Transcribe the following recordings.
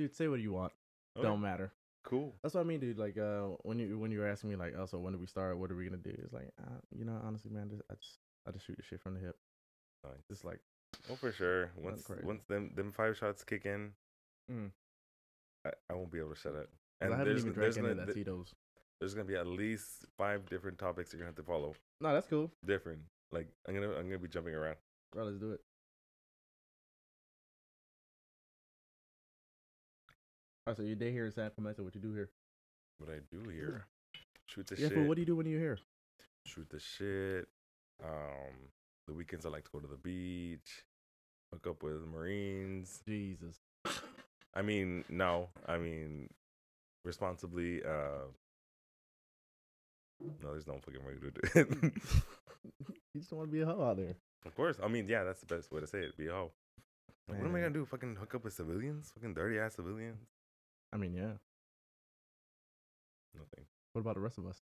Dude, say what you want. Okay, Don't matter. Cool. That's what I mean, dude. Like, uh, when you when you were asking me, like, oh, so when do we start? What are we gonna do? It's like, uh, you know, honestly, man, I just I just shoot the shit from the hip. Nice. Just like, Oh, for sure. Once once them them five shots kick in, Mm. I, I won't be able to shut it. 'cause I haven't there's even drank any of that th- Tito's. there's gonna be at least five different topics you're gonna have to follow. No, that's cool. Different. Like I'm gonna I'm gonna be jumping around. Bro, let's do it. Right, so your day here in San Clemente, what you do here? What I do here, shoot the Yeah, shit. but what do you do when you're here? shoot the shit. Um, the weekends I like to go to the beach, hook up with Marines. Jesus. I mean, no, I mean responsibly. Uh, no, there's no fucking way to do it. you just want to be a hoe out there. of course, I mean, yeah, that's the best way to say it. Be a hoe. Like, what am I gonna do? Fucking hook up with civilians? Fucking dirty ass civilians? I mean, yeah. Nothing. What about the rest of us?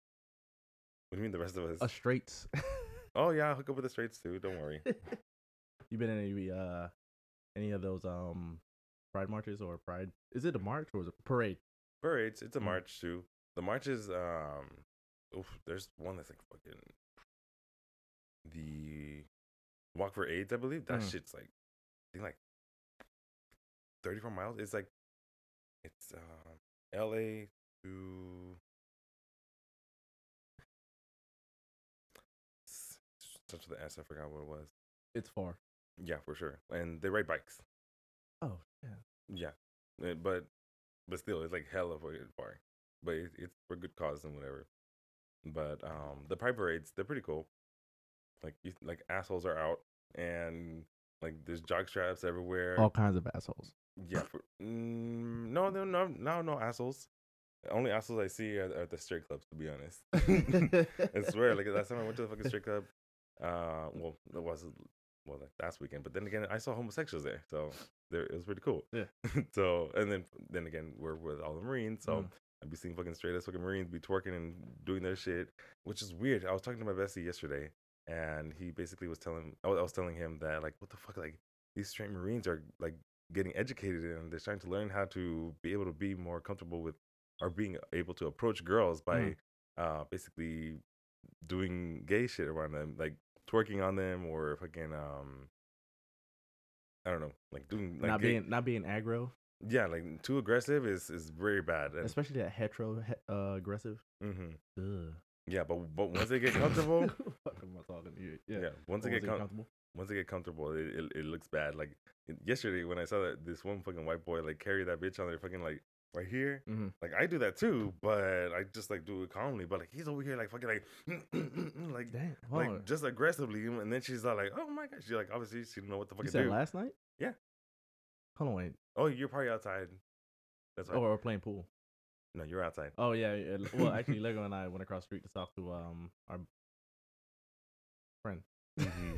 What do you mean the rest of us? Us straights. oh yeah, I'll hook up with the straights too. Don't worry. you been in any uh any of those um pride marches or pride? Is it a march or is it a parade? Parades. It's a Mm. march too. The march is um. Oof, there's one that's like fucking. The walk for AIDS, I believe. That Mhm. shit's like, I think like. Thirty four miles. It's like, it's um L.A. to. Such the S. I forgot what it was. It's far. Yeah, for sure. And they ride bikes. Oh yeah. Yeah, Uh, but but still, it's like hella fucking far. But it, it's for good cause and whatever. But um, the pride parades they're pretty cool. Like you, like assholes are out and like there's jog straps everywhere. All kinds of assholes. Yeah, for, mm, no, no, no, no, no assholes. The only assholes I see are, are the straight clubs. To be honest, I swear. Like last time I went to the fucking straight club, uh, well, it was well like last weekend. But then again, I saw homosexuals there, so there it was pretty cool. Yeah. so and then then again, we're with all the Marines, so Mm. I'd be seeing fucking straight ass fucking Marines be twerking and doing their shit, which is weird. I was talking to my bestie yesterday, and he basically was telling I was, I was telling him that like what the fuck like these straight Marines are like getting educated and they're trying to learn how to be able to be more comfortable with or being able to approach girls by Mhm. uh basically doing gay shit around them like twerking on them or fucking um I don't know like doing like not gay- being not being aggro, yeah like too aggressive is is very bad and, especially that hetero he- uh, aggressive. mhm. Yeah but but once they get comfortable Fuck am I talking to you? yeah, Yeah. once Or they get com- comfortable. Once they get comfortable, it, it, it looks bad. Like yesterday when I saw that this one fucking white boy like carry that bitch on their fucking like right here, Mhm. like I do that too, but I just like do it calmly. But like he's over here like fucking like like Damn. Like just aggressively, and then she's like, "Oh my god, She's like, obviously she didn't know what the fuck you said do. last night? Yeah. Hold on, wait. oh, you're probably outside. That's right. Oh, we're playing pool. no, you're outside. Oh yeah, yeah. Well, actually, Lego and I went across the street to talk to um our friend. Mhm.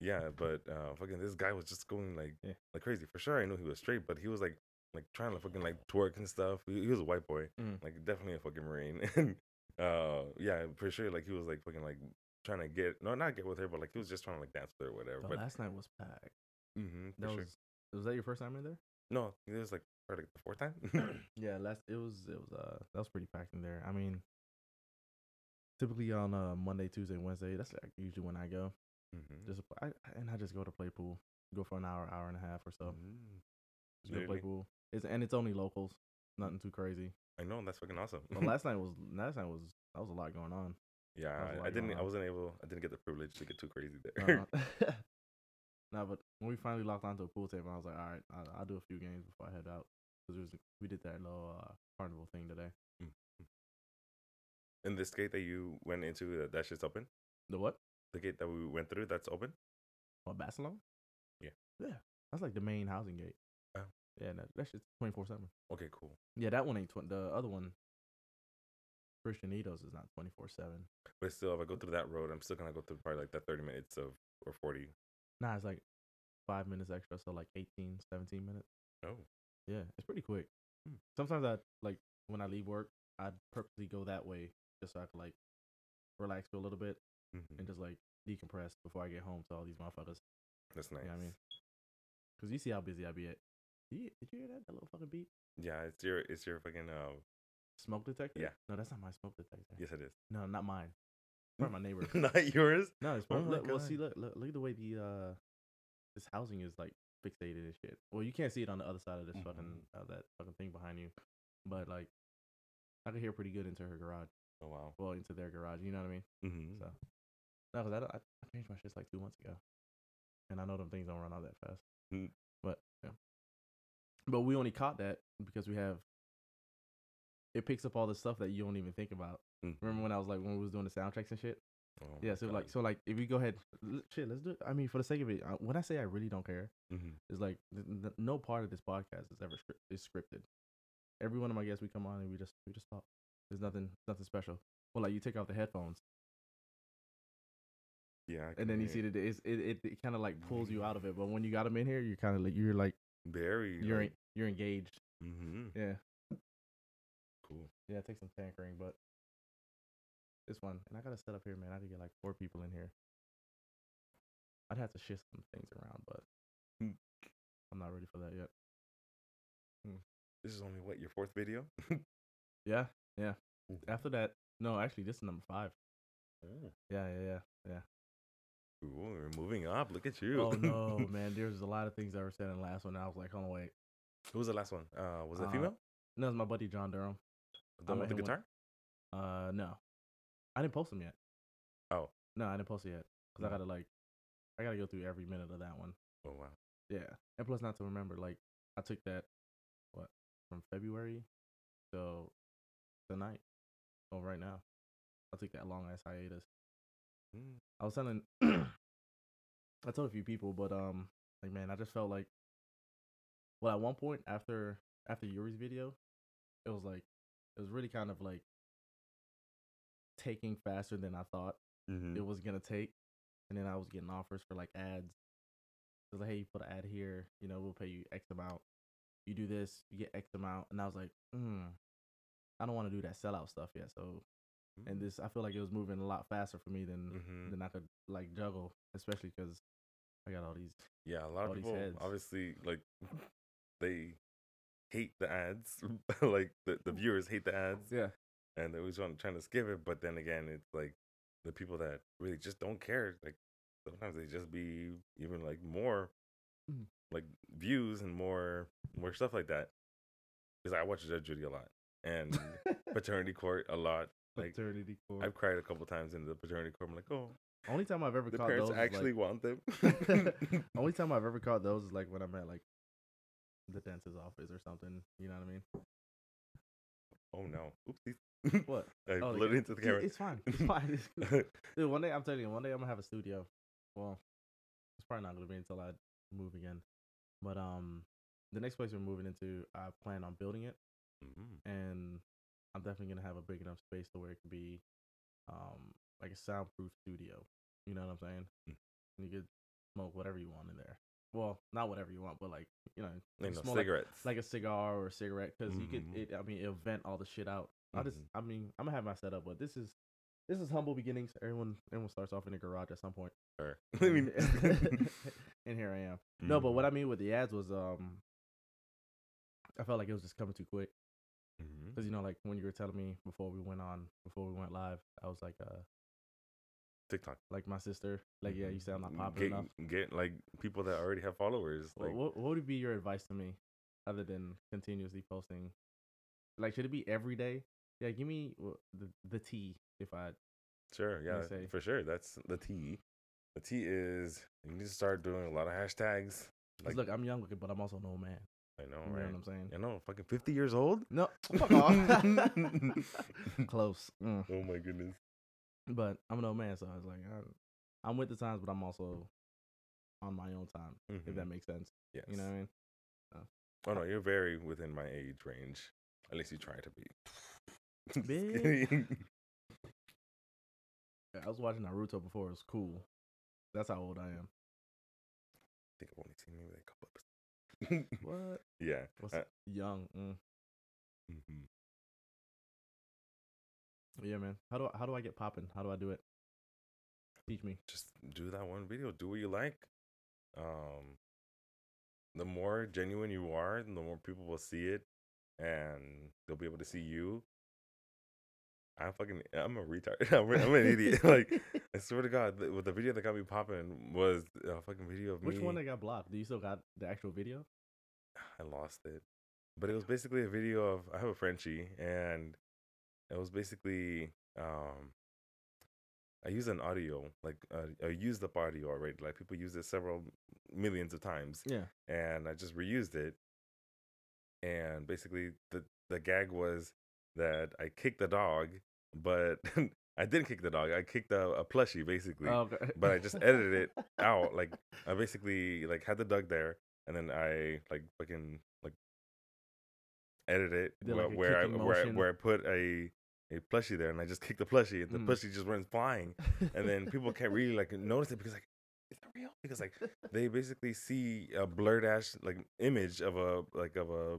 Yeah, but uh, fucking this guy was just going like Yeah. like crazy. For sure, I knew he was straight, but he was like like trying to fucking like twerk and stuff. He, he was a white boy, Mm. like definitely a fucking marine. and uh, yeah, for sure, like he was like fucking like trying to get no, not get with her, but like he was just trying to like dance with her or whatever. Oh, but last night was packed. Mm-hmm, for That sure. was was that your first time in there? No, it was like probably like the fourth time. yeah, last it was it was uh that was pretty packed in there. I mean, typically on uh Monday, Tuesday, Wednesday, that's like usually when I go. Hmm Just I, and I just go to play pool. Go for an hour, hour and a half or so. Mm. Just go play pool. It's and it's only locals. Nothing too crazy. I know that's fucking awesome. But last night was last night was that was a lot going on. yeah, that was a I, I didn't. I wasn't able. I didn't get the privilege to get too crazy there. Uh, no, but when we finally locked onto a pool table, I was like, all right, I'll, I'll do a few games before I head out. Because was we did that little uh, carnival thing today. and this gate that you went into, that, that shit's open. The what? The gate that we went through, that's open. What Barcelona? Yeah. Yeah, that's like the main housing gate. Oh. Yeah, that, that's just twenty four seven. Okay, cool. Yeah, that one ain't tw- the other one. Cristianitos is not twenty four seven. But still, if I go through that road, I'm still gonna go through probably like that 30 minutes of or 40. Nah, it's like five minutes extra, so like 18, 17 minutes. Oh, Yeah, it's pretty quick. Hmm. Sometimes I like when I leave work, I'd purposely go that way just so I could like relax for a little bit mhm. and just like decompress before I get home to all these motherfuckers. that's nice. You know what I mean? Because you see how busy I be at. Did you, did you hear that? That little fucking beep. Yeah, it's your it's your fucking uh Smoke detector. Yeah. No, that's not my smoke detector. yes it is. No, not mine. Probably my neighbor. Not yours. No, it's Oh look, well, see, look, look, look at the way the uh, this housing is like fixated and shit. Well, you can't see it on the other side of this fucking Mhm. uh, that fucking thing behind you, but like, I could hear pretty good into her garage. Oh wow. Well, into their garage. You know what I mean? Mm-hmm. So, no, 'cause I, don't- I changed my shit like two months ago, and I know them things don't run out that fast. Mm. But yeah, but we only caught that because we have. It picks up all the stuff that you don't even think about. Remember when I was like when we was doing the soundtracks and shit? Oh Yeah, so like so like if we go ahead, shit, let's do it. I mean, for the sake of it, when I say I really don't care, hmm it's like th- th- no part of this podcast is ever script- is scripted. Every one of my guests, we come on and we just we just talk. There's nothing nothing special. Well, like you take off the headphones, yeah. And then you see that it's, it it, it kind of like pulls you out of it. But when you got them in here, you're kind of like you're like very you're like, en- you're engaged. mm-hmm. Yeah, cool. yeah. It takes some tankering, but this one, and I gotta set up here, man. I gotta get like four people in here. I'd have to shift some things around, but Hmm. I'm not ready for that yet. This is only what your fourth video. Yeah, yeah. After that, no, actually, this is number five. oh. Yeah, yeah, yeah, yeah. Cool. We're moving up. Look at you. Oh no, man! There's a lot of things that were said in the last one. I was like, hold on, wait. Who was the last one? Uh, was it Uh, female? No, it's my buddy John Durham. The one with the guitar? Uh, no, I didn't post him yet. Oh. No, I didn't post it yet because I Oh. gotta like, I gotta go through every minute of that one. Oh wow. Yeah, and plus not to remember, like I took that what from February so tonight. Oh, right now, I took that long ass hiatus. Mm. I was telling, I told a few people, but um, like man, I just felt like, well, at one point after after Yuri's video, it was like, it was really kind of like taking faster than I thought Mm-hmm. it was gonna take, and then I was getting offers for like ads. It was like, hey, you put an ad here, you know, we'll pay you X amount. You do this, you get X amount, and I was like, mm, I don't want to do that sellout stuff yet. So, and this, I feel like it was moving a lot faster for me than Mhm. than I could like juggle, especially because I got all these. Yeah, a lot of people obviously like they hate the ads. like the, the viewers hate the ads Yeah, and they always want trying to skip it, but then again it's like the people that really just don't care, like sometimes they just be even like more Mhm. like views and more more stuff like that. Because I watch Judge Judy a lot and paternity court a lot. Like paternity court. I've cried a couple times in the paternity court. I'm like, oh, Only time I've ever the caught parents those. actually like, want them. only time I've ever caught those is like when I'm at like the dentist's office or something. You know what I mean? oh no, oopsies. What? I Oh, blew it yeah. into the camera. It's fine. It's fine. It's cool. Dude, one day I'm telling you, one day I'm gonna have a studio. Well, it's probably not gonna be until I move again. But um, the next place we're moving into, I plan on building it, Mhm. and I'm definitely gonna have a big enough space to where it could be, um, like a soundproof studio. You know what I'm saying? Mm. And you could smoke whatever you want in there. Well, not whatever you want, but like you know, no smell like- cigarettes. like a cigar or a cigarette because you could Mhm. it i mean it'll vent all the shit out i just i mean i'm gonna have my setup but this is this is humble beginnings everyone everyone starts off in a garage at some point Sure. I mean, and here i am no but what Mhm. i mean with the ads was um i felt like it was just coming too quick. Because you know like when you were telling me before we went on before we went live i was like uh TikTok. like my sister like yeah you Mhm. say i'm not popular get, enough Get like people that already have followers. Like, what, what would be your advice to me other than continuously posting like should it be every day yeah give me the the tea if i sure, yeah, say. for sure. That's the T. The T is you need to start doing a lot of hashtags. Like, look i'm young looking but i'm also no man I know, you know what i'm saying I know, fucking fifty years old. no fuck off close Mm. Oh my goodness. but i'm an old man so i was like I, i'm with the times but i'm also on my own time if Mhm. that makes sense Yes. you know what i mean Oh no, you're very within my age range. At least you try to be. Just Bitch. kidding. Yeah, i was watching naruto before it was cool that's how old i am I think I've only seen maybe like a couple episodes. what yeah. what's uh, young mm. mhm. yeah man how do I, how do i get popping how do i do it teach me Just do that one video. Do what you like. Um, the more genuine you are, the more people will see it, and they'll be able to see you. I'm fucking. I'm a retard. I'm, I'm an idiot. like I swear to God, the, the video that got me popping was a fucking video of Which me. Which one that got blocked? Do you still got the actual video? I lost it. But it was basically a video of I have a Frenchie and it was basically um I use an audio, like uh, I used up audio already. Like people use it several millions of times. Yeah. And I just reused it. And basically the the gag was that I kicked the dog, but I didn't kick the dog. I kicked a, a plushie basically. Oh, okay. but I just edited it out. Like I basically like had the dog there, and then I like fucking like edit it where, like, where I where, I- where I put a a plushie there, and I just kicked the plushie, and the Mm. plushie just runs flying, and then people can't really like notice it because like is that real? Because like they basically see a blurred ass like image of a like of a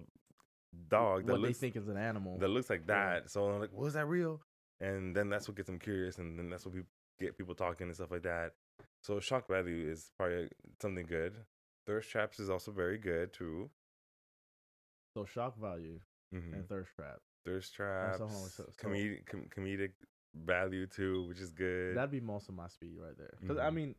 dog that what looks they think is an animal. that looks like Yeah. that. So I'm like, was that real? And then that's what gets them curious, and then that's what people get people talking and stuff like that. So shock value is probably something good. Thirst traps is also very good too. so shock value hmm and thirst trap. Thirst traps, so- so- comedic com- comedic value too, which is good. That'd be most of my speed right there. Because I Mhm. mean,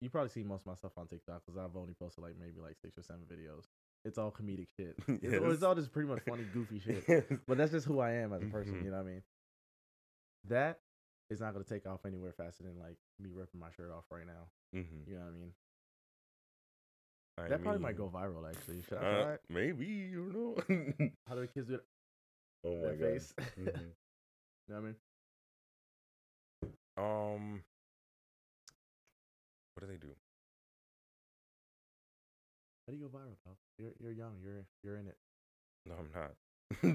you probably see most of my stuff on TikTok because I've only posted like maybe like six or seven videos. It's all comedic shit. It's, Yes. it's all just pretty much funny, goofy shit. But that's just who I am as a person. Mhm. You know what I mean? That is not gonna take off anywhere faster than like me ripping my shirt off right now. hmm You know what I mean? I that probably might go viral. Actually, should I uh, maybe you don't know. How do the kids do it? oh my god. face. Mhm. You know what I mean? Um, what do they do? How do you go viral, pal? You're you're young. You're you're in it. No, I'm not.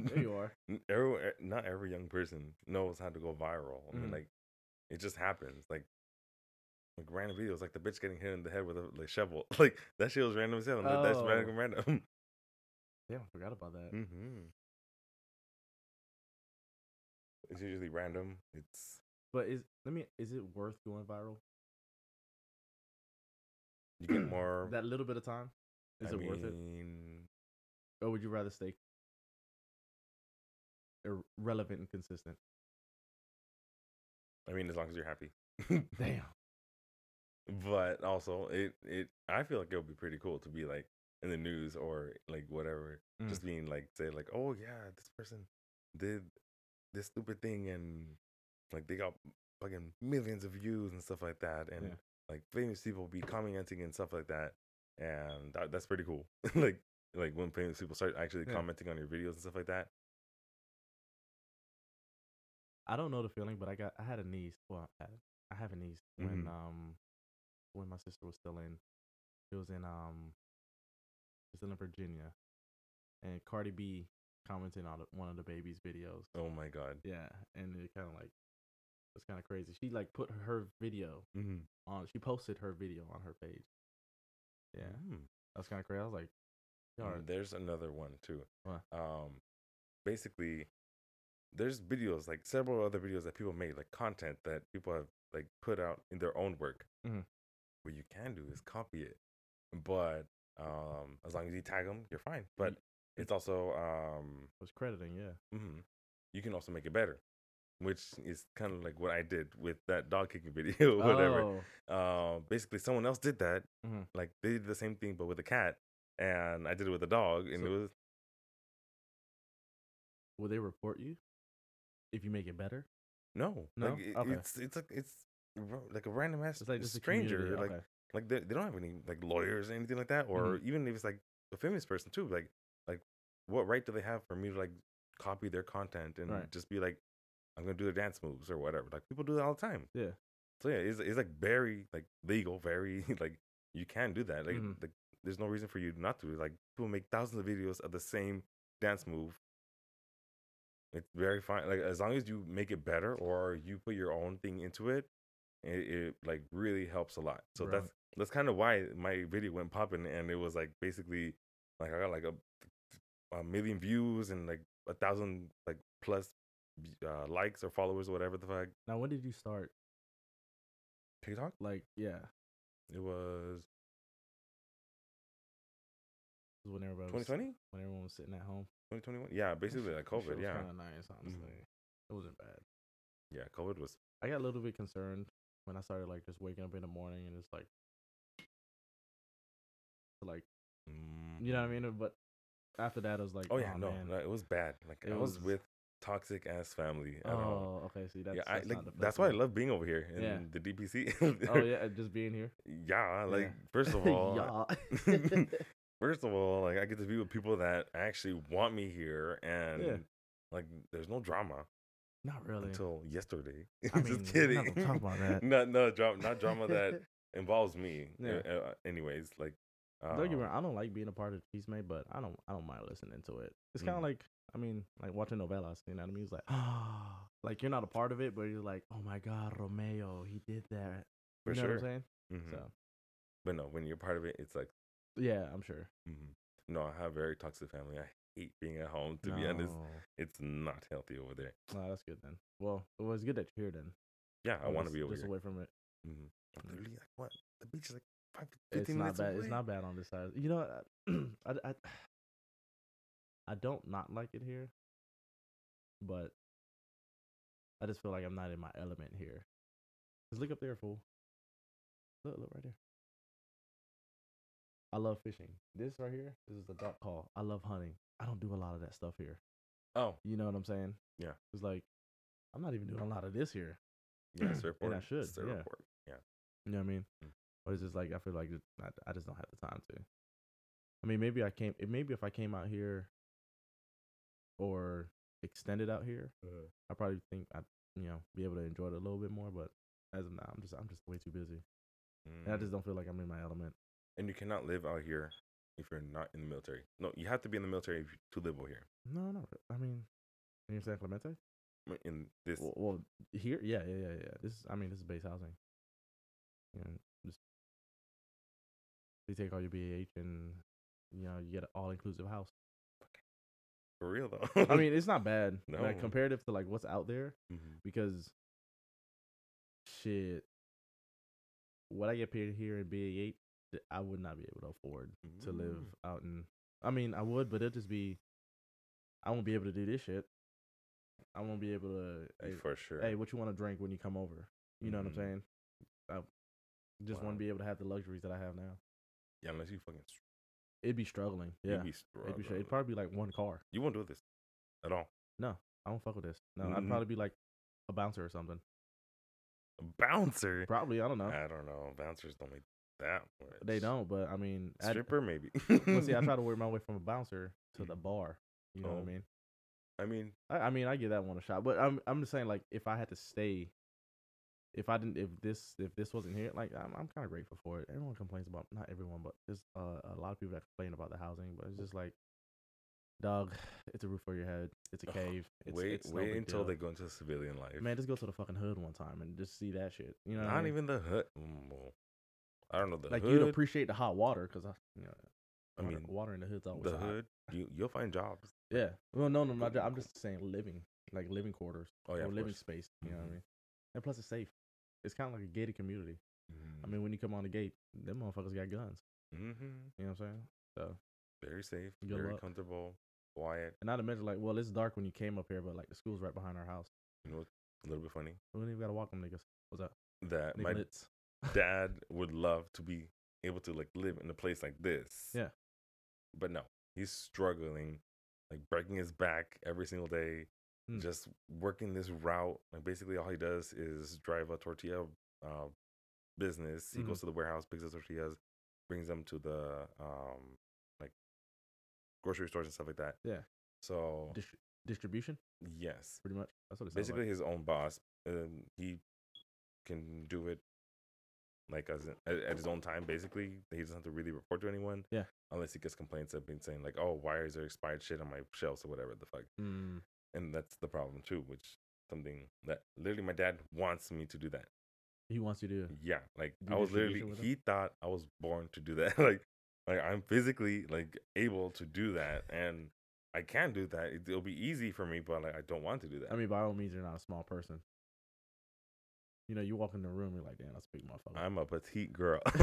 There you are. Every, e- not every young person knows how to go viral. I mean, Mhm. like, it just happens. Like, like random videos, like the bitch getting hit in the head with a like shovel. Like that shit was random as hell. That- That's Oh. random, random. Damn, I forgot about that. hmm It's usually random. It's But is let me is it worth going viral? you get more. that little bit of time? Is I it worth it? Or would you rather stay irrelevant and consistent? I mean, as long as you're happy. Damn. but also, it it I feel like it would be pretty cool to be like in the news or like whatever, Mm. just being like say like, oh yeah, this person did this stupid thing and like they got fucking millions of views and stuff like that, and Yeah. like famous people be commenting and stuff like that, and that, that's pretty cool. like like when famous people start actually Yeah. commenting on your videos and stuff like that. I don't know the feeling, but I got I had a niece. Well, I, have a niece when Mhm. um when my sister was still in. It was in um still in Virginia, and Cardi B commented on one of the baby's videos. Oh my god. Yeah, and it kind of like it's kind of crazy. She like put her video Mm-hmm. on. She posted her video on her page. Yeah, that's kind of crazy. I was like, Mm, There's another one too. What? Um, basically, there's videos like several other videos that people made, like content that people have like put out in their own work. Mhm. What you can do is copy it, but um, as long as you tag them, you're fine. But it's also um, it's crediting. Yeah, Mm-hmm. you can also make it better, which is kind of like what I did with that dog kicking video, whatever. Oh, Uh, basically, someone else did that. Mhm. Like they did the same thing, but with a cat, and I did it with a dog, and So- it was will they report you if you make it better? no, No? Like, it- Okay. it's it's like it's like a random ass like stranger. Like okay. like they, they don't have any like lawyers or anything like that, or Mm-hmm. even if it's like a famous person too. Like like what right do they have for me to like copy their content and Right. just be like I'm gonna do their dance moves or whatever? Like people do that all the time. Yeah. So yeah, it's it's like very like legal, very like you can do that. Like Mhm. like there's no reason for you not to. Like people make thousands of videos of the same dance move. It's very fine. Like as long as you make it better or you put your own thing into it, it, it like really helps a lot. So Right. that's that's kind of why my video went popping, and it was like basically like I got like a, a million views and like a thousand like plus uh, likes or followers or whatever the fuck. Now, when did you start? TikTok. Like, yeah, It was was when everybody was 2020, when everyone was sitting at home. 2021. Yeah, basically like COVID. Yeah, kind of nice. Honestly, it wasn't bad. yeah. COVID was. I got a little bit concerned when I started like just waking up in the morning and it's like, like you know what I mean. But after that, I was like, Oh yeah, "Aw, no, man." no, it was bad. Like It I was was- with toxic ass family. at. Oh, okay. See, that's yeah, I that's like not the that's why I love being over here in Yeah. the DPC. Oh yeah, just being here. yeah. Like Yeah. first of all, yeah. first of all, like I get to be with people that actually want me here, and like there's no drama not really. until yesterday. I mean, Just kidding. not talk about that. not no drama, not drama that involves me. Yeah. Uh, uh, anyways, like Don't get me um, wrong. I don't like being a part of chisme, but I don't. I don't mind listening to it. It's kind of Mm. like. I mean, like watching novelas, You know what I mean? It's like, ah, like you're not a part of it, but you're like, oh my god, Romeo, he did that. for you know sure. what I'm saying? Mhm. So But no, when you're part of it, it's like yeah, I'm sure. mhm. no. I have a very toxic family. I hate being at home. To be honest, it's not healthy over there. No, that's good then. Well, it was good that you're here then. Yeah, I want to be over just here. away from it. hmm I'm Mm. literally like, what? The beach is like five, 15 It's not minutes bad. away. It's not bad on this side. You know, what? I, I, I don't not like it here, but I just feel like I'm not in my element here. Just look up there, fool. Look, look right there. I love fishing. This right here, this is a duck call. I love hunting. I don't do a lot of that stuff here. Oh, You know what I'm saying? Yeah. It's like I'm not even doing a lot of this here. yeah, it's And. I should, It's yeah. airport. Yeah. You know what I mean? Mm. But it's just like I feel like I, I just don't have the time to. I mean, maybe I came. Maybe if I came out here, or extended out here, I probably think I, you know, be able to enjoy it a little bit more. But as of now, I'm just I'm just way too busy, and I Mm. just don't feel like I'm in my element. And you cannot live out here if you're not in the military. No, you have to be in the military if you, to live over here. No, no. I mean, in San Clemente. In this, Well, well, here, yeah, yeah, yeah, yeah. This, is, I mean, this is base housing. And just you take all your BAH and you know you get an all inclusive house. For real though. I mean, it's not bad. No. Like comparative to like what's out there, Mhm. because shit, what I get paid here in BAH, th- I would not be able to afford to live Mm. out in. I mean, I would, but it'll just be. I won't be able to do this shit. I won't be able to. Hey, for sure. hey, what you want to drink when you come over? You know what I'm Mhm. saying? I just Wow. want to be able to have the luxuries that I have now. yeah, unless you fucking It'd be struggling. Yeah, it'd be. struggling. It'd probably be like one car. you won't do this at all. No, I don't fuck with this. No, I'd Mhm. probably be like a bouncer or something. A bouncer. Probably, I don't know. I don't know. Bouncers don't make that much. They don't, but I mean, I, Stripper maybe. well, see, I try to work my way from a bouncer to the Mhm. bar. You know what Oh. I mean? I mean, I, I mean, I give that one a shot, but I'm I'm just saying, like, if I had to stay, if I didn't, if this if this wasn't here, like, I'm I'm kind of grateful for it. Everyone complains about not everyone, but there's uh, a lot of people that complain about the housing, but it's just like, dog, it's a roof over your head, it's a cave. It's, wait, it's wait big until deal. they go into civilian life. Man, just go to the fucking hood one time and just see that shit. You know, what I Not mean? even the hood. Mm, well, I don't know the like hood. you'd appreciate the hot water because I, you know, I mean, water in the hood's always the hot. hood. You you'll find jobs. Yeah. Well, no, no, not. Cool, I'm just saying living, like living quarters Oh yeah, or living course. space. You know what. I mean? And plus, it's safe. It's kind of like a gated community. I Mm. mean, when you come on the gate, them motherfuckers got guns. Mm-hmm. You know what I'm saying? So, Very safe. Very luck. comfortable. Quiet. and not to mention, like, well, it's dark when you came up here, but like the school's right behind our house. You know, what's a little bit funny We don't even gotta walk them niggas. What's up? that my dad would love to be able to like live in a place like this. Yeah. But no, he's struggling, like breaking his back every single day, Hmm. just working this route. Like basically, all he does is drive a tortilla uh, business. He Mhm. goes to the warehouse, picks up tortillas, brings them to the um like grocery stores and stuff like that. Yeah. So Distri- distribution, yes, pretty much. That's what it basically like. his own boss. Um, he can do it like as in, at, at his own time. Basically, he doesn't have to really report to anyone. Yeah. Unless he gets complaints of being saying like, "Oh, why is there expired shit on my shelves or whatever the fuck?" Mm, And that's the problem too, which something that literally my dad wants me to do that. he wants you to. Yeah, like I was literally distribution with him? he thought I was born to do that. like, like I'm physically like able to do that, and I can do that. It, it'll be easy for me, but like I don't want to do that. I mean, by all means, you're not a small person. You know, you walk in the room, you're like, damn, that's a big motherfucker. I'm a petite girl.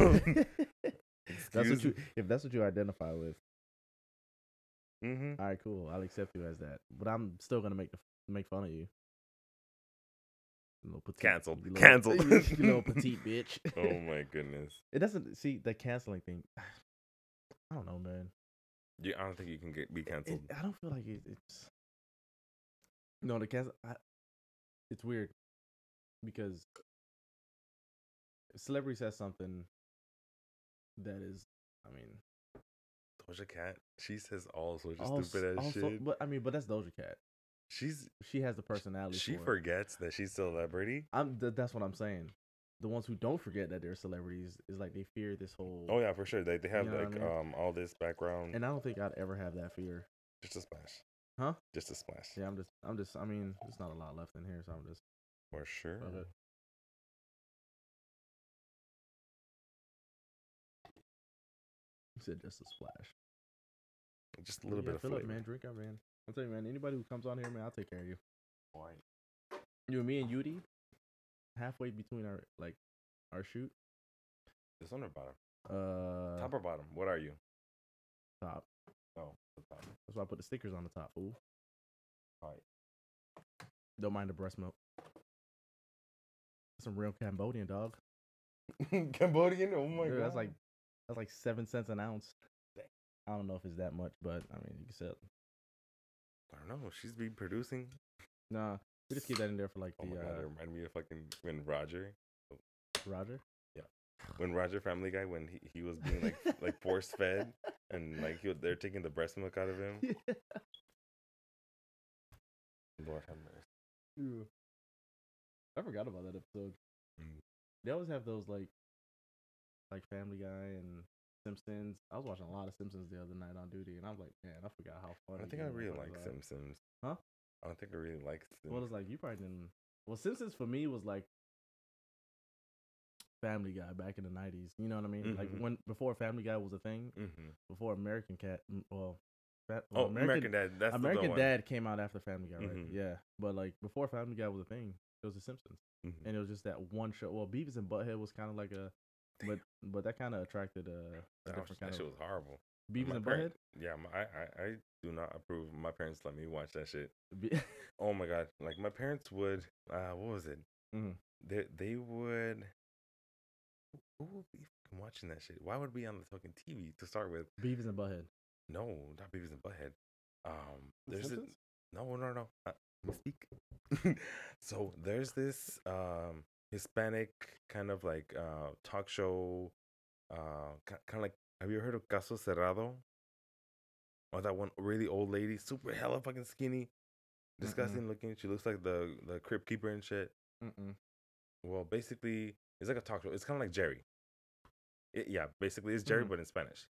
that's what you. If that's what you identify with, Mm-hmm. All right, cool. I'll accept you as that, but I'm still gonna make the make fun of you. Little petite, Canceled. you little- Canceled. you little petite bitch. Oh my goodness. It doesn't see the canceling thing. I don't know, man. You, I don't think you can get be It- canceled. I don't feel like it, it's no the cancel. I, it's weird because celebrity says something that is, I mean, Doja Cat, she says all sorts of all stupid ass shit. But I mean, but that's Doja Cat. She's She has the personality. she for forgets that she's celebrity. I'm. Th- that's what I'm saying. The ones who don't forget that they're celebrities is like they fear this whole. Oh yeah, for sure. They they have You know what I like mean? um all this background. And I don't think I'd ever have that fear. just a splash. Huh? Just a splash. Yeah, I'm just. I'm just. I mean, there's not a lot left in here, so I'm just. For sure. Love it. You said just a splash. Just a little Yeah, bit of fill flavor. up, man. Drink up, man. I'm telling you, man. Anybody who comes on here, man, I'll take care of you. You and me and Yudi, halfway between our like our shoot. This one or bottom? Uh, top or bottom? What are you? top. Oh, the top. That's why I put the stickers on the top. Fool. Alright. Don't mind the breast milk. Some real Cambodian dog. Cambodian. Oh my Yeah, god. that's like that's like seven cents an ounce. I don't know if it's that much, but I mean, you can sell. I don't know. She's been producing. Nah, we just keep that in there for like Oh the my god, it uh, reminded me of fucking when Roger, Roger. Yeah, when Roger Family Guy, when he, he was being like like force fed and like he, was- they're taking the breast milk out of him. Lord have mercy. Yeah. I forgot about that episode. Mm. They always have those like, like Family Guy and Simpsons. I was watching a lot of Simpsons the other night on duty, and I was like, man, I forgot how fun. I think I really like are." Simpsons. Huh? I don't think I really like Simpsons. Well, it's like you probably didn't. Well, Simpsons for me was like Family Guy back in the nineties. You know what I mean? Like Mhm. when before Family Guy was a thing. mm-hmm. Before American Cat. mm, Well, Oh, well, American, Dad. That's American. Dad came out after Family Guy, right? Mhm. Yeah, but like before Family Guy was a thing, it was The Simpsons, Mhm. and it was just that one show. Well, Beavis and Butthead was kind of like a, but but that kind of attracted uh, a That, was, different that kind shit was horrible. Beavis My and parent- Butthead. Yeah, my, I, I I do not approve. My parents let me watch that shit. Be- Oh my god! Like my parents would. Uh, what was it? Mhm. They they would. Who would be watching that shit? Why would be on the fucking TV to start with? Beavis and Butthead. No, not Beavis and Butthead. Um, there's a, no, no, no. Uh, speak. so there's this um Hispanic kind of like uh talk show, uh kind of like. Have you heard of Caso Cerrado? Or that one really old lady, super hella fucking skinny, disgusting looking. She looks like the the crypt keeper and shit. Mm-mm. Well, basically, it's like a talk show. It's kind of like Jerry. It, yeah, basically, it's Jerry, Mhm. but in Spanish.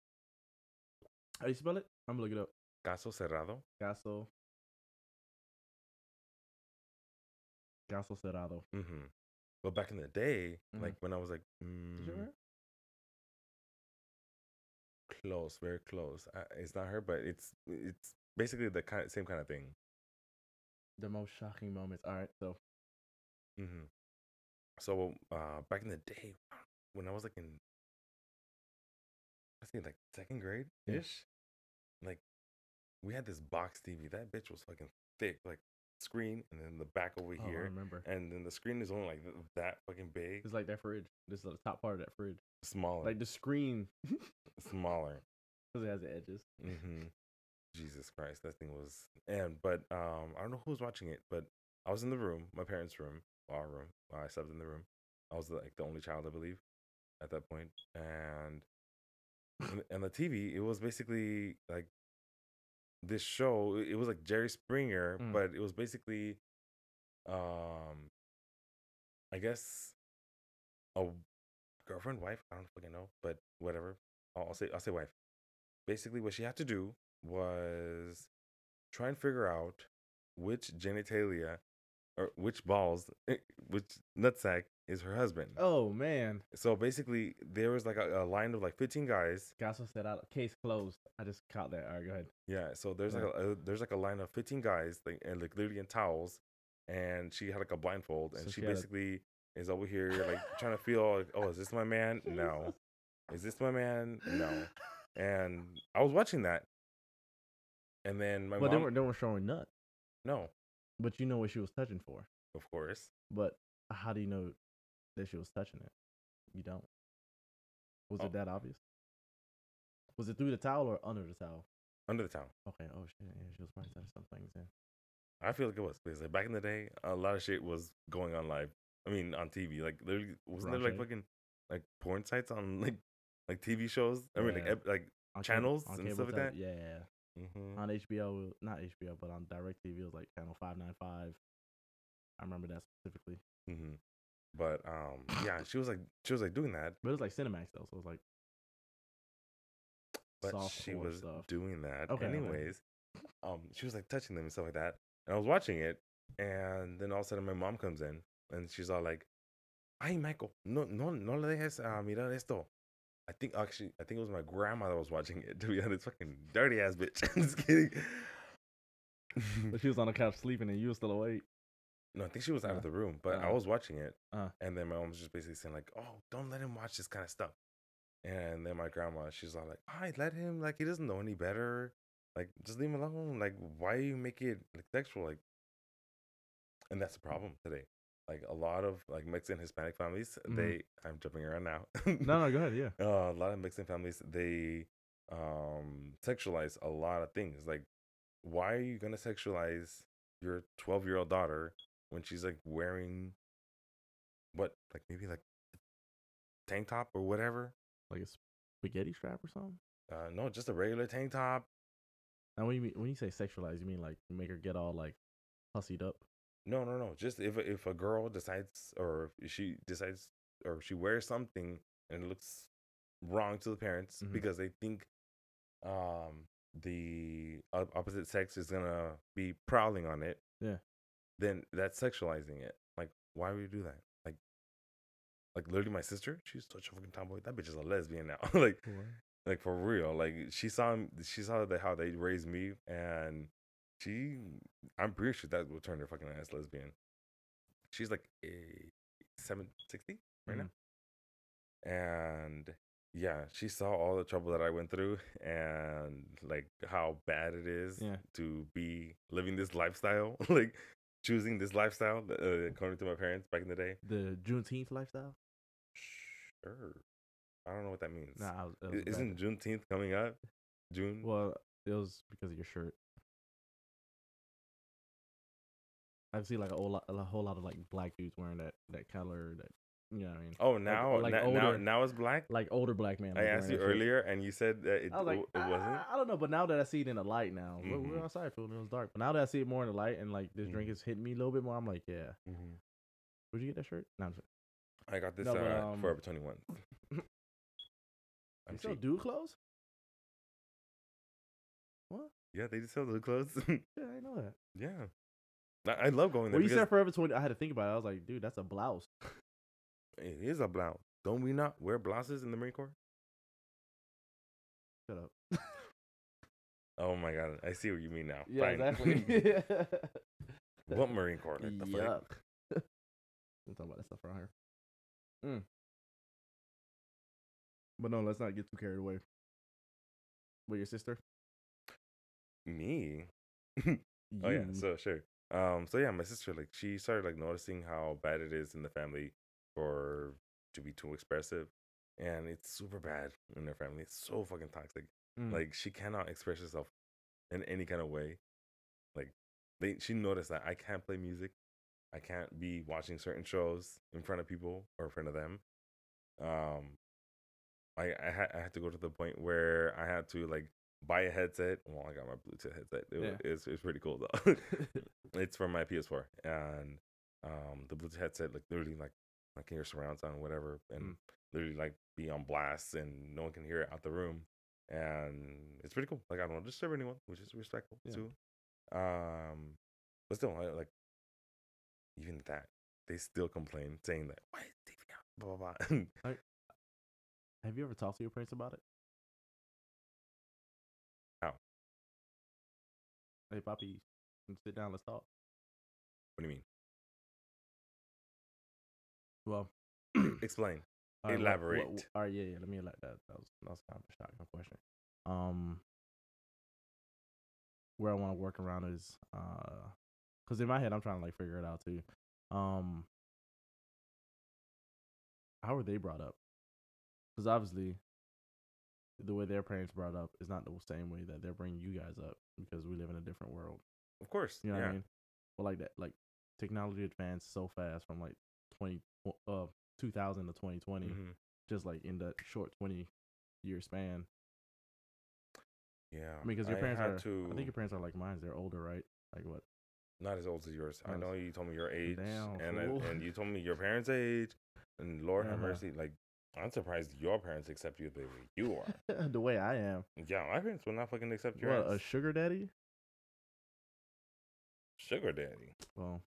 How do you spell it? I'm gonna look it up. Caso Cerrado. Gaso. Gaso Cerrado. Mm-hmm. But back in the day, Mhm. like when I was like, mm, close, very close. I, it's not her, but it's it's basically the kind same kind of thing. The most shocking moments. All right, so Mm-hmm. So uh, back in the day, when I was like in, I think like second grade Yeah. ish, like we had this box TV. That bitch was fucking thick, like screen, and then the back over oh, I here, remember. and then the screen is only like th- that fucking big, It's like that fridge. This is the top part of that fridge. smaller, Like the screen, smaller. because it has the edges. Mm-hmm. Jesus Christ, that thing was and but um I don't know who was watching it, but I was in the room, my parents' room, our room. I slept in the room. I was like the only child, I believe, at that point, and, and the TV, it was basically like this show. It was like Jerry Springer, Mm. but it was basically, um, I guess, a girlfriend, wife. I don't fucking know, but whatever. I'll, I'll say I'll say wife. Basically, what she had to do was try and figure out which genitalia or which balls, eh, which nutsack is her husband. Oh man, So basically, there was like a, a line of like 15 guys. Gaso said out. Case closed. I just caught that. All right, go ahead. Yeah. So there's like a, a uh, there's like a line of 15 guys, like and like literally in towels, and she had like a blindfold, and So she, she had a- basically is over here like trying to feel like, oh, is this my man? No. Is this my man? No. And I was watching that, And then my but they mom. weren't they weren't showing nuts. no, But you know what she was touching for. of course. But how do you know that she was touching it? You don't. Was Oh. it that obvious? Was it through the towel or under the towel? Under the towel. Okay. Oh shit. Yeah, she was probably touching some things. Then. I feel like it was because like back in the day, a lot of shit was going on live. I mean, on TV. Like, literally, wasn't there like fucking like porn sites on like like TV shows? I mean, like Yeah. ep- like On Channels on and cable stuff like that? Yeah. Mhm. On HBO, not HBO, but on Direct TV, it was like channel five nine five. I remember that specifically. hmm But um, yeah, she was like she was like doing that, But it was like Cinemax though, so it was like. but she was stuff. doing that Okay, okay. anyways. Um, she was like touching them and stuff like that, and I was watching it, and then all of a sudden my mom comes in and she's all like, "Ay, Michael, no, no, no le dejes uh, mirar esto." I think actually, I think it was my grandma that was watching it. To be honest, fucking dirty ass bitch. I'm just kidding. But she was on the couch sleeping, and you were still awake. No, I think she was out Uh, of the room, but I uh, was watching it, uh. and then my mom was just basically saying like, "Oh, don't let him watch this kind of stuff." And then my grandma, she's all like, "I let him like he doesn't know any better. Like just leave him alone. Like why you make it like sexual? Like." And that's the problem today. Like a lot of like mixed and Hispanic families, Mhm. they I'm jumping around now. No, no, go ahead. Yeah. uh, a lot of mixed in families they um sexualize a lot of things like why are you gonna sexualize your 12 year old daughter when she's like wearing what like maybe like a tank top or whatever Like a spaghetti strap or something. uh no just a regular tank top Now, when you mean, when you say sexualize, you mean like make her get all like pussied up? No no no just if if a girl decides or if she decides or she wears something and it looks wrong to the parents Mhm. because they think um the opposite sex is gonna be prowling on it Yeah. then that's sexualizing it. Like why would you do that? Like like literally my sister she's such a fucking tomboy. That bitch is a lesbian now. Like like for real. Like she saw she saw that how they raised me and she i'm pretty sure that will turn her fucking ass lesbian. She's like a 760 right now. And yeah she saw all the trouble that i went through and like how bad it is Yeah. to be living this lifestyle like choosing this lifestyle uh, according to my parents back in the day. The Juneteenth lifestyle. sure. I don't know what that means. Nah, I was, I- was isn't juneteenth coming up? June? Well, it was because of your shirt. I see like a whole lot, a whole lot of like black dudes wearing that that color. That you know what I mean? Oh, now, like na- now, older- now it's black. Like older black man. I like, asked you wearing that shirt. earlier, and you said that it, I was like, it wasn't. "Ah, I don't know, but now that I see it in the light now, Mhm. we're outside, fool, and it was dark. But now that I see it more in the light, and like this drink Mhm. is hitting me a little bit more, I'm like, yeah. Mm-hmm. Where'd you get that shirt? No, I'm I got this No, but, uh, um, Forever Twenty One. you still do clothes? What? Yeah, they just sell the clothes. Yeah, I know that. yeah, I, I love going there When you said Forever 20, I had to think about it. I was like, dude, that's a blouse. it is a blouse. Don't we not wear blouses in the Marine Corps? Shut up. Oh my god, I see what you mean now. Yeah, Fine. exactly. what Marine Corps? Like the fuck? Yuck. we'll talk about that stuff around here. Mm. But no, let's not get too carried away. With your sister? Me? oh yeah, so sure. Um, so yeah, my sister like she started like noticing how bad it is in the family for to be too expressive, and it's super bad in their family. It's so fucking toxic. Mm. Like she cannot express herself in any kind of way. Like they, she noticed that I can't play music. I can't be watching certain shows in front of people or in front of them. Um, I I had I had to go to the point where I had to like buy a headset. Well, I got my Bluetooth headset. It, Yeah. it's it's pretty cool though. it's from my PS4 and um the Bluetooth headset like literally like I can hear surround sound whatever and Mm. literally like be on blast and no one can hear it out the room and it's pretty cool. Like I don't want to disturb anyone, which is respectful Yeah. too. Um, but still, I, like even that they still complain saying that why is TV out? Blah blah blah. Have you ever talked to your parents about it? Hey, Poppy, sit down. Let's talk. what do you mean? Well, Explain. all right, what- what- Elaborate. what- all right, yeah, yeah. Let me let that. That was that was kind of a shotgun question. Um, where I want to work around is uh, because in my head I'm trying to like figure it out too. Um, how were they brought up? Because obviously, the way their parents brought up is not the same way that they're bringing you guys up because we live in a different world. Of course. You know yeah. what I mean? But like that, like technology advanced so fast from like twenty uh 2000 to 2020, Mhm. just like in that short 20 year span. Yeah. I mean, because your parents are, to, I think your parents are like mine. They're older, right? Like what? not as old as yours. I know you told me your age, Damn, and I, and you told me your parents' age, and Lord have Uh-huh. mercy, like I'm surprised your parents accept you the way you are. the way I am. yeah, my parents will not fucking accept you. What a sugar daddy? sugar daddy. Well,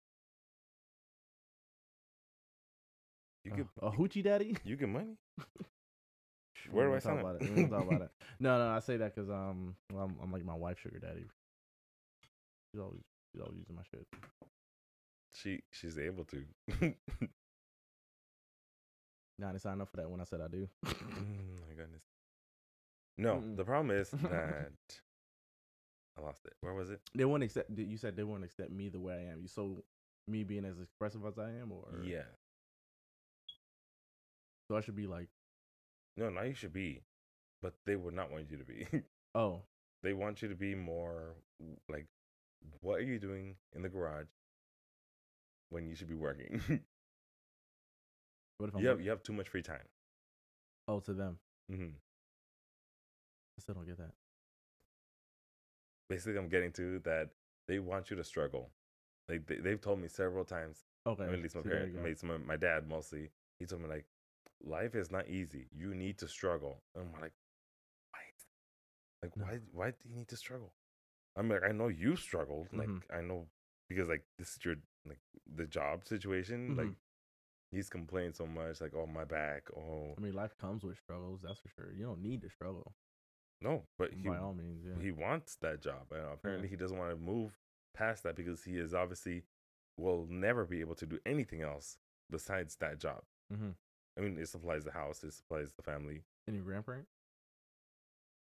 You uh, get a hoochie daddy? you get money. Where do I talk sign about up? it. We talk about it. No, no, I say that because um, well, I'm, I'm like my wife's sugar daddy. She's always she's always using my shit. She she's able to. Nah, I didn't sign up for that when I said I do. Mm, my goodness. No, Mm-mm. the problem is that I lost it. Where was it? they won't accept. You said they won't accept me the way I am. You so me being as expressive as I am, or Yeah. So I should be like, No, now you should be, but they would not want you to be. oh, they want you to be more like, what are you doing in the garage when you should be working? what if I'm you have you have too much free time. oh to them? Mm-hmm. I still don't get that. Basically, I'm getting to that they want you to struggle. Like they, they've told me several times. Okay, at least my there parents, my, my, dad mostly. He told me like, life is not easy. You need to struggle. And I'm like, why? Like, No. why? Why do you need to struggle? I'm like, I know you struggled. Like, Mhm. I know because like this is your like the job situation. Like, Mhm. He's complained so much. Like, oh my back. Oh I mean, life comes with struggles. That's for sure. You don't need to struggle no, but he by all means. Yeah. he wants that job, and apparently he doesn't want to move past that because he is obviously will never be able to do anything else besides that job. Mhm. I mean, it supplies the house, it supplies the family. And your grandparent?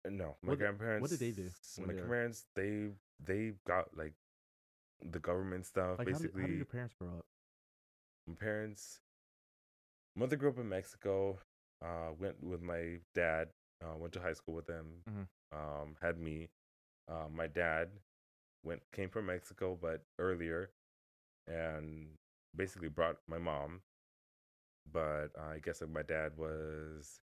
Uh, No, my What- grandparents. what did they do My they grandparents, they they got like the government stuff. Like, how did, basically, how did your parents grow up? my parents. Mother grew up in Mexico. Uh, went with my dad. Uh, went to high school with them. Mhm. Um, had me. Uh, my dad went came from Mexico, but earlier, and basically brought my mom. But uh, I guess my dad was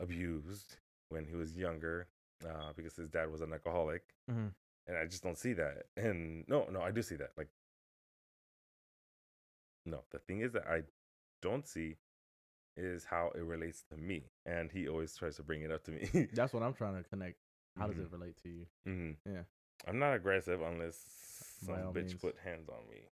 abused when he was younger uh, because his dad was an alcoholic, Mhm. and I just don't see that. And no, no, I do see that. Like, no, the thing is that I don't see is how it relates to me, and he always tries to bring it up to me. That's what I'm trying to connect. How does Mhm. it relate to you? hmm Yeah. I'm not aggressive unless some bitch means. put hands on me.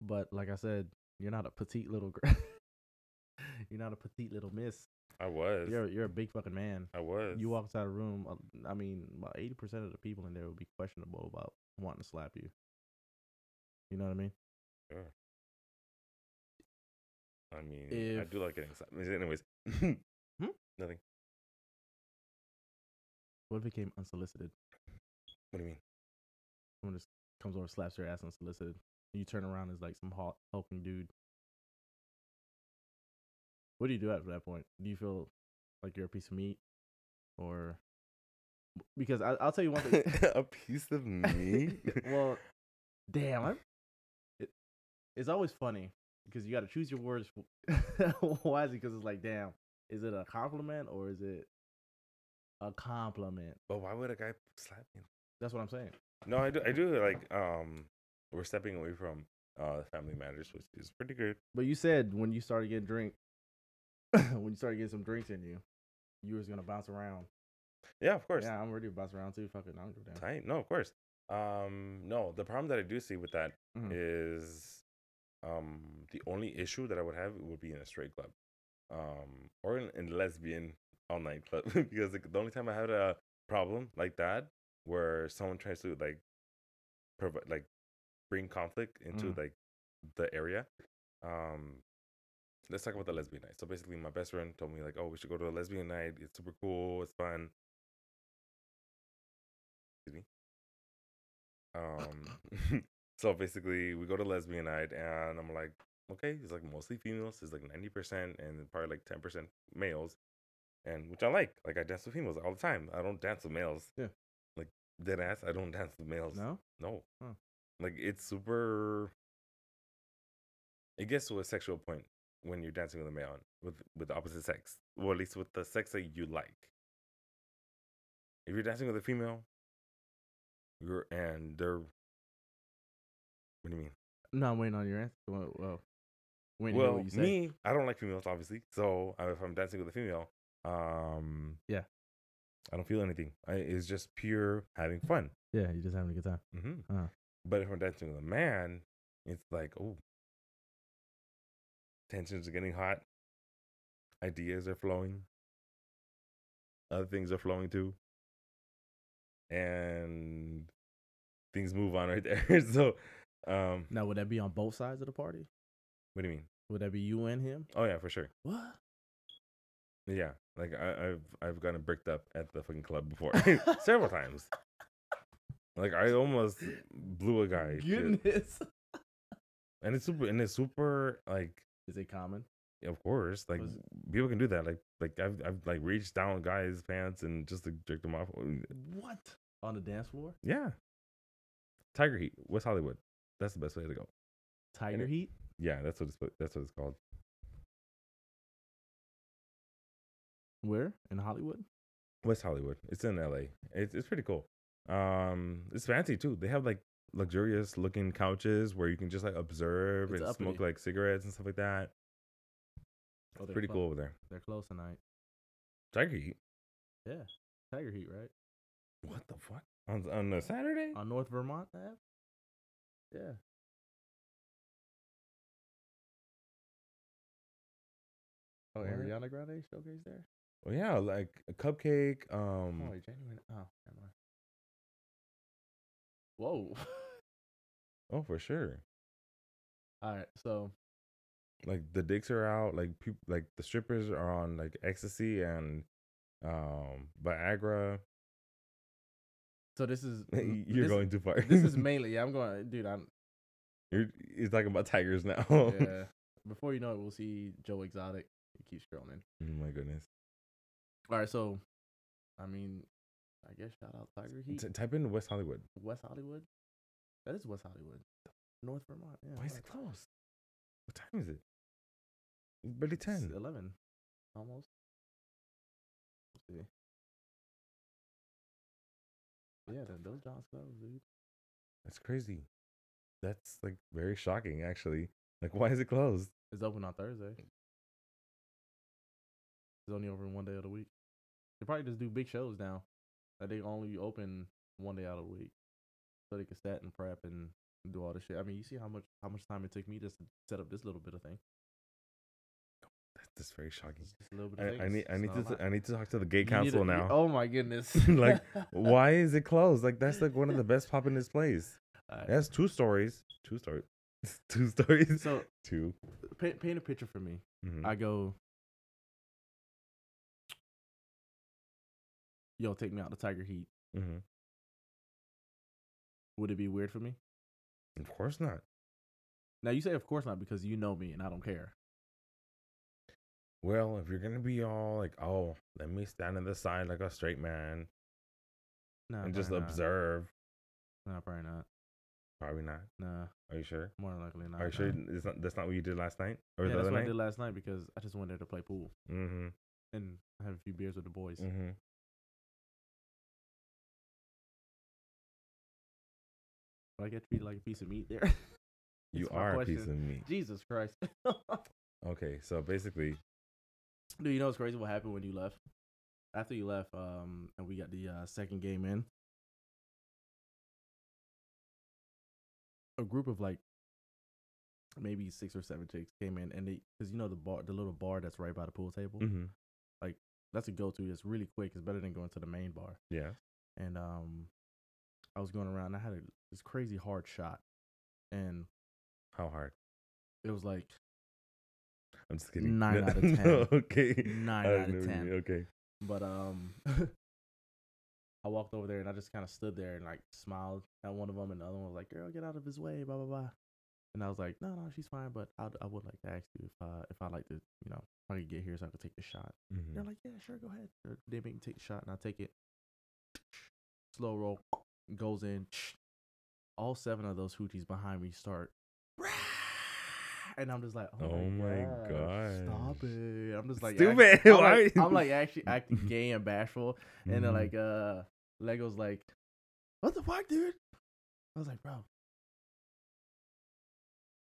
But like I said, you're not a petite little girl. you're not a petite little miss. I was. You're you're a big fucking man. I was. You walk inside a room. uh, I mean, about eighty percent of the people in there would be questionable about wanting to slap you. You know what I mean? Sure. I mean, I do like getting slapped. Anyways, Hmm? nothing. What if it came unsolicited? What do you mean? Someone just comes over, slaps your ass unsolicited. And you turn around as like some hot hulking dude. What do you do after that point? Do you feel like you're a piece of meat, or because I, I'll tell you one thing. a piece of meat. well, damn, it, it's always funny because you got to choose your words wisely. Because it's like, damn, is it a compliment or is it a compliment? but why would a guy slap me? That's what I'm saying. No, I do. I do like. Um, we're stepping away from uh family matters, which is pretty good. But you said when you started getting drink, when you started getting some drinks in you, you was gonna bounce around. Yeah, of course. Yeah, I'm ready to bounce around too. Fuck it, I don't give a damn. Tight. No, of course. Um, no, the problem that I do see with that Mhm. is, um, the only issue that I would have would be in a straight club, um, or in, in lesbian all night club because like, the only time I had a problem like that where someone tries to like, provide like, bring conflict into Mhm. like the area. Um, let's talk about the lesbian night. So basically, my best friend told me like, oh, we should go to a lesbian night. It's super cool. It's fun. Excuse me. Um, so basically, we go to lesbian night, and I'm like, okay, it's like mostly females. It's like ninety percent, and probably like ten percent males, and which I like. Like I dance with females all the time. I don't dance with males. Yeah. Like dead ass, I don't dance with males. No. No. Huh. Like it's super. It gets to a sexual point when you're dancing with a male with with the opposite sex, or at least with the sex that you like. If you're dancing with a female, you're and they're. What do you mean? No, I'm waiting on your answer. Well, well waiting well, you say. me, I don't like females, obviously. So if I'm dancing with a female, um, Yeah. I don't feel anything. I, it's just pure having fun. Yeah, you're just having a good time. hmm Uh. But if I'm dancing with a man, it's like, oh, tensions are getting hot, ideas are flowing, other things are flowing too, and things move on right there. so, um, Now, would that be on both sides of the party? what do you mean? Would that be you and him? Oh yeah, for sure. What? Yeah, like I, I've I've gotten bricked up at the fucking club before several times. Like I almost blew a guy, shit. And it's super and it's super like Is it common? of course like people can do that. Like like I've I've like reached down guys' pants and just to jerk them off. What? On the dance floor? Yeah, Tiger Heat, West Hollywood. That's the best way to go. Tiger it- Heat? Yeah, that's what it's that's what it's called. Where? In Hollywood? West Hollywood. It's in LA. It's it's pretty cool. Um, it's fancy too. They have like luxurious looking couches where you can just like observe It's and smoke like cigarettes and stuff like that. Oh, they're Pretty clo- cool over there. They're close tonight. Tiger Heat. Yeah. Tiger Heat, right? What the fuck? On on a Saturday? On North Vermont Ave? Yeah. Oh, Word. Ariana Grande showcase there? Well, yeah, like a cupcake. Um, oh, genuine. Oh, never. Whoa. oh for sure. All right. So, Like the dicks are out. Like people, like the strippers are on like ecstasy and um Viagra. So this is You're this, going too far. This is mainly. Yeah, I'm going, dude. I'm. You're, you're talking about tigers now. Yeah. Before you know it, we'll see Joe Exotic. He keeps scrolling. oh my goodness. All right. So, I mean, I guess shout out Tiger Heat. T- type in West Hollywood. West Hollywood. That is West Hollywood. North Vermont. Yeah. Why is it closed? What time is it? It's barely It's ten. 11. Almost. Let's see. Yeah, th- those Johns closed, dude. That's crazy. That's like very shocking, actually. Like, why is it closed? It's open on Thursday. It's only open one day of the week. They probably just do big shows now. Like they only open one day out of the week, so they can set and prep and do all this shit. I mean, you see how much how much time it took me just to set up this little bit of thing. That's very shocking. Just a little bit. I, I need I need to a t- lot. I need to talk to the gay council to- now. Oh my goodness! Like, Why is it closed? Like that's like one of the best pop in this place. It has two stories. Two stories. two stories. So two. paint, paint a picture for me. Mhm. I go, yo, take me out to Tiger Heat. Mhm. Would it be weird for me? Of course not. Now you say, of course not, because you know me and I don't care. Well, if you're gonna be all like, oh, let me stand on the side like a straight man no, and just probably not. observe, Nah, probably not. probably not. Nah, Are you sure? more than likely not. Are you sure it's not, that's not what you did last night or Yeah, that's what I did last night because I just went there to play pool Mm-hmm. and have a few beers with the boys. Mm-hmm. But I get treated like a piece of meat there. You are a piece of meat. Jesus Christ. Okay, so basically, Dude, you know what's crazy? What happened when you left? After you left, um, and we got the uh, second game in, a group of like maybe six or seven chicks came in, and they, cause you know the bar, the little bar that's right by the pool table, mm-hmm. that's a go to. It's really quick. It's better than going to the main bar. yeah. And um, I was going around. I had a, this crazy hard shot, and How hard? it was like I'm just kidding. Nine out of 10. no, okay. Nine out of know what you 10. Okay. But um, I walked over there and I just kind of stood there and like smiled at one of them, and the other one was like, "Girl, get out of his way," blah blah blah. And I was like, "No, no, she's fine, but I I would like to ask you if uh if I like to, you know, if I could get here so I could take the shot." Mhm. They're like, "Yeah, sure, go ahead." They make me take the shot, and I take it. Slow roll goes in. All seven of those hoochies behind me start. And I'm just like, oh, Oh my, god, stop it! I'm just like, Stupid. act- I'm, like, I'm like actually acting gay and bashful, and then Mhm. like uh, Lego's like, what the fuck, dude? I was like, bro.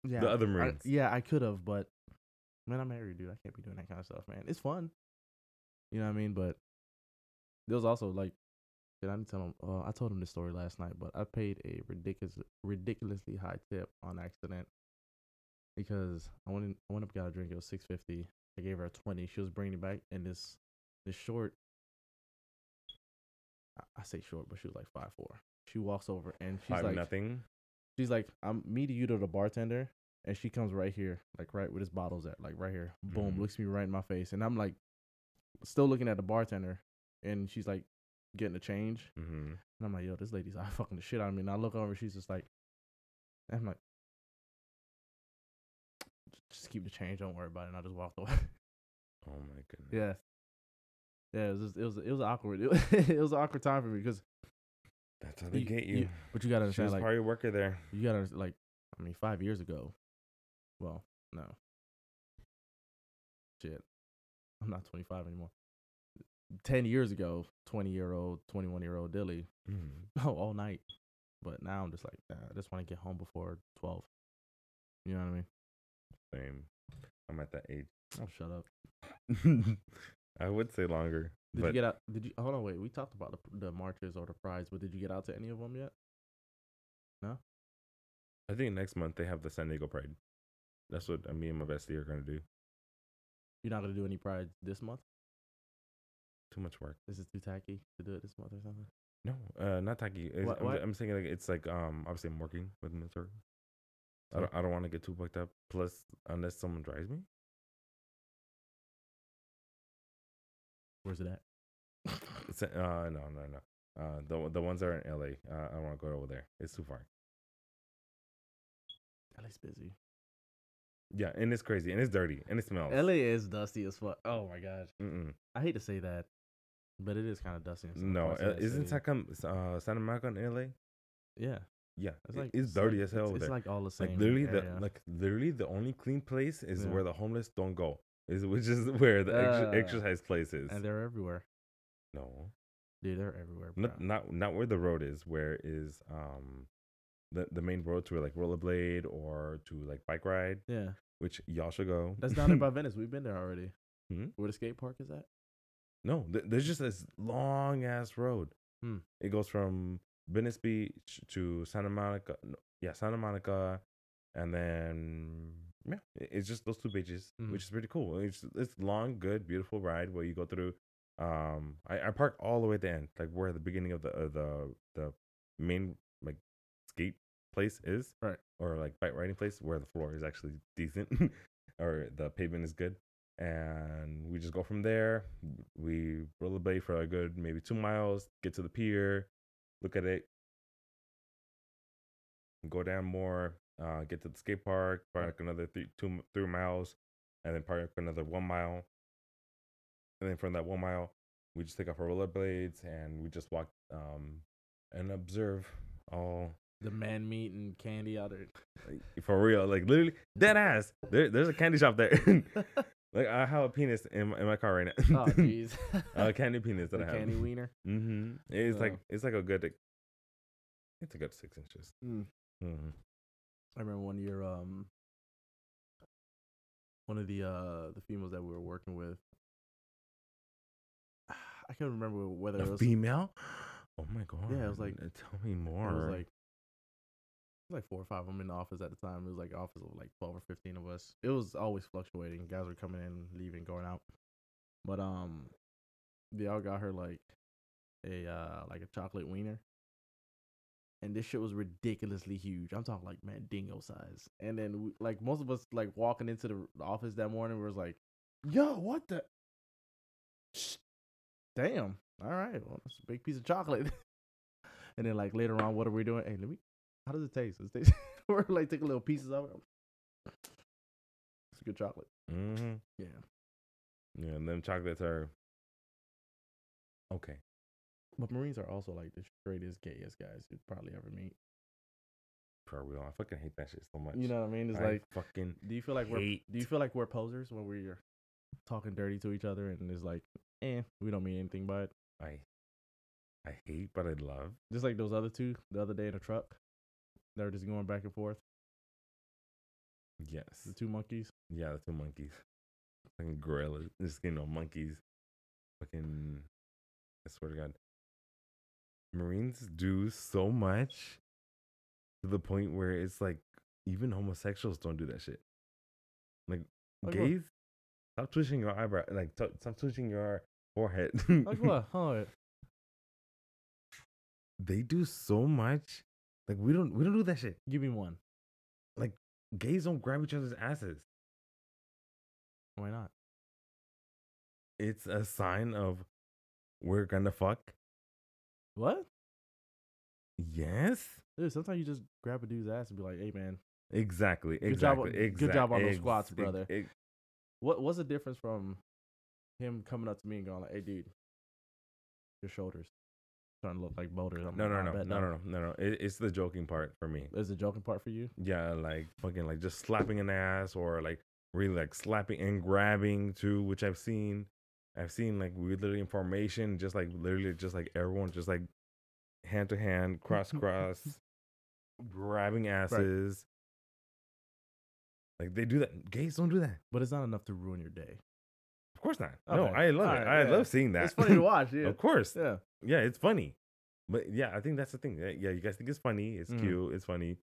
Yeah, the other I- yeah, I could have, but man, I'm married, dude. I can't be doing that kind of stuff, man. It's fun, you know what I mean. But there was also like, did I tell him? Uh, I told him this story last night, but I paid a ridiculous, ridiculously high tip on accident because I went in, I went up got a drink. It was six fifty. I gave her a twenty. She was bringing it back, and this this short. I- I say short, but she was like five four. She walks over and she's Five like, nothing. she's like, I'm meeting you to the bartender, and she comes right here, like right where his bottle's at, like right here. Boom, Mhm. looks me right in my face, and I'm like, still looking at the bartender, and she's like, getting the change, Mm-hmm. and I'm like, yo, this lady's eye fucking the shit out of me, and I look over, and she's just like, I'm like, just keep the change, don't worry about it, and I just walked away. Oh my goodness. yeah. Yeah, it was just, it was it was awkward. It was, it was an awkward time for me because That's how they get you. but you gotta she understand was like probably a worker there. You gotta like, I mean, five years ago. Well, no. Shit, I'm not 25 anymore. Ten years ago, 20 year old, 21 year old Dilly, Mm-hmm. oh, all night. But now I'm just like, nah, I just want to get home before 12. You know what I mean? Same. I'm at that age. Oh, shut up. I would say longer, Did but you get out? Did you? Hold on, wait. We talked about the the marches or the prides, but did you get out to any of them yet? No. I think next month they have the San Diego Pride. That's what uh, me and my bestie are gonna do. You're not gonna do any pride this month. Too much work. This is too tacky to do it this month or something. No, uh, not tacky. What- I'm, what? I'm saying like it's like um obviously I'm working with military. I don't I don't want to get too booked up. Plus, unless someone drives me, Where's it at? it's uh no no no. Uh, the the ones that are in LA, uh, I don't want to go over there. It's too far. LA's busy. Yeah, and it's crazy, and it's dirty, and it smells. LA is dusty as fuck. Oh my gosh. Mm-mm. I hate to say that, but it is kind of dusty. in some No, parts of uh, that isn't. Sacam uh, Santa Monica in LA? Yeah, Yeah, it's like it's dirty like, as hell It's, it's like all the same. like literally area. the like literally the only clean place is Yeah. where the homeless don't go. Is which is where the Uh, exercise place is. and they're everywhere, no, dude. They're everywhere. Bro. not not not where the road is. Where is um the the main road to like rollerblade or to like bike ride, yeah, which y'all should go. that's down there by Venice. We've been there already. Hmm? Where the skate park is at? no, th- there's just this long ass road. Hmm. It goes from Venice Beach to Santa Monica. no, Yeah, Santa Monica, and then yeah, it's just those two beaches, Mhm. which is pretty cool. It's it's long, good, beautiful ride where you go through. Um, I, I park all the way at the end, like where the beginning of the uh, the the main like skate place is, Right. Or like bike riding place where the floor is actually decent, or the pavement is good. And we just go from there. We rollerblade for a good maybe two miles, get to the pier, look at it, go down more, uh, get to the skate park, park another three, two, three miles, and then park another one mile. And then from that one mile, we just take off our rollerblades and we just walk um, and observe all The man meat and candy out there. for real, like literally dead ass. There, there's a candy shop there. like I have a penis in my, in my car right now. oh jeez. a candy penis that the I have. candy wiener. Mm-hmm. It's like Oh. it's like a good. It's a good six inches. Mm. Mm-hmm. I remember one year, um, one of the uh the females that we were working with. I can't remember whether it A was female? Oh my god! Yeah, it was like- tell me more. it was like four or five of them in the office at the time. It was like office of like twelve or fifteen of us. It was always fluctuating. Guys were coming in, leaving, going out. But um, they all got her like a uh like a chocolate wiener, and this shit was ridiculously huge. I'm talking like Mandingo size. And then we, like most of us like walking into the office that morning we was like, "Yo, what the." Damn, all right, well, it's a big piece of chocolate. and then like later on, what are we doing? Hey, let me. How does it taste? Does it taste? We're like taking little pieces of it. It's good chocolate. Mm-hmm. Yeah. Yeah, and them chocolates are okay. But Marines are also like the straightest, gayest guys you'd probably ever meet. For real, I fucking hate that shit so much. You know what I mean? It's I like, fucking do you feel like we're do you feel like we're posers when we're talking dirty to each other and it's like, eh, we don't mean anything by it. I I hate, but I love. Just like those other two the other day in a truck. They were just going back and forth. Yes. The two monkeys. Yeah, the two monkeys. Fucking gorillas. Just you know, monkeys. Fucking I swear to God. Marines do so much to the point where it's like even homosexuals don't do that shit. Like, Like what? gays, stop twitching your eyebrow. Like t- stop twitching your forehead. Like what? They do so much. Like we don't we don't do that shit. give me one. Like gays don't grab each other's asses. Why not? It's a sign of we're gonna fuck. What? Yes. Dude, sometimes you just grab a dude's ass and be like, "Hey, man, Exactly. Good job on- Exactly. good job on those squats, ex- brother. ex- what what's the difference from him coming up to me and going like, "Hey, dude, your shoulders starting to look like boulders." I'm No, no, no, no, not." no, no, no, no. It, it's the joking part for me. Is the joking part for you? Yeah, like fucking like just slapping an ass or like really like slapping and grabbing too, which I've seen. I've seen like we literally in formation, just like literally just like everyone just like hand to hand, cross cross, grabbing asses. Like they do that. Gays don't do that. But it's not enough to ruin your day. Of course not. No, I love Alright, it. I yeah. love seeing that. It's funny to watch. Yeah, of course. yeah. Yeah, it's funny. But yeah, I think that's the thing. Yeah, you guys think it's funny. It's Mhm. cute. It's funny.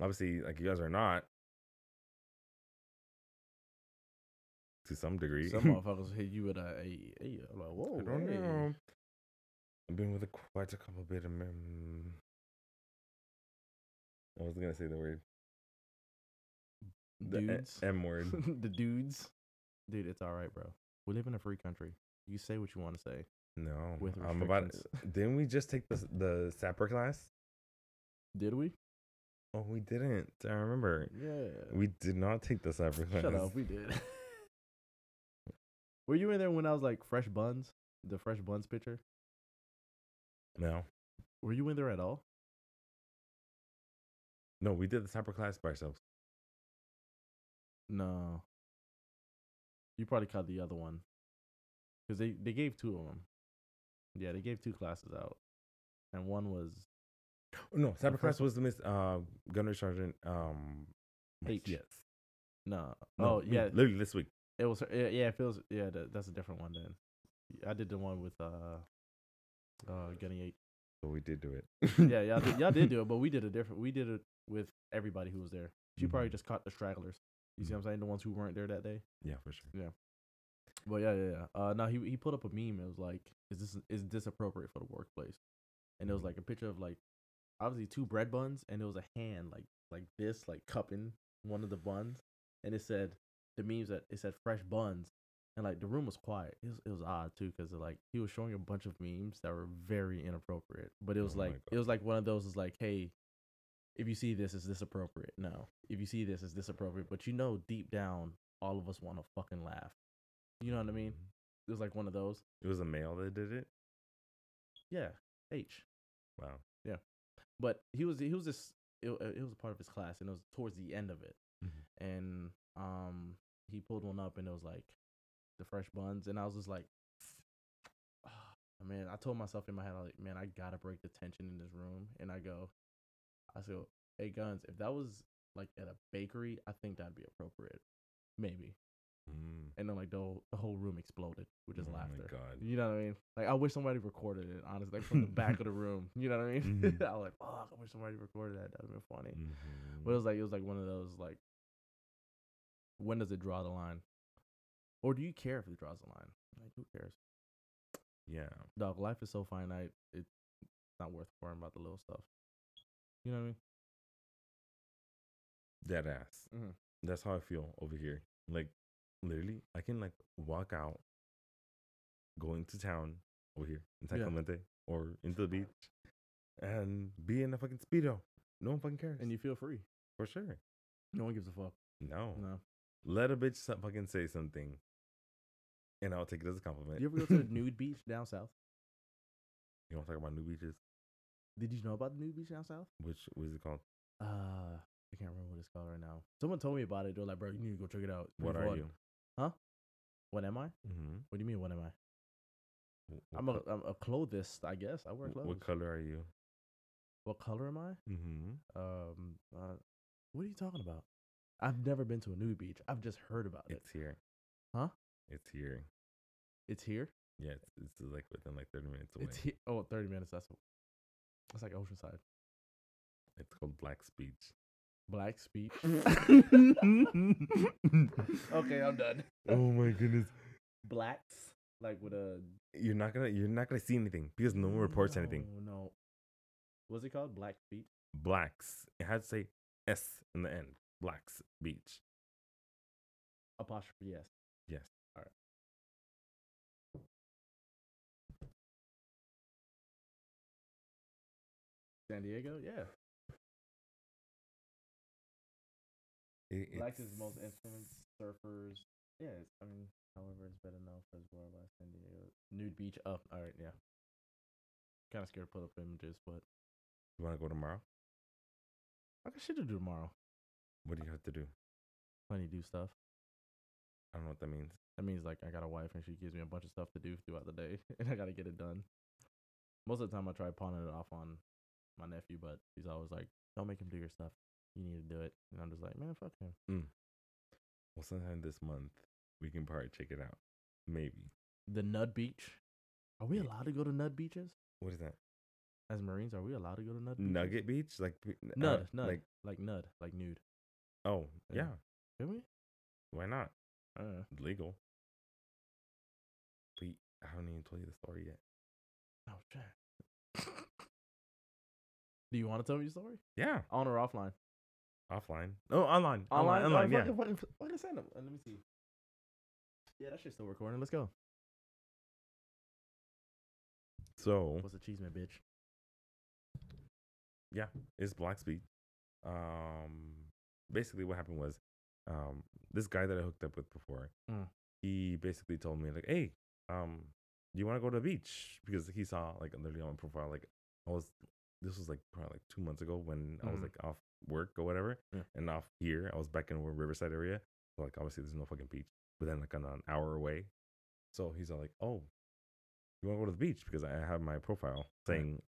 Obviously, like you guys are not to some degree. Some motherfuckers hit you with a, a, a I'm like, whoa, I don't hey." know. I've been with a, quite a couple bit of mem- I was gonna say the word. The e- M word. the dudes, dude. It's all right, bro. We live in a free country. You say what you want to say. No, With I'm about. Didn't we just take the the sapper class? Did we? Oh, we didn't. I remember. Yeah. We did not take the sapper class. Shut up. We did. Were you in there when I was like fresh buns? The fresh buns picture. No, Were you in there at all? no, we did the sapper class by ourselves. No. You probably caught the other one. Because they, they gave two of them. Yeah, they gave two classes out. And one was No, sapper first class was the miss uh gunnery sergeant um H. Yes. no. No, oh yeah, literally this week. it was. Yeah, yeah, it feels. Yeah, that, that's a different one then. I did the one with uh, uh, Gunny Eight. So we did do it. Yeah, y'all did, y'all did do it, but we did a different. We did it with everybody who was there. She probably Mhm. just caught the stragglers. You see what I'm saying? The ones who weren't there that day. Yeah, for sure. Yeah. But yeah, yeah, yeah. Uh, now he he put up a meme. It was like, "Is this is this appropriate for the workplace?" And it was Mhm. like a picture of like, obviously two bread buns, and it was a hand like like this, like cupping one of the buns, and it said the memes that it said fresh buns, and like the room was quiet. It was it was odd too because like he was showing a bunch of memes that were very inappropriate, but it was Oh like it was like one of those is like, hey. If you see this, is this appropriate? No. If you see this, is this appropriate? But you know, deep down, all of us want to fucking laugh. You know what I mean? Mhm. It was like one of those. It was a male that did it. Yeah, H. Wow. Yeah, but he was he was just it, it was a part of his class, and it was towards the end of it. Mhm. And um, he pulled one up, and it was like the fresh buns, and I was just like, ah, man. I told myself in my head, I was like, man, I gotta break the tension in this room, and I go, I said, hey, guns, if that was like at a bakery, I think that'd be appropriate, maybe. Mm. And then like the whole, the whole room exploded with just Oh my laughter. God. You know what I mean? Like I wish somebody recorded it, honestly, like from the back of the room. You know what I mean? Mhm. I was like, fuck, I wish somebody recorded that. That'd been funny. Mhm. But it was like it was like one of those like when does it draw the line? Or do you care if it draws the line? Like who cares? yeah. Dog, life is so finite, it's not worth worrying about the little stuff. You know what I mean? Dead ass. Mhm. That's how I feel over here. Like literally, I can like walk out, going to town, over here in San Yeah. Or into the beach and be in a fucking speedo. No one fucking cares. and you feel free. for sure. No one gives a fuck. No. No. Let a bitch fucking say something, and I'll take it as a compliment. You ever go to the nude beach down south? You want to talk about new beaches? Did you know about the nude beach down south? Which what is it called? Uh, I can't remember what it's called right now. Someone told me about it. They're like, bro, you need to go check it out. It's What are fun." you? What am I? Mm-hmm. What do you mean? What am I? What, I'm a I'm a clothist, I guess. I wear clothes. what color are you? What color am I? Mm-hmm. Um, uh, what are you talking about? I've never been to a nude beach. I've just heard about it. It's here. Huh? It's here. It's here. Yeah, it's, it's like within like thirty minutes away. It's here. Oh, 30 minutes. That's that's like Oceanside. It's called Black Speech. Black speech. okay, I'm done. oh my goodness! Blacks, like with a You're not gonna you're not gonna see anything because no one reports anything. No, no. What's it called? Black speech. Blacks. It had to say S in the end. Blacks Beach. Apostrophe yes. Yes. San Diego, yeah. It, Blacks is most instruments, surfers. Yeah, it's, I mean, however, it's better known for as well by San Diego. Nude beach up. All right, yeah. Kind of scared to put up images, but You want to go tomorrow? I got shit to do tomorrow. What do you have to do? Plenty do stuff. I don't know what that means. That means like I got a wife and she gives me a bunch of stuff to do throughout the day, and I gotta get it done. Most of the time, I try pawning it off on my nephew, but he's always like, "Don't make him do your stuff. You need to do it." And I'm just like, "Man, fuck him." Well, sometime this month we can probably check it out. Maybe. The Nud Beach. Are we allowed to go to Nud beaches What is that? as Marines? Are we allowed to go to Nud? Beaches? Nugget Beach? Like uh, Nud, nud, Like like, nud, like nude. oh Yeah. yeah. Can we? Why not? Uh, legal. But I haven't even told you the story yet. oh shit. do you want to tell me your story? Yeah. On or offline? Offline. No, online. Online. Online, Online. Oh, yeah. fucking- fucking send 'em. Uh, Let me see. Yeah, that shit's still recording. Let's go. So What's the cheese man, bitch? yeah, it's Blacks Beach. Um, basically what happened was, um, this guy that I hooked up with before, Mm. he basically told me like, hey, um, do you want to go to the beach? Because he saw like literally on my profile, like I was, this was like probably like two months ago when I was Mhm. like off work or whatever, Yeah. and off here, I was back in the Riverside area. So like obviously there's no fucking beach, but then like on an hour away. So he's all like, oh, you want to go to the beach? Because I have my profile saying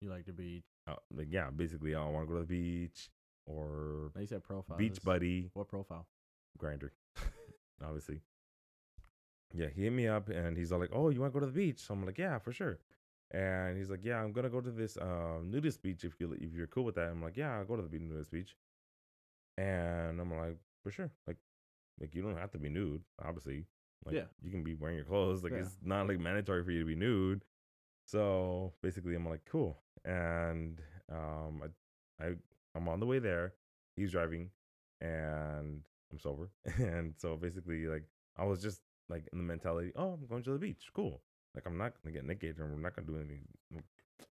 You like to be? uh, like yeah, basically I want to go to the beach or you said profile. beach buddy What profile? Grindr, obviously. Yeah, he hit me up and he's all like, "Oh, you want to go to the beach?" So I'm like, "Yeah, for sure." And he's like, "Yeah, I'm gonna go to this um, nudist beach if you if you're cool with that." I'm like, "Yeah, I'll go to the nudist beach." And I'm like, "For sure." Like, like you don't have to be nude, obviously. Like, Yeah. you can be wearing your clothes. Like, Yeah. it's not like mandatory for you to be nude. So basically, I'm like, "Cool." And um, I, I I'm on the way there. He's driving, and I'm sober. And so basically, like, I was just like in the mentality, oh, I'm going to the beach. Cool. Like, I'm not gonna get naked and we're not gonna do anything.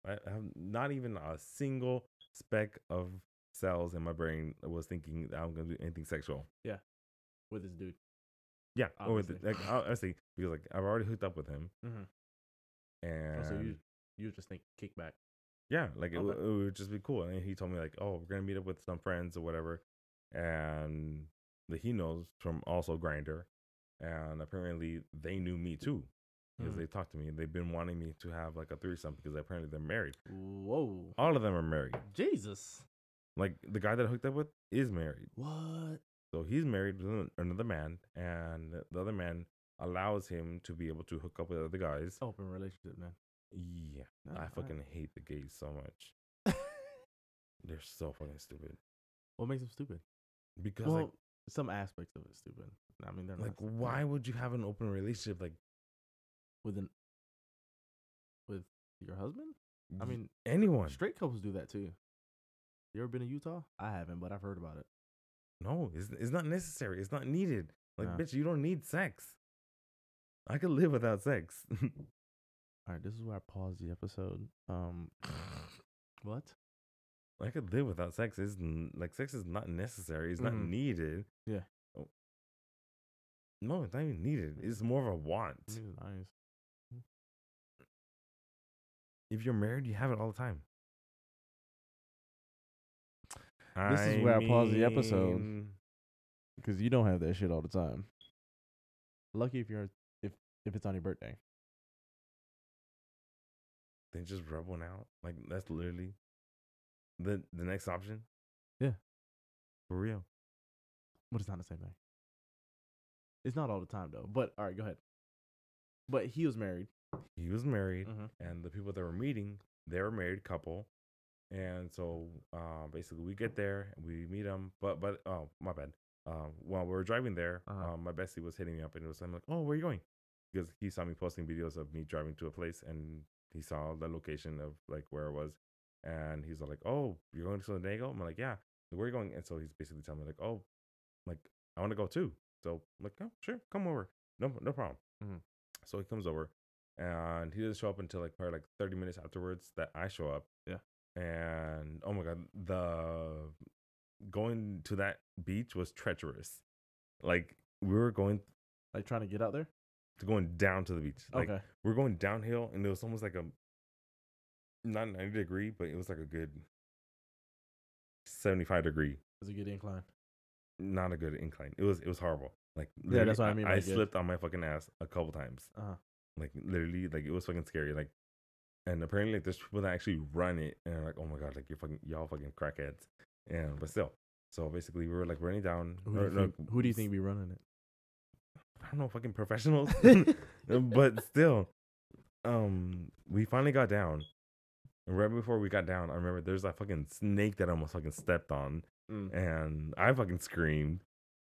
I have not even a single speck of cells in my brain that was thinking that I'm gonna do anything sexual. Yeah, with this dude. Yeah. Or with Obviously. like, honestly, because like I've already hooked up with him, Mm-hmm. and so you you just think kickback. Yeah, like it, Okay. w- it would just be cool. And he told me like, oh, we're gonna meet up with some friends or whatever, and that he knows from also Grindr, and apparently they knew me too because Mhm. they talked to me. They've been wanting me to have like a threesome because apparently they're married. Whoa. All of them are married. Jesus. Like the guy that I hooked up with is married, What? so he's married with another man, and the other man allows him to be able to hook up with other guys. Open relationship, man. Yeah, I fucking hate the gays so much. They're so fucking stupid. what makes them stupid? Because well, like some aspects of it stupid. I mean, they're like why would you have an open relationship like with an with your husband. I mean, anyone straight couples do that too. You ever been to Utah? I haven't, but I've heard about it. no it's, it's not necessary it's not needed like Nah. bitch you don't need sex i could live without sex All right, this is where I pause the episode. Um, what? I could live without sex. Is like sex is not necessary. It's not Mhm. needed. Yeah. Oh. No, it's not even needed. It's more of a want. This is nice. If you're married, you have it all the time. This is where I pause the episode. mean, Because you don't have that shit all the time. Lucky if you're if if it's on your birthday. Then just rub one out. Like that's literally the the next option. Yeah. For real. But it's not the same thing. It's not all the time though. But all right, go ahead. But he was married. He was married. Mm-hmm. and the people that were meeting, they were married couple, and so uh, basically we get there, we meet them, but but oh my bad. Um, while we were driving there, Uh-huh. um, my bestie was hitting me up, and it was I'm like, oh, where are you going? Because he saw me posting videos of me driving to a place, and he saw the location of like where it was, and he's like, oh, you're going to San Diego? I'm like, yeah. Where are you going? And so he's basically telling me like, oh, like I want to go too. So I'm like, oh, sure, come over. No, no problem. Mhm. So he comes over, and he doesn't show up until like probably like 30 minutes afterwards that I show up. Yeah. And oh my god, the going to that beach was treacherous. Like we were going Like trying to get out there. to going down to the beach. Like okay. we're going downhill, and it was almost like a not 90 degree, but it was like a good 75 degree. It was a good incline. Not a good incline. It was it was horrible. Like Yeah, that's what I mean I, good. slipped on my fucking ass a couple times. Uh huh. Like literally like it was fucking scary like and apparently like there's people that actually run it and are like oh my god like you're fucking y'all fucking crackheads and but still so basically we were like running down Who, do or, you no, think, who do you think be running it? i don't know fucking professionals but still um we finally got down and right before we got down i remember there's that fucking snake that I almost fucking stepped on Mm. and I fucking screamed,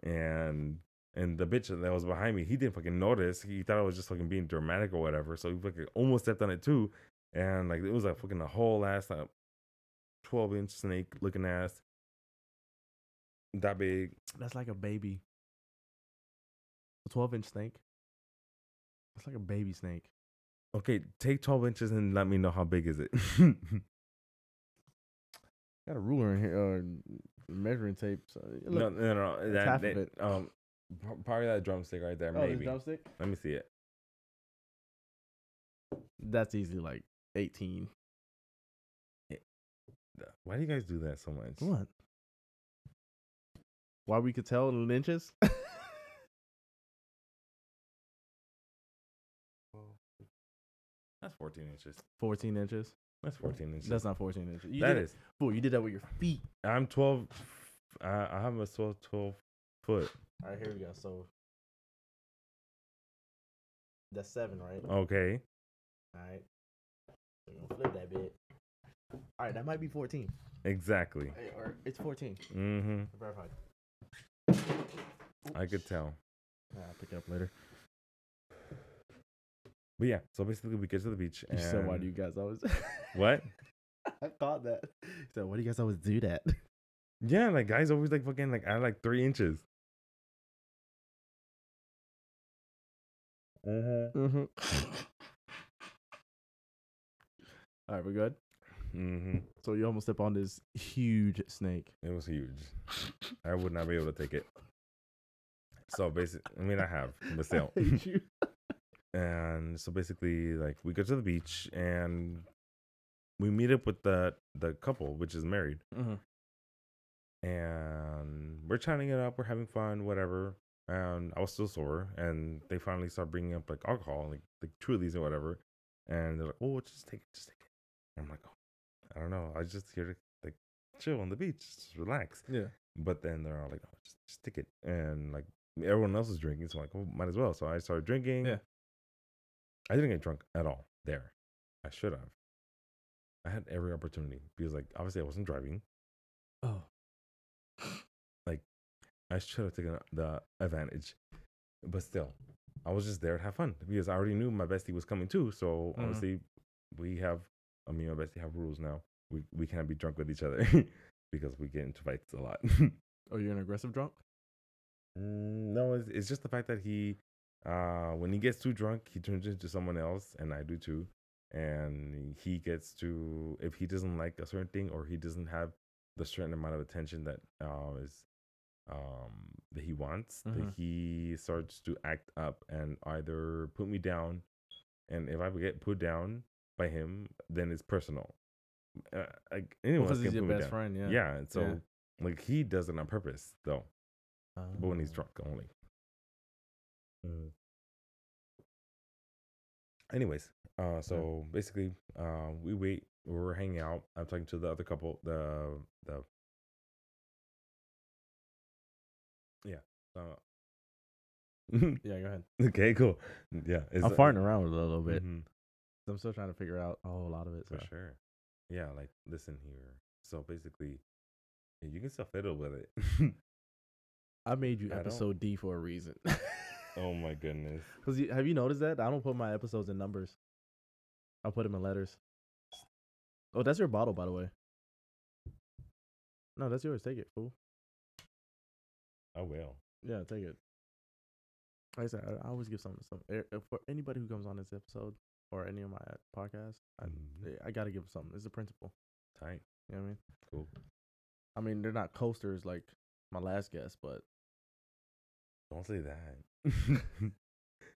and and the bitch that was behind me, he didn't fucking notice. He thought I was just fucking being dramatic or whatever. So he fucking almost stepped on it too, and like it was like fucking a whole ass like twelve inch snake looking ass, that big. That's like a baby. A twelve inch snake. It's like a baby snake. Okay, take twelve inches and let me know how big is it. Got a ruler in here, uh, measuring tape. So no, look, no, no, it's that, half of it. um, p- probably that drumstick right there, oh, maybe. drumstick. Let me see it. That's easily like eighteen. Eh, why do you guys do that so much? What? Why we could tell in inches? That's fourteen inches. Fourteen inches. That's fourteen inches. That's not fourteen inches. You That did, is. Fool, you did that with your feet. I'm 12. I, I have a 12, 12 foot. All right, here we go. So that's seven, right? Okay. All right. We're gonna flip that bit. All right, that might be fourteen. Exactly. Hey, Or it's fourteen. Mm-hmm. Verified. I could tell. I'll pick it up later. But yeah, so basically we get to the beach and said, "Why do you guys always?" what? I thought that. So why do you guys always do that? Yeah, like guys always like fucking like add like three inches. Mm-hmm. mm-hmm. All right, we're good. Mm-hmm. So you almost step on this huge snake. It was huge. I would not be able to take it. So basically, I mean, I have, but still. I hate you. and so basically like we go to the beach and we meet up with the the couple which is married Mhm. and we're chatting it up we're having fun whatever and i was still sore. and they finally start bringing up like alcohol like like these or whatever and they're like oh just take it just take it i'm like oh, i don't know i just here to like chill on the beach just relax Yeah. but then they're all like, oh, just, just take it. And like everyone else is drinking. So I'm like, oh, might as well. So I started drinking. Yeah. I didn't get drunk at all there. I should have. I had every opportunity because, like, obviously I wasn't driving. Oh. I should have taken the advantage. But still, I was just there to have fun because I already knew my bestie was coming too. So Mhm. obviously, we have, I mean, my bestie have rules now. We, we can't be drunk with each other because we get into fights a lot. Oh, you're an aggressive drunk? Mm, no, it's, it's just the fact that he, uh, when he gets too drunk, he turns into someone else, and I do too. and he gets to if he doesn't like a certain thing or he doesn't have the certain amount of attention that uh, is um that he wants that Mhm. he starts to act up and either put me down and if i get put down by him then it's personal uh, like anyone because else he's can your best down. friend. Yeah. yeah and so Yeah. like he does it on purpose though but when he's Oh. drunk only. Anyways, uh, so basically, uh, we wait. We're hanging out. I'm talking to the other couple. The the Uh, Yeah, go ahead. okay, cool. Yeah, it's, I'm uh, farting around with it a little bit. mhm, I'm still trying to figure out a whole lot of it. So. for sure. Yeah, like listen here. So basically, you can still fiddle with it. I made you I don't- episode D for a reason. oh my goodness. Cause you, have you noticed that I don't put my episodes in numbers. I put them in letters. Oh, that's your bottle, by the way. No, that's yours. Take it, fool. I will. Yeah, take it. Like I said, I, I always give something. Some eh, eh, for anybody who comes on this episode or any of my podcasts. I Mhm. I gotta give something. It's a principle. Tight. You know what I mean? Cool. I mean, they're not coasters like my last guest, but Don't say that.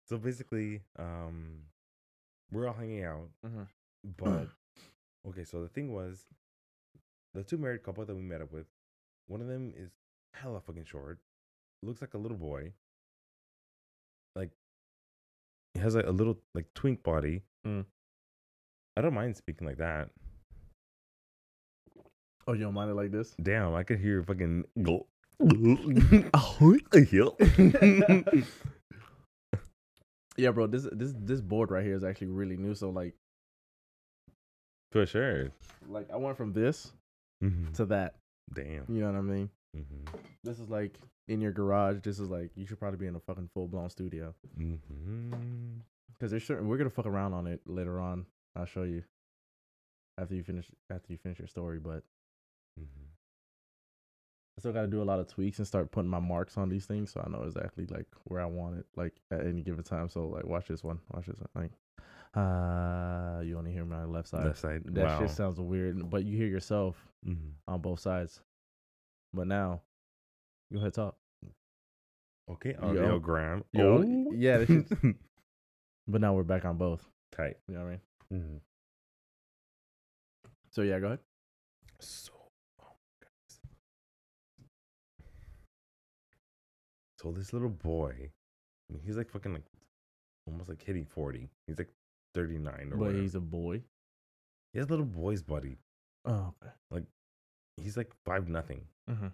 so basically, um, we're all hanging out, Mhm. but okay. So the thing was, the two married couple that we met up with, one of them is hella fucking short, looks like a little boy, like he has like a little like twink body. Mm. I don't mind speaking like that. oh, you don't mind it like this? Damn, I could hear fucking go. Yeah, bro. This this this board right here is actually really new. So like For sure. like I went from this Mhm. to that. Damn. You know what I mean? hmm This is like in your garage. This is like you should probably be in a fucking full blown studio. hmm Cause there's certain we're gonna fuck around on it later on. I'll show you after you finish after you finish your story. But hmm I still gotta do a lot of tweaks and start putting my marks on these things so I know exactly like where I want it like at any given time. So like watch this one. Watch this one. Like uh you only hear my left side. Left side. That wow. shit sounds weird, but you hear yourself Mhm. on both sides. But now, go ahead talk. Okay, Yo. audiogram. Yo, oh, yeah, this is- But now we're back on both. tight. You know what I mean? Mm-hmm. So yeah, go ahead. So, oh my goodness. So this little boy, I mean, he's like fucking like almost like hitting forty. He's like thirty nine or But whatever. he's a boy. He has a little boy's body. Oh, okay. Like, he's like five nothing. Mm-hmm.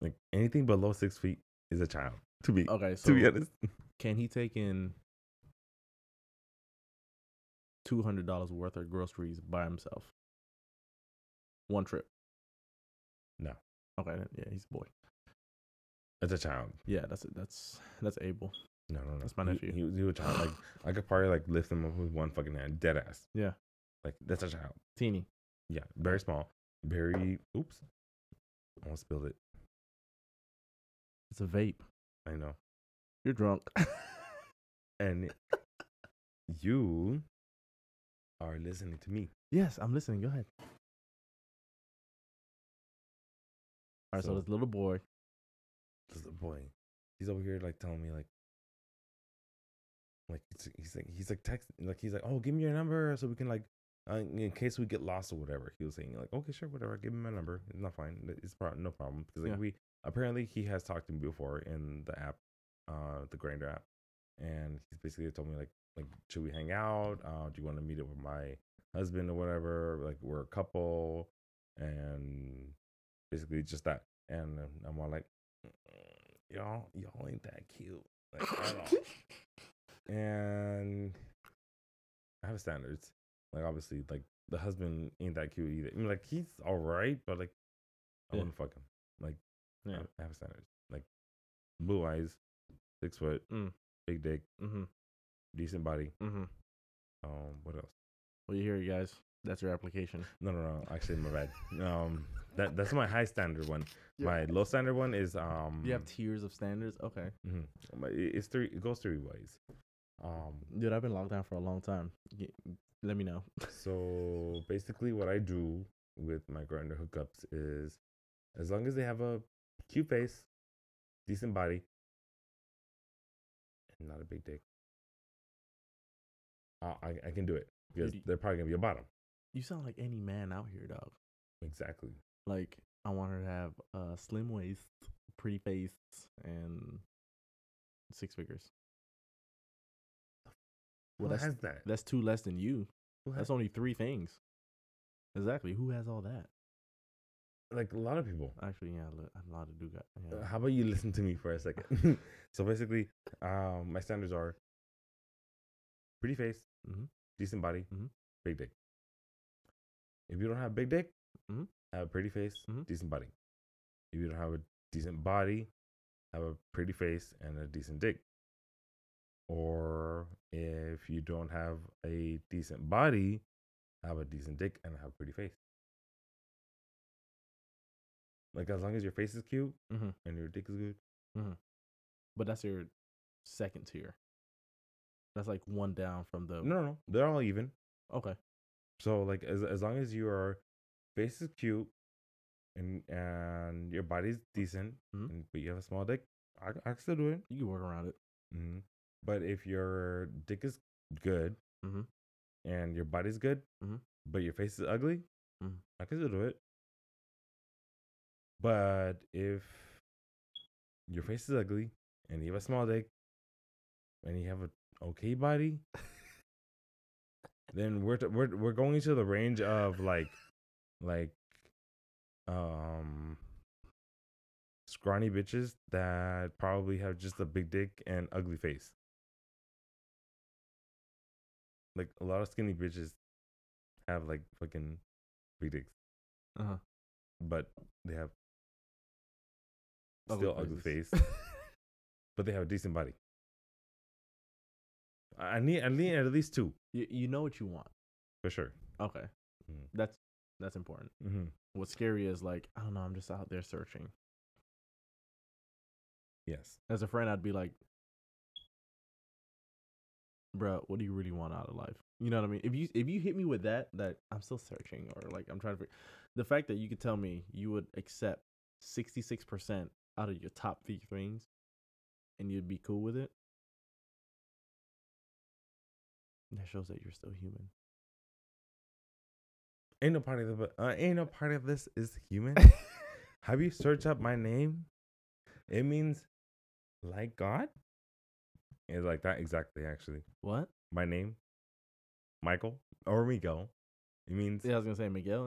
Like anything below six feet is a child. To be Okay, to so be honest. can he take in two hundred dollars worth of groceries by himself? One trip. No. Okay, yeah, he's a boy. As a child. Yeah, that's that's that's able. No, no, no. That's my He- nephew. He, was he was a child. Like I could probably like lift him up with one fucking hand, dead ass. Yeah. Like that's a child. Teeny. Yeah, very small, very. Oops, I almost spilled it. It's a vape. I know. You're drunk. And you are listening to me. yes, I'm listening. Go ahead. All right, so, So- this little boy. This little boy, he's over here like telling me like, like he's like he's like text like he's like oh give me your number so we can like uh, in case we get lost or whatever. He was saying like okay sure whatever give me my number it's not fine it's pro- no problem because like Yeah. we apparently he has talked to me before in the app, uh the Grindr app, and he's basically told me like like should we hang out? Uh, do you want to meet up with my husband or whatever? Like we're a couple, and basically just that. And I'm all like, "Mm, y'all, y'all ain't that cute, like at all. and I have standards. Like obviously, like the husband ain't that cute either. I mean, like he's all right, but like I Yeah. wouldn't fuck him. Like Yeah. I, have standards. Like blue eyes, six foot, Mm. big dick, Mm-hmm. decent body. Mm-hmm. Um, what else? Well, you hear you guys. That's your application. No, no, no. Actually, my bad. Um, that that's my high standard one. Yeah. My low standard one is um. You have tiers of standards. Okay, mhm. It- It's three. It goes three ways. Um, dude, I've been locked down for a long time. Let me know. So basically, what I do with my Grindr hookups is, as long as they have a cute face, decent body, and not a big dick, uh, I I can do it because Dude, they're probably gonna be a bottom. You sound like any man out here, dog. Exactly. Like I want her to have a slim waist, pretty face, and six figures. Who Well, that's has that? that's two less than you. Who has, That's only three things. Exactly. Who has all that? Like a lot of people. Actually, yeah, a lot of do got. Uh, Yeah. How about you listen to me for a second? so basically, um, my standards are pretty face, Mhm. decent body, Mhm. big dick. If you don't have big dick, Mhm. have a pretty face, Mhm. decent body. If you don't have a decent body, have a pretty face and a decent dick. Or if you don't have a decent body, have a decent dick and have a pretty face. Like as long as your face is cute Mhm. and your dick is good. But that's your second tier. That's like one down from the. No, no, no. They're all even. Okay. So like as as long as your face is cute and and your body's decent, Mhm. and, but you have a small dick, I I can still do it. You can work around it. hmm But if your dick is good Mhm. and your body's good, Mhm. but your face is ugly, Mhm. I can still do it. But if your face is ugly and you have a small dick and you have a okay body, then we're t- we're we're going into the range of like like um scrawny bitches that probably have just a big dick and ugly face. Like a lot of skinny bitches have like fucking big dicks, Uh huh. but they have still ugly faces. face, but they have a decent body. I need I need at least two You you know what you want. for sure. Okay. Mhm. That's that's important. hmm What's scary is like I don't know. I'm just out there searching. Yes. As a friend, I'd be like, "Bro, what do you really want out of life?" You know what I mean? If you if you hit me with that, that I'm still searching, or like I'm trying to, fig- the fact that you could tell me you would accept 66 percent out of your top three things, and you'd be cool with it, that shows that you're still human. Ain't no part of the uh, ain't no part of this is human. Have you searched up my name? It means like God. It's like that exactly. Actually, What? my name, Michael or Miguel. It means Yeah, I was gonna say Miguel,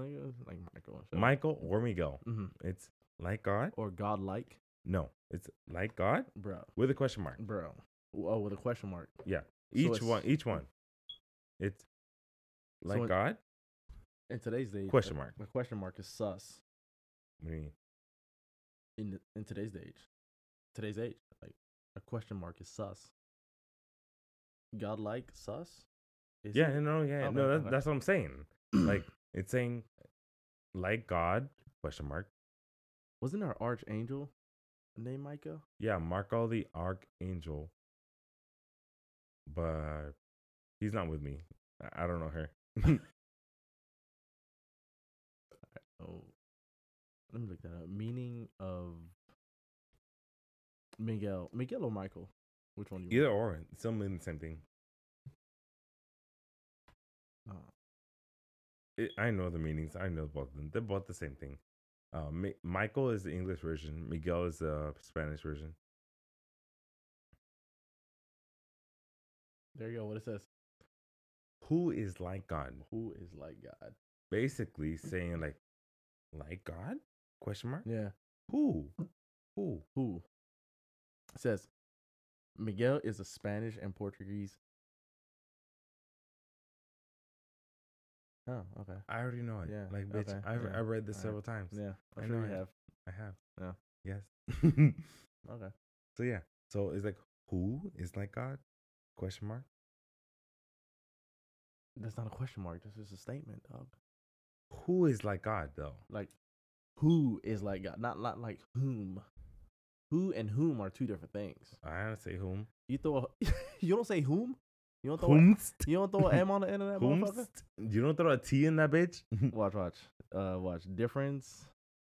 like Michael. Michael or Miguel. Mhm. It's like God. or God like? No, it's like God bro, with a question mark. bro. Oh, with a question mark. Yeah, each it's- one, each one. It's like it- God. In today's day, Question mark. A question mark is sus. What do you mean? in the- in today's age, today's age, like a question mark is sus. God like sus. Is Yeah, it? no, yeah, Okay, no. That's what I'm saying. like it's saying like God question mark. Wasn't our archangel named Micah? Yeah, Marco the Archangel. But he's not with me. I- don't know her. Oh, let me look that up. Meaning of Miguel, Miguel or Michael? Which one do you? Either or, still mean the same thing. Want? Oh, It, I know the meanings. I know both of them. They're both the same thing. Uh, Mi- Michael is the English version. Miguel is the Spanish version. there you go. What it says. Who is like God? Who is like God? Basically saying like, like God? Question mark. Yeah. Who? Who? Who? It says Miguel is a Spanish and Portuguese. Oh, okay. I already know it. Yeah, Like, bitch, okay, I've yeah, I've read this alright. several times. Yeah, I'm I sure know you it. have. I have. Yeah. Yes. Okay. so yeah. So it's like who is like God? Question mark. That's not a question mark. That's just a statement, dog. Who is like God though? Like, who is like God? Not not like whom. Who and whom are two different things. I don't say whom. You throw. A, you don't say whom. You don't throw a, you don't throw an M on the end of that motherfucker. You don't throw a T in that bitch. Watch, watch, uh, watch. Difference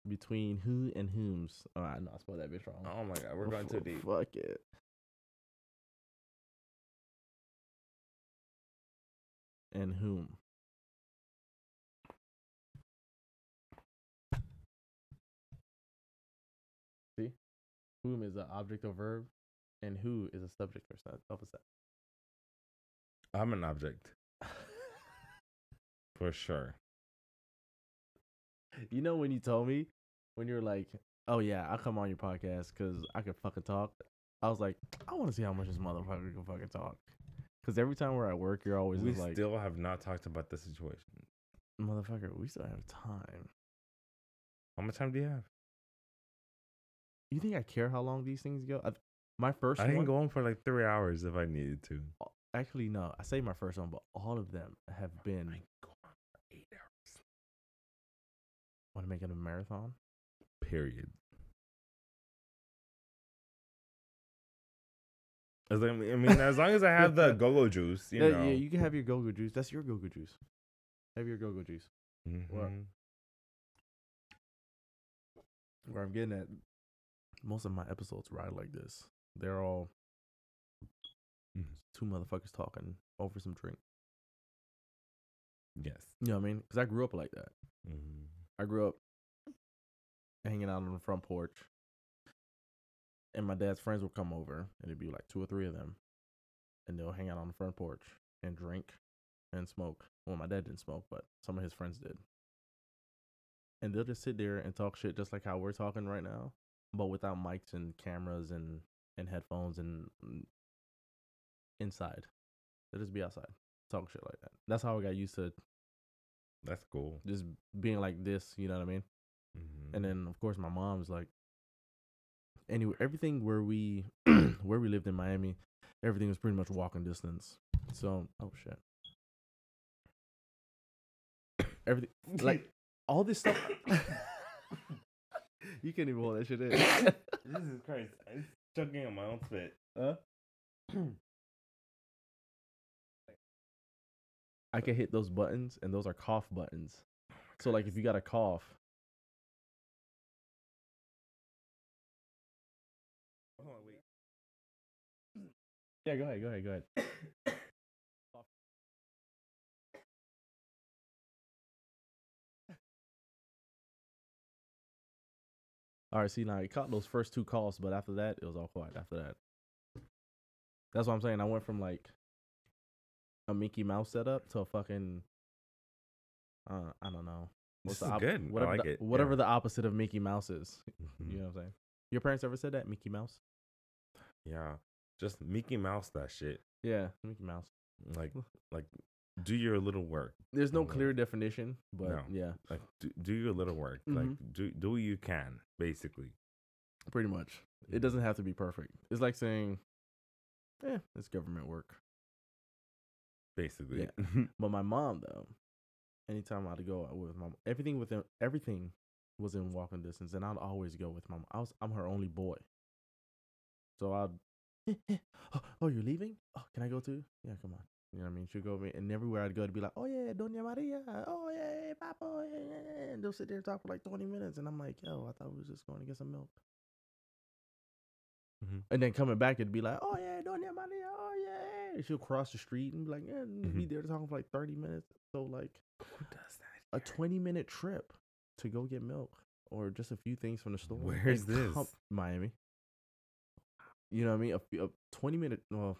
between who and whom's. Oh, I know I spelled that bitch wrong. oh my god, we're going too deep. Fuck it. And whom? See, whom is an object or verb, and who is a subject or of a. I'm an object for sure. You know when you told me when you were like, "Oh yeah, I'll come on your podcast because I can fucking talk." I was like, I want to see how much this motherfucker can fucking talk. Because every time we're at work, you're always like We like, still have not talked about the situation. "Motherfucker, we still have time." How much time do you have? You think I care how long these things go? I, my first I one, can go on for like three hours if I needed to. Actually no, I say my first one, but all of them have been. Go on for eight hours. Want to make it a marathon? Period. As I mean, I mean, as long as I have the go-go juice, you yeah, know. yeah, you can have your go-go juice. That's your go-go juice. Have your go-go juice. Mhm. where I'm getting at, most of my episodes ride like this. They're all Mhm. two motherfuckers talking over some drink. Yes. You know what I mean? Because I grew up like that. Mhm. I grew up hanging out on the front porch, and my dad's friends would come over, and it'd be like two or three of them, and they'll hang out on the front porch and drink and smoke. Well, my dad didn't smoke, but some of his friends did. And they'll just sit there and talk shit just like how we're talking right now, but without mics and cameras and, and headphones and mm, inside. They'll just be outside, talk shit like that. That's how I got used to That's cool. just being like this, you know what I mean? Mhm. And then of course my mom's like anyway, everything where we where we lived in Miami, everything was pretty much walking distance. So oh shit. Everything like all this stuff You can't even hold that shit in. Jesus Christ! I'm choking on my own spit. Huh? I can hit those buttons and those are cough buttons. Oh so like if you got a cough, Hold on, wait. yeah, go ahead, go ahead, go ahead. All right, see now it caught those first two calls, but after that it was all quiet. After that, that's what I'm saying. I went from like a Mickey Mouse setup to a fucking uh, I don't know. This the is op- good. I Whatever, like the, it, whatever yeah. the opposite of Mickey Mouse is. Mhm. You know what I'm saying? Your parents ever said that Mickey Mouse? Yeah, just Mickey Mouse that shit. Yeah, Mickey Mouse. Like, like, do your little work. There's no clear definition, but No. yeah, Like, do, do your little work. Like, Mhm. do do what you can. Basically. pretty much. It doesn't have to be perfect. It's like saying, "Yeah, it's government work." Basically. But my mom, though, anytime I'd go out with my everything within everything was in walking distance, and I'd always go with my. mom. I was I'm her only boy, so I'd. oh, oh, you're leaving? Oh, can I go too? Yeah, come on. You know what I mean? She'd go me, and everywhere I'd go, to be like, "Oh yeah, Doña Maria. Oh yeah, Papa." Yeah, yeah, yeah," And they'll sit there and talk for like 20 minutes, and I'm like, "Yo, I thought we was just going to get some milk." Mhm. And then coming back, it'd be like, "Oh yeah, Doña Maria. Oh yeah." She'll cross the street and be like, "Yeah," and be mm-hmm. there talking for like 30 minutes. So like Who does that? a 20 minute trip to go get milk or just a few things from the store. Where is and come- this? Miami. You know what I mean? A, a 20 minute, well,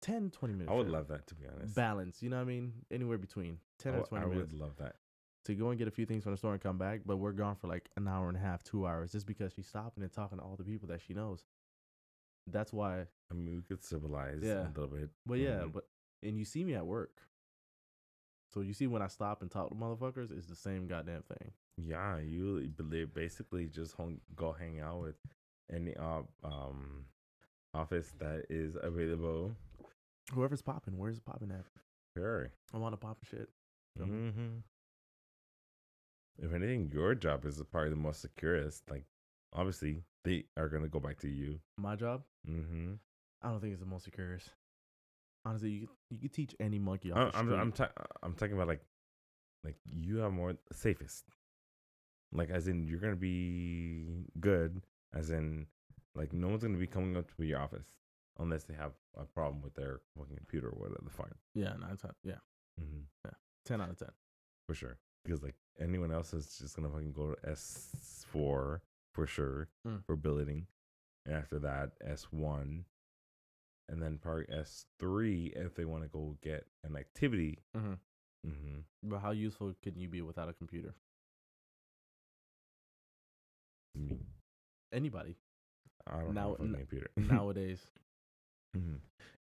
10, 20 minutes. I would love that to be honest. balance. You know what I mean? Anywhere between 10 I, or 20 I minutes I would love that. to go and get a few things from the store and come back. But we're gone for like an hour and a half, two hours just because she's stopping and talking to all the people that she knows. That's why. I mean, we could civilize Yeah. a little bit. But yeah, Mhm. but, and you see me at work. So you see when I stop and talk to motherfuckers, it's the same goddamn thing. Yeah, you believe basically just hung, go hang out with any uh, um office that is available. Whoever's popping, where's it popping at? Sure. I want to pop shit. Mm-hmm. If anything, your job is probably the most securest. Like, obviously, they are gonna go back to you. My job, Mm-hmm. I don't think it's the most secure. Honestly, you could, you could teach any monkey off I'm the I'm. I'm, ta- I'm talking about like like you have more safest. Like as in you're gonna be good. As in like no one's gonna be coming up to your office unless they have a problem with their fucking computer or whatever the fuck. yeah, nine ten. Yeah, Mm-hmm. ten out of ten. For sure. Because like anyone else is just gonna fucking go to S four for sure Mm. for billeting. And after that, S one. And then part S three if they want to go get an activity. Mhm. Mm-hmm. But how useful can you be without a computer? Me. Anybody I don't Now- know n- computer. nowadays? Mhm.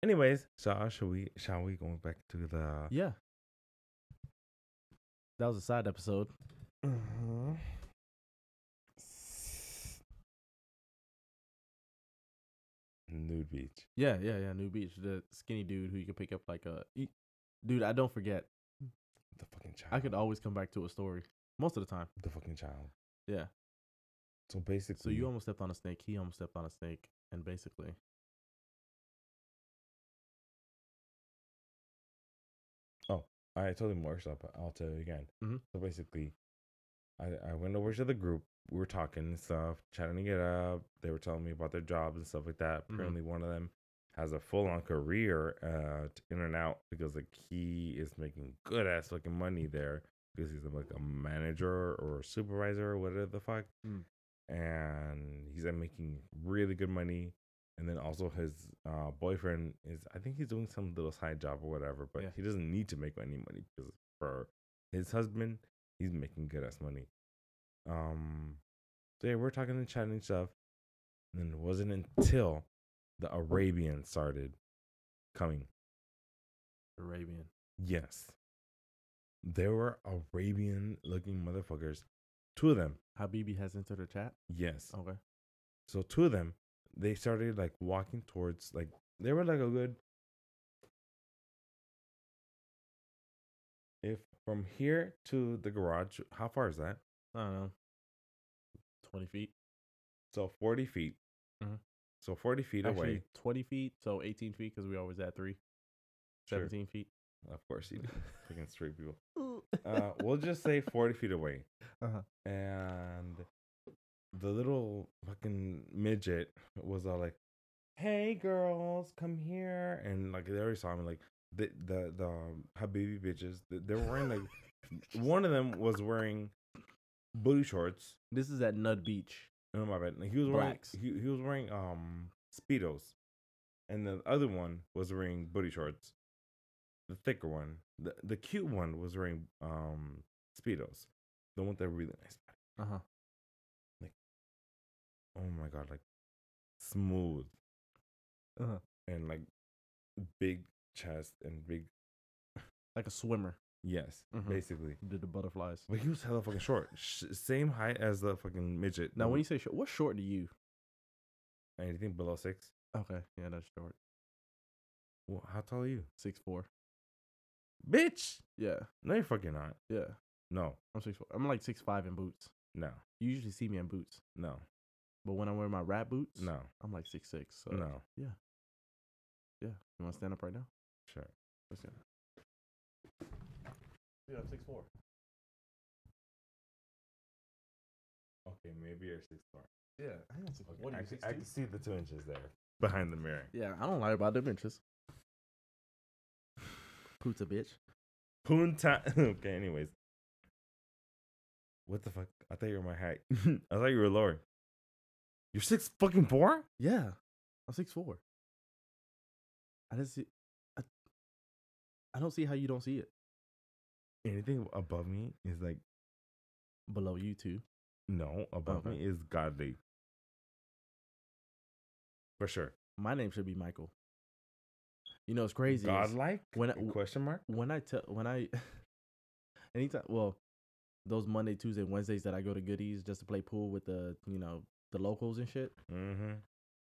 Anyways, so shall we shall we go back to the Yeah. That was a side episode. Mhm. Nude beach. Yeah, yeah, yeah. Nude Beach, the skinny dude who you could pick up like a. he- Dude, I don't forget. The fucking child. I could always come back to a story most of the time. the fucking child. Yeah. So basically So you almost stepped on a snake. He almost stepped on a snake, and basically, oh, I told him more stuff, but I'll tell you again. Mhm. So basically, I, I went over to the group. We were talking and stuff, chatting it up. They were telling me about their jobs and stuff like that. Mhm. Apparently, one of them has a full on career uh, t- In-N-Out because like he is making good ass fucking money there because he's like a manager or a supervisor or whatever the fuck. Mm. And he's uh, making really good money. And then also his uh, boyfriend is, I think he's doing some little side job or whatever, but Yeah. he doesn't need to make any money because for his husband, he's making good ass money. Um, so yeah, we're talking and chatting and stuff. And it wasn't until the Arabian started coming. Arabian. Yes. There were Arabian looking motherfuckers. Two of them. Habibi has entered the chat. Yes. Okay. So two of them, they started like walking towards like they were like a good from here to the garage, how far is that? I don't know. Twenty feet. So forty feet. Mhm. So forty feet Actually, away. twenty feet. So eighteen feet because we always at three. Sure. Seventeen feet. Of course you do. Freaking straight people. Uh, we'll just say forty feet away. Uh-huh. And the little fucking midget was all like, "Hey girls, come here!" And like they already saw me. Like the the the um, Habibi bitches. They, were wearing like one of them was wearing booty shorts. This is at Nud Beach. No, my bad. Like, he was wearing he, he was wearing um speedos, and the other one was wearing booty shorts. The thicker one, the the cute one was wearing um speedos. The one that really nice. Uh huh. Like, oh my god, like smooth Uh-huh. and like big chest and big Like a swimmer. yes, Mhm. basically. Did the butterflies. But he was hella fucking short, Sh- same height as the fucking midget. Now, when you say short, what's short to you? anything below six, Okay, yeah, that's short. well, how tall are you, Six four. bitch? Yeah, No, you're fucking not. yeah. No, I'm six four. I'm like six five in boots. no, You usually see me in boots, no, but when I wear my rat boots, no, I'm like six six. So no. Yeah. Yeah. You want to stand up right now? Sure. Let's go. Yeah, I'm six four. Okay, maybe you're six four. Yeah, I am six. What I, are you can, I can see the two inches there behind the mirror. Yeah, I don't lie about them inches. Puta bitch. Punta. okay, anyways. What the fuck? I thought you were my height. I thought you were lower. You're six fucking four? Yeah, I'm six four. I didn't see. I, don't see how you don't see it Anything above me is like below you too. no. Above Okay. me is godly. For sure. My name should be Michael. You know, it's crazy. Godlike? when I- question mark? when I tell when I anytime well those Monday, Tuesday, Wednesdays that I go to Goodies just to play pool with the you know the locals and shit. Mm-hmm.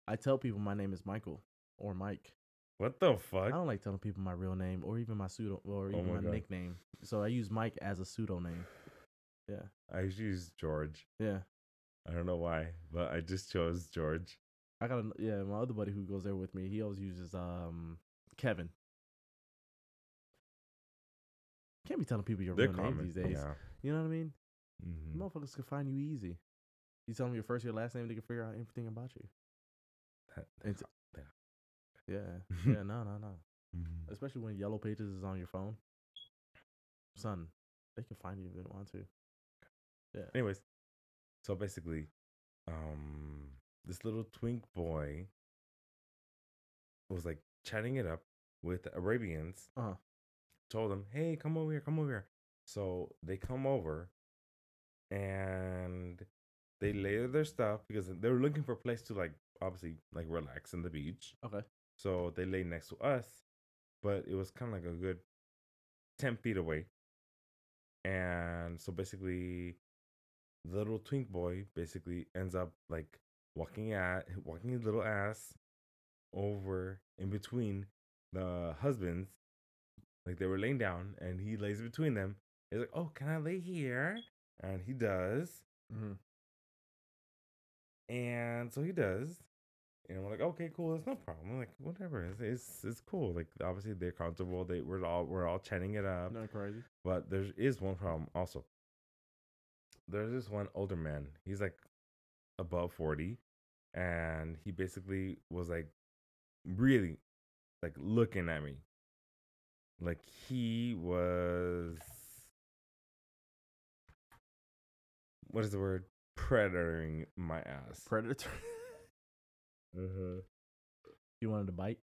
I tell people my name is Michael or Mike. What the fuck? I don't like telling people my real name or even my pseudo or even Oh my my nickname. So I use Mike as a pseudo name. Yeah, I use George. yeah. I don't know why, but I just chose George. I got a, yeah. My other buddy who goes there with me, he always uses um Kevin. Can't be telling people your They're real name these days. Yeah. You know what I mean? Mhm. Motherfuckers can find you easy. You tell them your first, your last name, they can figure out everything about you. That- It's- that- Yeah, yeah, no, no, no. Mhm. Especially when Yellow Pages is on your phone, son. They can find you if they want to. Yeah. Anyways, so basically, um, this little twink boy was like chatting it up with Arabians. Uh-huh. Told them, "Hey, come over here, come over here." So they come over, and they lay their stuff because they were looking for a place to like obviously like relax in the beach. Okay. So they lay next to us, but it was kind of like a good 10 feet away. And so basically, the little twink boy basically ends up like walking at walking his little ass over in between the husbands. Like they were laying down, and he lays between them. He's like, "Oh, can I lay here?" And he does. Mm-hmm. And so he does. And we're like, okay, cool, that's no problem. Like, whatever, it's, it's it's cool. Like obviously they're comfortable. They we're all we're all chatting it up. Not crazy. But there is one problem also. There's this one older man. He's like above 40. And he basically was like really like looking at me. Like he was what is the word? Predatoring my ass. Predator. mm-hmm. you wanted to bite?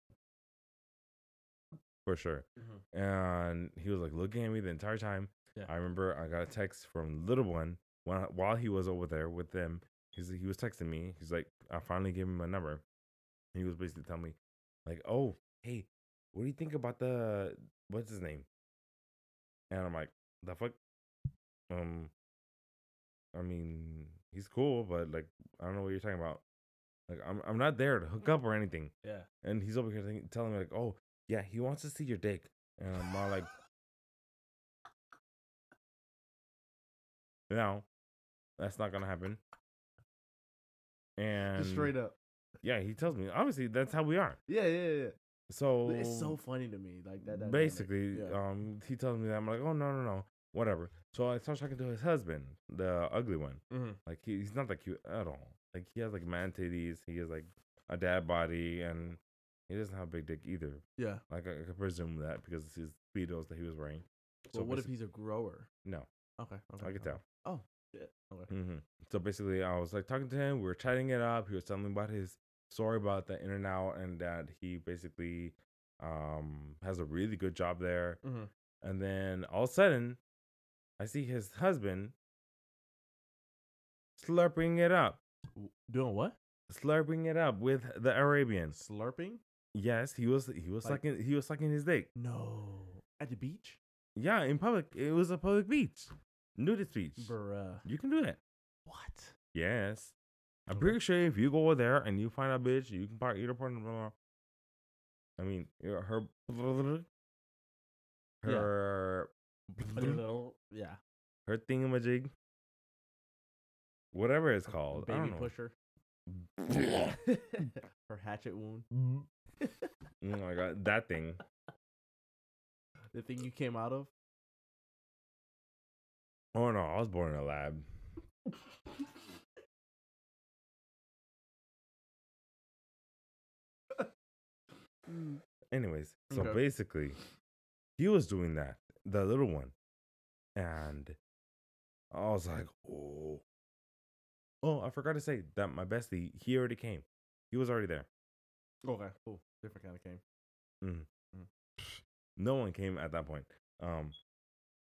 For sure. Mm-hmm. and he was like looking at me the entire time. Yeah. I remember I got a text from little one when while he was over there with them. He's he was texting me. He's like, I finally gave him my number. He was basically telling me, like, oh, hey, what do you think about the what's his name? And I'm like, the fuck? Um, I mean, he's cool, but like, I don't know what you're talking about. Like, I'm I'm not there to hook up or anything. Yeah. And he's over here telling me like, "Oh, yeah, he wants to see your dick," and I'm all like, "No, that's not gonna happen." And Just straight up. yeah, he tells me. Obviously, that's how we are. Yeah, yeah, yeah. So It's so funny to me, like that. dynamic. basically, yeah. um, he tells me that I'm like, "Oh no, no, no, whatever." So I start talking to his husband, the ugly one. mm-hmm. Like he, he's not that cute at all. Like he has like man titties. He has like a dad body, and he doesn't have a big dick either. yeah. Like I, I could presume that because it's his speedos that he was wearing. So what if he's a grower? No, Okay. okay I could okay. tell. Oh shit. Okay. hmm So basically, I was like talking to him. We were chatting it up. He was telling me about his story about the In-N-Out, and that he basically um has a really good job there. Mm-hmm. And then all of a sudden, I see his husband slurping it up, Doing what? slurping it up with the Arabian. Slurping? Yes, he was. He was Like- sucking. He was sucking his dick. No. At the beach? Yeah, in public. It was a public beach, nudist beach. Bruh. You can do that. What? Yes. I'm Okay. pretty sure if you go over there and you find a bitch, you can part either part. Blah, blah. I mean, her, her, yeah. her thingamajig, whatever it's called. I Baby don't know. pusher. Her hatchet wound. Mm. Oh my god, that thing. The thing you came out of. Oh no, I was born in a lab. Anyways, so Okay. basically, he was doing that, the little one, and I was like, oh, oh, I forgot to say that my bestie, he already came. He was already there. Okay. Cool. Different kind of game. No one came at that point. Um,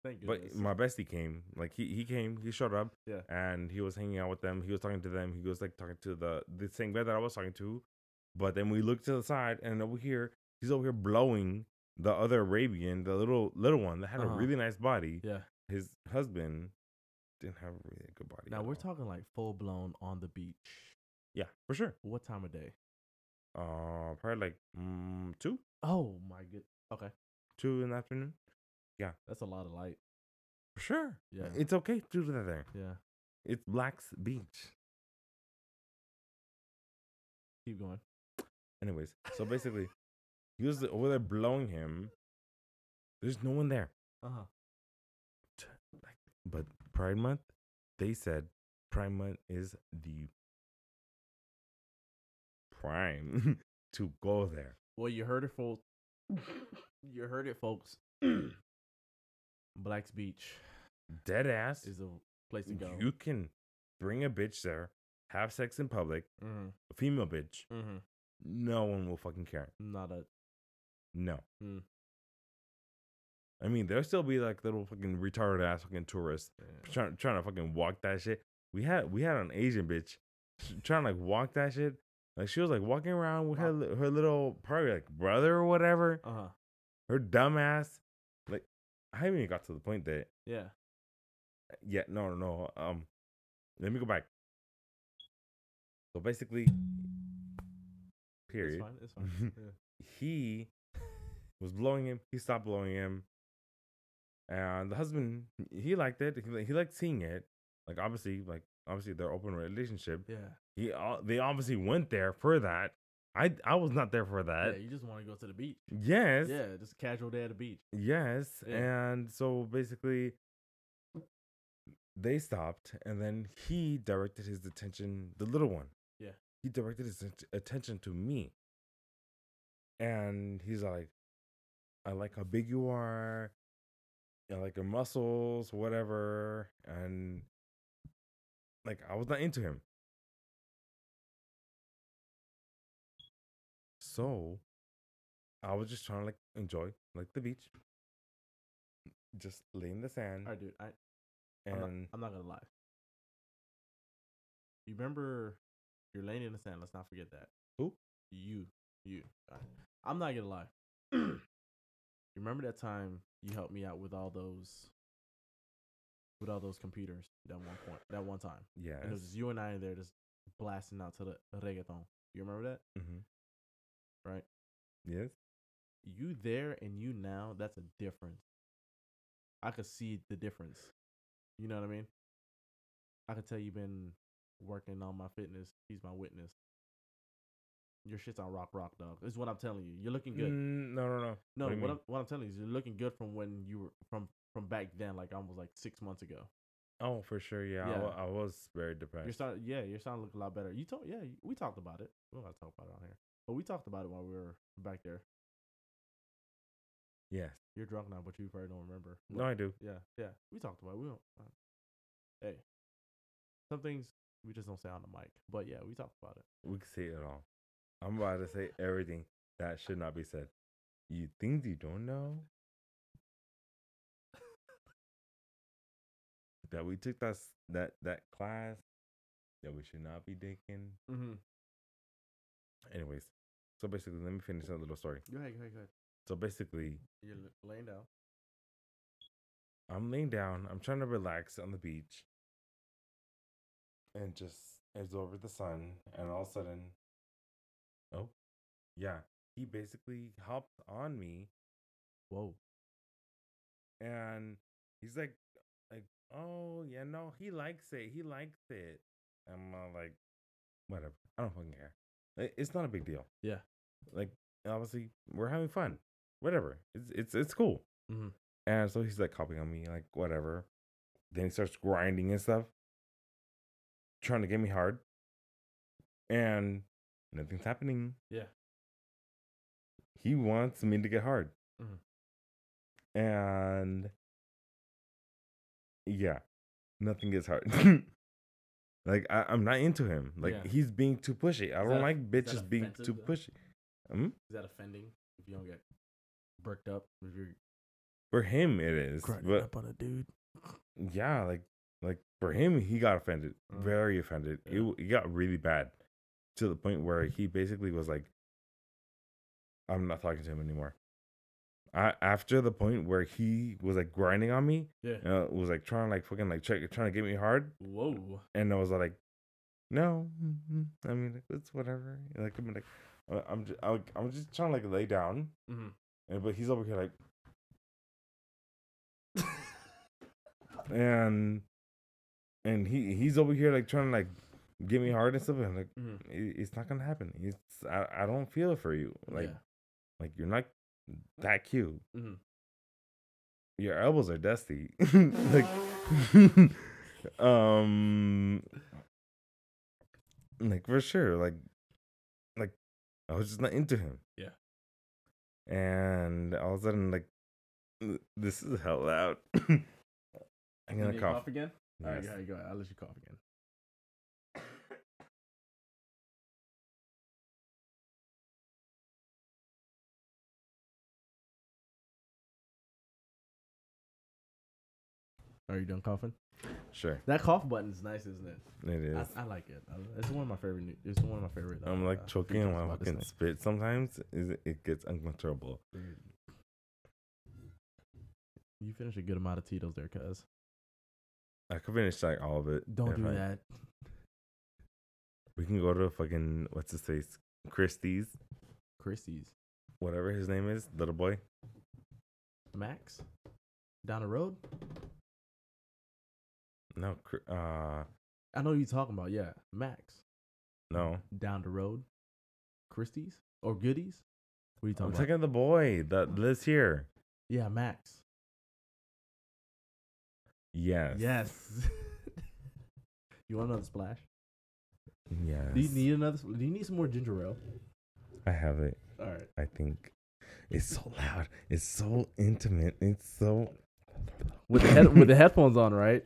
Thank you. but my bestie came. Like he he came. He showed up. Yeah. And he was hanging out with them. He was talking to them. He was like talking to the the same guy that I was talking to. But then we looked to the side, and over here, he's over here blowing the other Arabian, the little little one that had Uh-huh. a really nice body. yeah. His husband didn't have a really good body. Now we're all. talking like full blown on the beach. Yeah, for sure. What time of day? Uh, probably like mm, two, Oh my good. Okay. two in the afternoon. Yeah, that's a lot of light. For sure. Yeah. It's okay to do that there. Yeah. It's Black's Beach. Keep going. Anyways, so basically, he was over there blowing him. There's no one there. Uh huh. but Pride Month, they said Pride Month is the prime to go there. Well, you heard it, folks. you heard it, folks. Black's Beach Dead ass. is a place to go. You can bring a bitch there, have sex in public, mm-hmm. a female bitch. Mm-hmm. No one will fucking care. Not a. No. Mm. I mean, there'll still be like little fucking retarded ass fucking tourists trying trying to fucking walk that shit. We had we had an Asian bitch trying to like walk that shit. Like she was like walking around with her her little probably like brother or whatever. Uh huh. Her dumb ass. Like I haven't even got to the point that Yeah. yeah no no no um let me go back. So basically, period. It's fine. It's fine. yeah. he was blowing him. He stopped blowing him, and the husband he liked it. He, he liked seeing it. Like obviously, like obviously their open relationship. Yeah. He uh, they obviously went there for that. I I was not there for that. yeah. You just want to go to the beach. Yes. Yeah. Just a casual day at the beach. Yes. Yeah. And so basically they stopped and then he directed his attention the little one. Yeah. He directed his attention to me. And he's like I like how big you are. I like your muscles, whatever. And like I was not into him. So I was just trying to like enjoy like the beach. Just lay in the sand All right, dude. I, I'm, not, and I'm not gonna lie. You remember you're laying in the sand. Let's not forget that. Who? You. You. I'm not gonna lie. you remember that time you helped me out with all those with all those computers that one point that one time. Yeah. And it was just you and I in there just blasting out to the reggaeton. You remember that? mm-hmm. Right? Yes. You there and you now, that's a difference. I could see the difference. You know what I mean? I could tell you've been working on my fitness. He's my witness. Your shit's on rock, rock, dog. Is what I'm telling you. You're looking good. Mm, no, no, no. no, what what? I'm, what I'm telling you is you're looking good from when you were from from back then, like almost like six months ago. Oh, for sure. Yeah, I Yeah. wa- I, was very depressed. You're starting, yeah, you're starting to look a lot better. You told, yeah, we talked about it. We don't have to talk about it on here, but we talked about it while we were back there. yes. You're drunk now, but you probably don't remember. No, I do. Yeah, yeah. We talked about it. We don't. Uh, hey, some things we just don't say on the mic. But yeah, we talked about it. We can say it all. I'm about to say everything that should not be said. You things you don't know that we took that that that class that we should not be taking. Mm-hmm. Anyways, so basically, let me finish that little story. Go ahead, go ahead, go ahead. So basically, You're laying down. I'm laying down. I'm trying to relax on the beach and just absorb the sun. And all of a sudden, yeah, he basically hopped on me Whoa. and he's like, like, oh yeah, no, he likes it. He likes it. I'm uh, like, whatever. I don't fucking care. It's not a big deal. Yeah. Like, obviously, we're having fun. Whatever. It's it's it's cool. Mm-hmm. And so he's like copying on me, like whatever. Then he starts grinding and stuff, trying to get me hard. And nothing's happening. Yeah. He wants me to get hard. Mhm. And yeah, nothing gets hard. like I, I'm not into him. Like Yeah. he's being too pushy. I Is don't that- like bitches being too though? pushy. Hmm? Is that offending if you don't get bricked up? If you're For him, it is. But up on a dude. yeah, like like for him, he got offended, Mm. very offended. It Yeah. w It, got really bad to the point where he basically was like, "I'm not talking to him anymore." I, after the point where he was like grinding on me, Yeah. uh, was like trying to like fucking like check, trying to get me hard, Whoa. and I was like, "No, mhm, I mean like, it's whatever." Like I'm like, uh, I'm just, I'm just trying to like lay down, Mm-hmm. and but he's over here like, and and he he's over here like trying to like get me hard and stuff. And I'm like, mm-hmm. "It- it's not gonna happen. It's I, I don't feel it for you. Like yeah. Like you're not that cute. Mm-hmm. your elbows are dusty. like, um, like for sure, like, like I was just not into him. Yeah. And all of a sudden, like, this is hell out. I'm gonna need cough. again. All right, Yes. go ahead, go ahead. I'll let you cough again. Are you done coughing? Sure, That cough button is nice, isn't it? it is. I, I like it. I- It's one of my favorite. new- It's one of my favorite. I'm uh, like uh, choking on my fucking spit. Sometimes is it gets uncomfortable. Dude. You finish a good amount of Tito's there, cuz. I could finish like all of it. Don't do I- that. We can go to fucking what's his face, Christie's, Christie's. whatever his name is, little boy. Max? Down the road? No, uh, I know who you're talking about. Yeah. Max. no. Down the road? Christie's? Or Goodies? What are you talking I'm talking talking about? the boy that lives here. Yeah, Max. Yes. Yes. you want another splash? Yes. Do you need another? Do you need some more ginger ale? I have it. All right. I think it's so loud. It's so intimate. It's so. With the head, with the headphones on, right,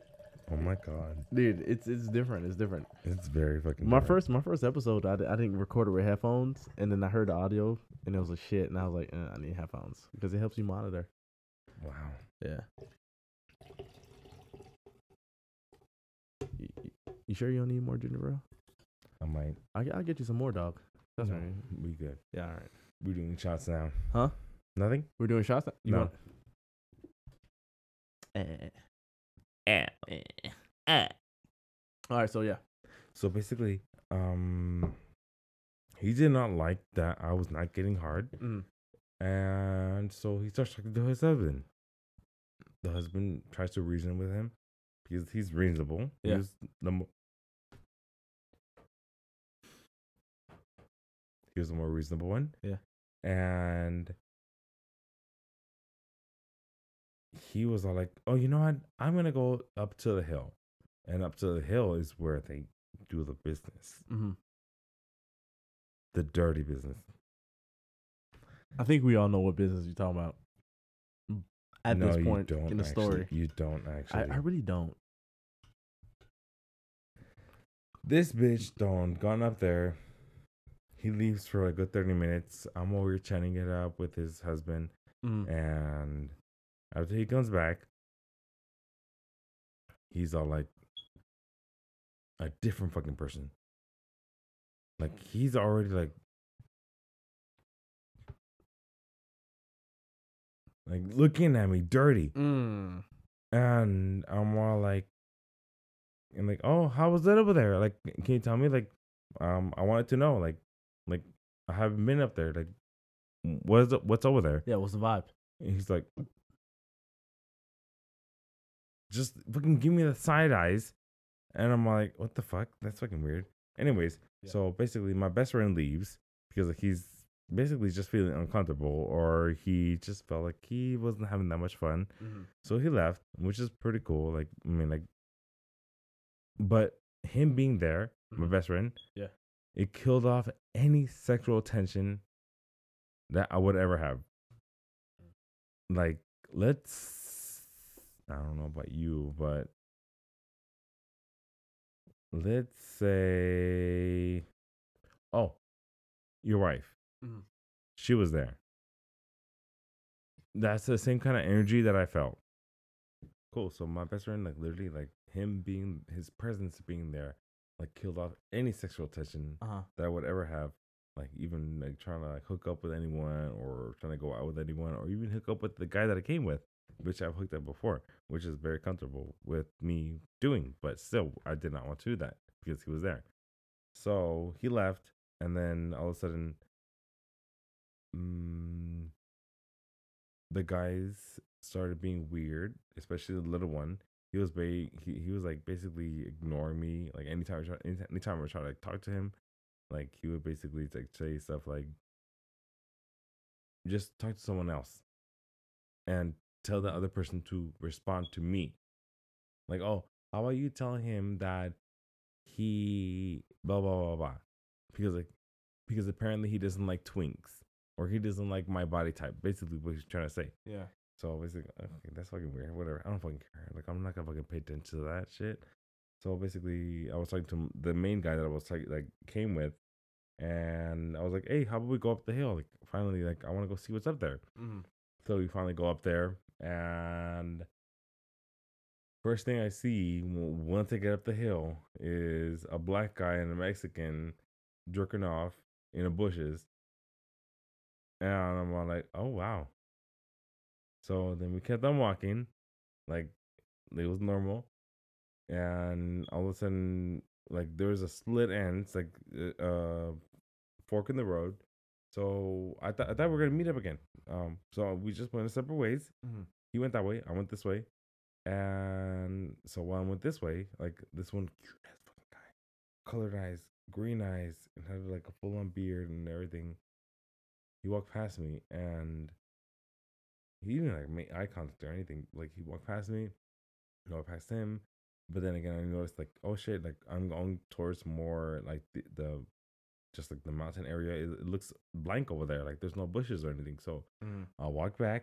Oh my god, dude? It's it's different. It's different. it's very fucking. My different. first my first episode, I, I didn't record it with headphones, and then I heard the audio, and it was like shit, and I was like, eh, I need headphones because it helps you monitor. Wow. Yeah. You, you- you sure you don't need more ginger ale? I might. I will get you some more, dog. That's no, right. We good. Yeah, all right. We're doing shots now. Huh? Nothing. We're doing shots. Now? You No. want? All right. So yeah. So basically, um, he did not like that I was not getting hard, Mm. and so he starts talking to his husband. The husband tries to reason with him because he's reasonable. Yeah. He's the mo- he was the more reasonable one. Yeah. and he was all like, "Oh, you know what? I'm gonna go up to the hill, and up to the hill is where they do the business, hmm the dirty business." I think we all know what business you're talking about. At no, this point in the actually. story, you don't actually. I really don't. this bitch don't gone up there. He leaves for a good thirty minutes. I'm over here chatting it up with his husband, Mm. and after he comes back, he's all like a different fucking person. Like he's already like like looking at me dirty. Mm. And I'm all like, and like, oh, how was it over there? Like, can you tell me? Like, um, I wanted to know. Like, like I haven't been up there. Like, what's what's over there? Yeah. What's the vibe? And he's like, just fucking give me the side eyes. And I'm like, what the fuck? That's fucking weird. Anyways, Yeah. so basically, my best friend leaves because like, he's basically just feeling uncomfortable, or he just felt like he wasn't having that much fun. Mm-hmm. So he left, which is pretty cool. Like, I mean, like, but him being there, my Mhm. best friend, Yeah. it killed off any sexual tension that I would ever have. Like, let's, I don't know about you, but let's say, oh, your wife, Mhm. she was there. That's the same kind of energy that I felt. Cool. So my best friend, like literally, like him being his presence being there, like killed off any sexual tension Uh huh. that I would ever have. Like even like trying to like hook up with anyone or trying to go out with anyone or even hook up with the guy that I came with, which I've hooked up before, which is very comfortable with me doing. But still, I did not want to do that because he was there. So he left, and then all of a sudden, mm, the guys started being weird, especially the little one. He was very he, he was like basically ignoring me. Like anytime I try, anytime I try to like talk to him, like he would basically like say stuff like, "Just talk to someone else," and tell the other person to respond to me. Like, oh, how about you tell him that he blah blah blah blah because like because apparently he doesn't like twinks or he doesn't like my body type. Basically, what he's trying to say. Yeah. So basically, okay, that's fucking weird. Whatever. I don't fucking care. Like I'm not gonna fucking pay attention to that shit. So basically, I was talking to the main guy that I was like, like came with, and I was like, "Hey, how about we go up the hill? Like, finally, like I want to go see what's up there." Mm-hmm. So we finally go up there, and first thing I see once I get up the hill is a black guy and a Mexican jerking off in the bushes, and I'm all like, "Oh wow." So then we kept on walking, like it was normal, and all of a sudden, like there was a split end, it's like a uh fork in the road. So I thought I thought we were gonna meet up again. Um, so we just went separate ways. Mhm. He went that way, I went this way, and so while I went this way, like this one cute ass fucking guy, colored eyes, green eyes, and had like a full on beard and everything. He walked past me and he didn't like make eye contact or anything. Like he walked past me, and I past him. But then again, I noticed like, oh shit, like I'm going towards more like the, the just like the mountain area. It, it looks blank over there. Like there's no bushes or anything. So Mm-hmm. I walk back,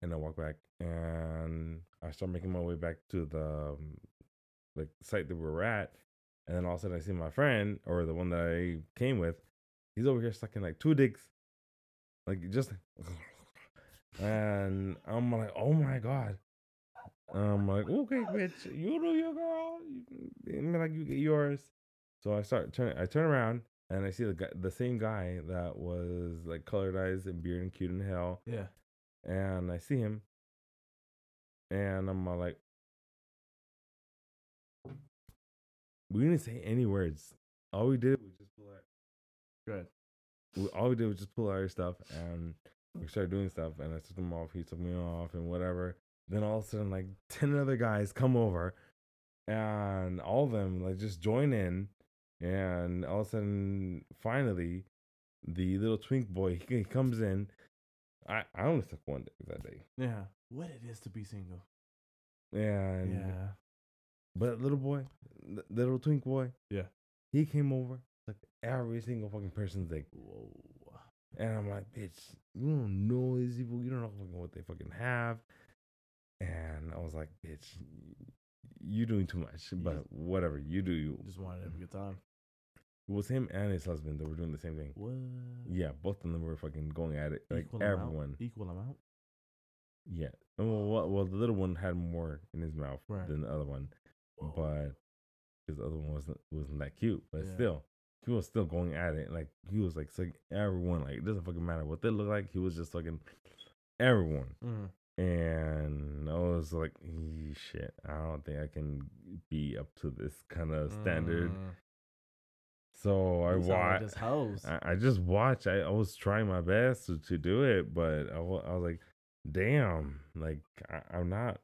and I walk back, and I start making my way back to the um, like site that we were at, and then all of a sudden I see my friend or the one that I came with. He's over here sucking like two dicks, like just, and I'm like, oh my god. I'm like, okay, bitch, you do your girl, you, and like you get yours. So I start turn, I turn around and I see the guy, the same guy that was like colored eyes and beard and cute in hell, Yeah. and I see him, and I'm like, we didn't say any words. All we did was just pull out. Good. we, all we did was just pull out our stuff and we started doing stuff and I took them off, he took me off and whatever. Then all of a sudden like ten other guys come over and all of them like just join in and all of a sudden finally the little twink boy he, comes in. I, I only took one day that day. Yeah. What it is to be single. And yeah. but little boy, little twink boy, Yeah. he came over like every single fucking person's dick. Whoa. And I'm like, bitch, you don't know these people. You don't know fucking what they fucking have. And I was like, bitch, you doing too much. But whatever, you do you. Just wanted to have a good time. It was him and his husband that were doing the same thing. What? Yeah, both of them were fucking going at it. Like Equal amount? everyone. Equal amount. Yeah. Well, well, well, the little one had more in his mouth Right. than the other one. Whoa. But because the other one wasn't wasn't that cute. But Yeah. still, he was still going at it. Like he was like sucking everyone. Like it doesn't fucking matter what they look like. He was just fucking everyone. Mm. And I was like, "Eh, shit, I don't think I can be up to this kind of standard. Mm. So I You sound like watched. I, I just watched. I, I was trying my best to, to do it, but I, I was like, damn, like I, I'm not.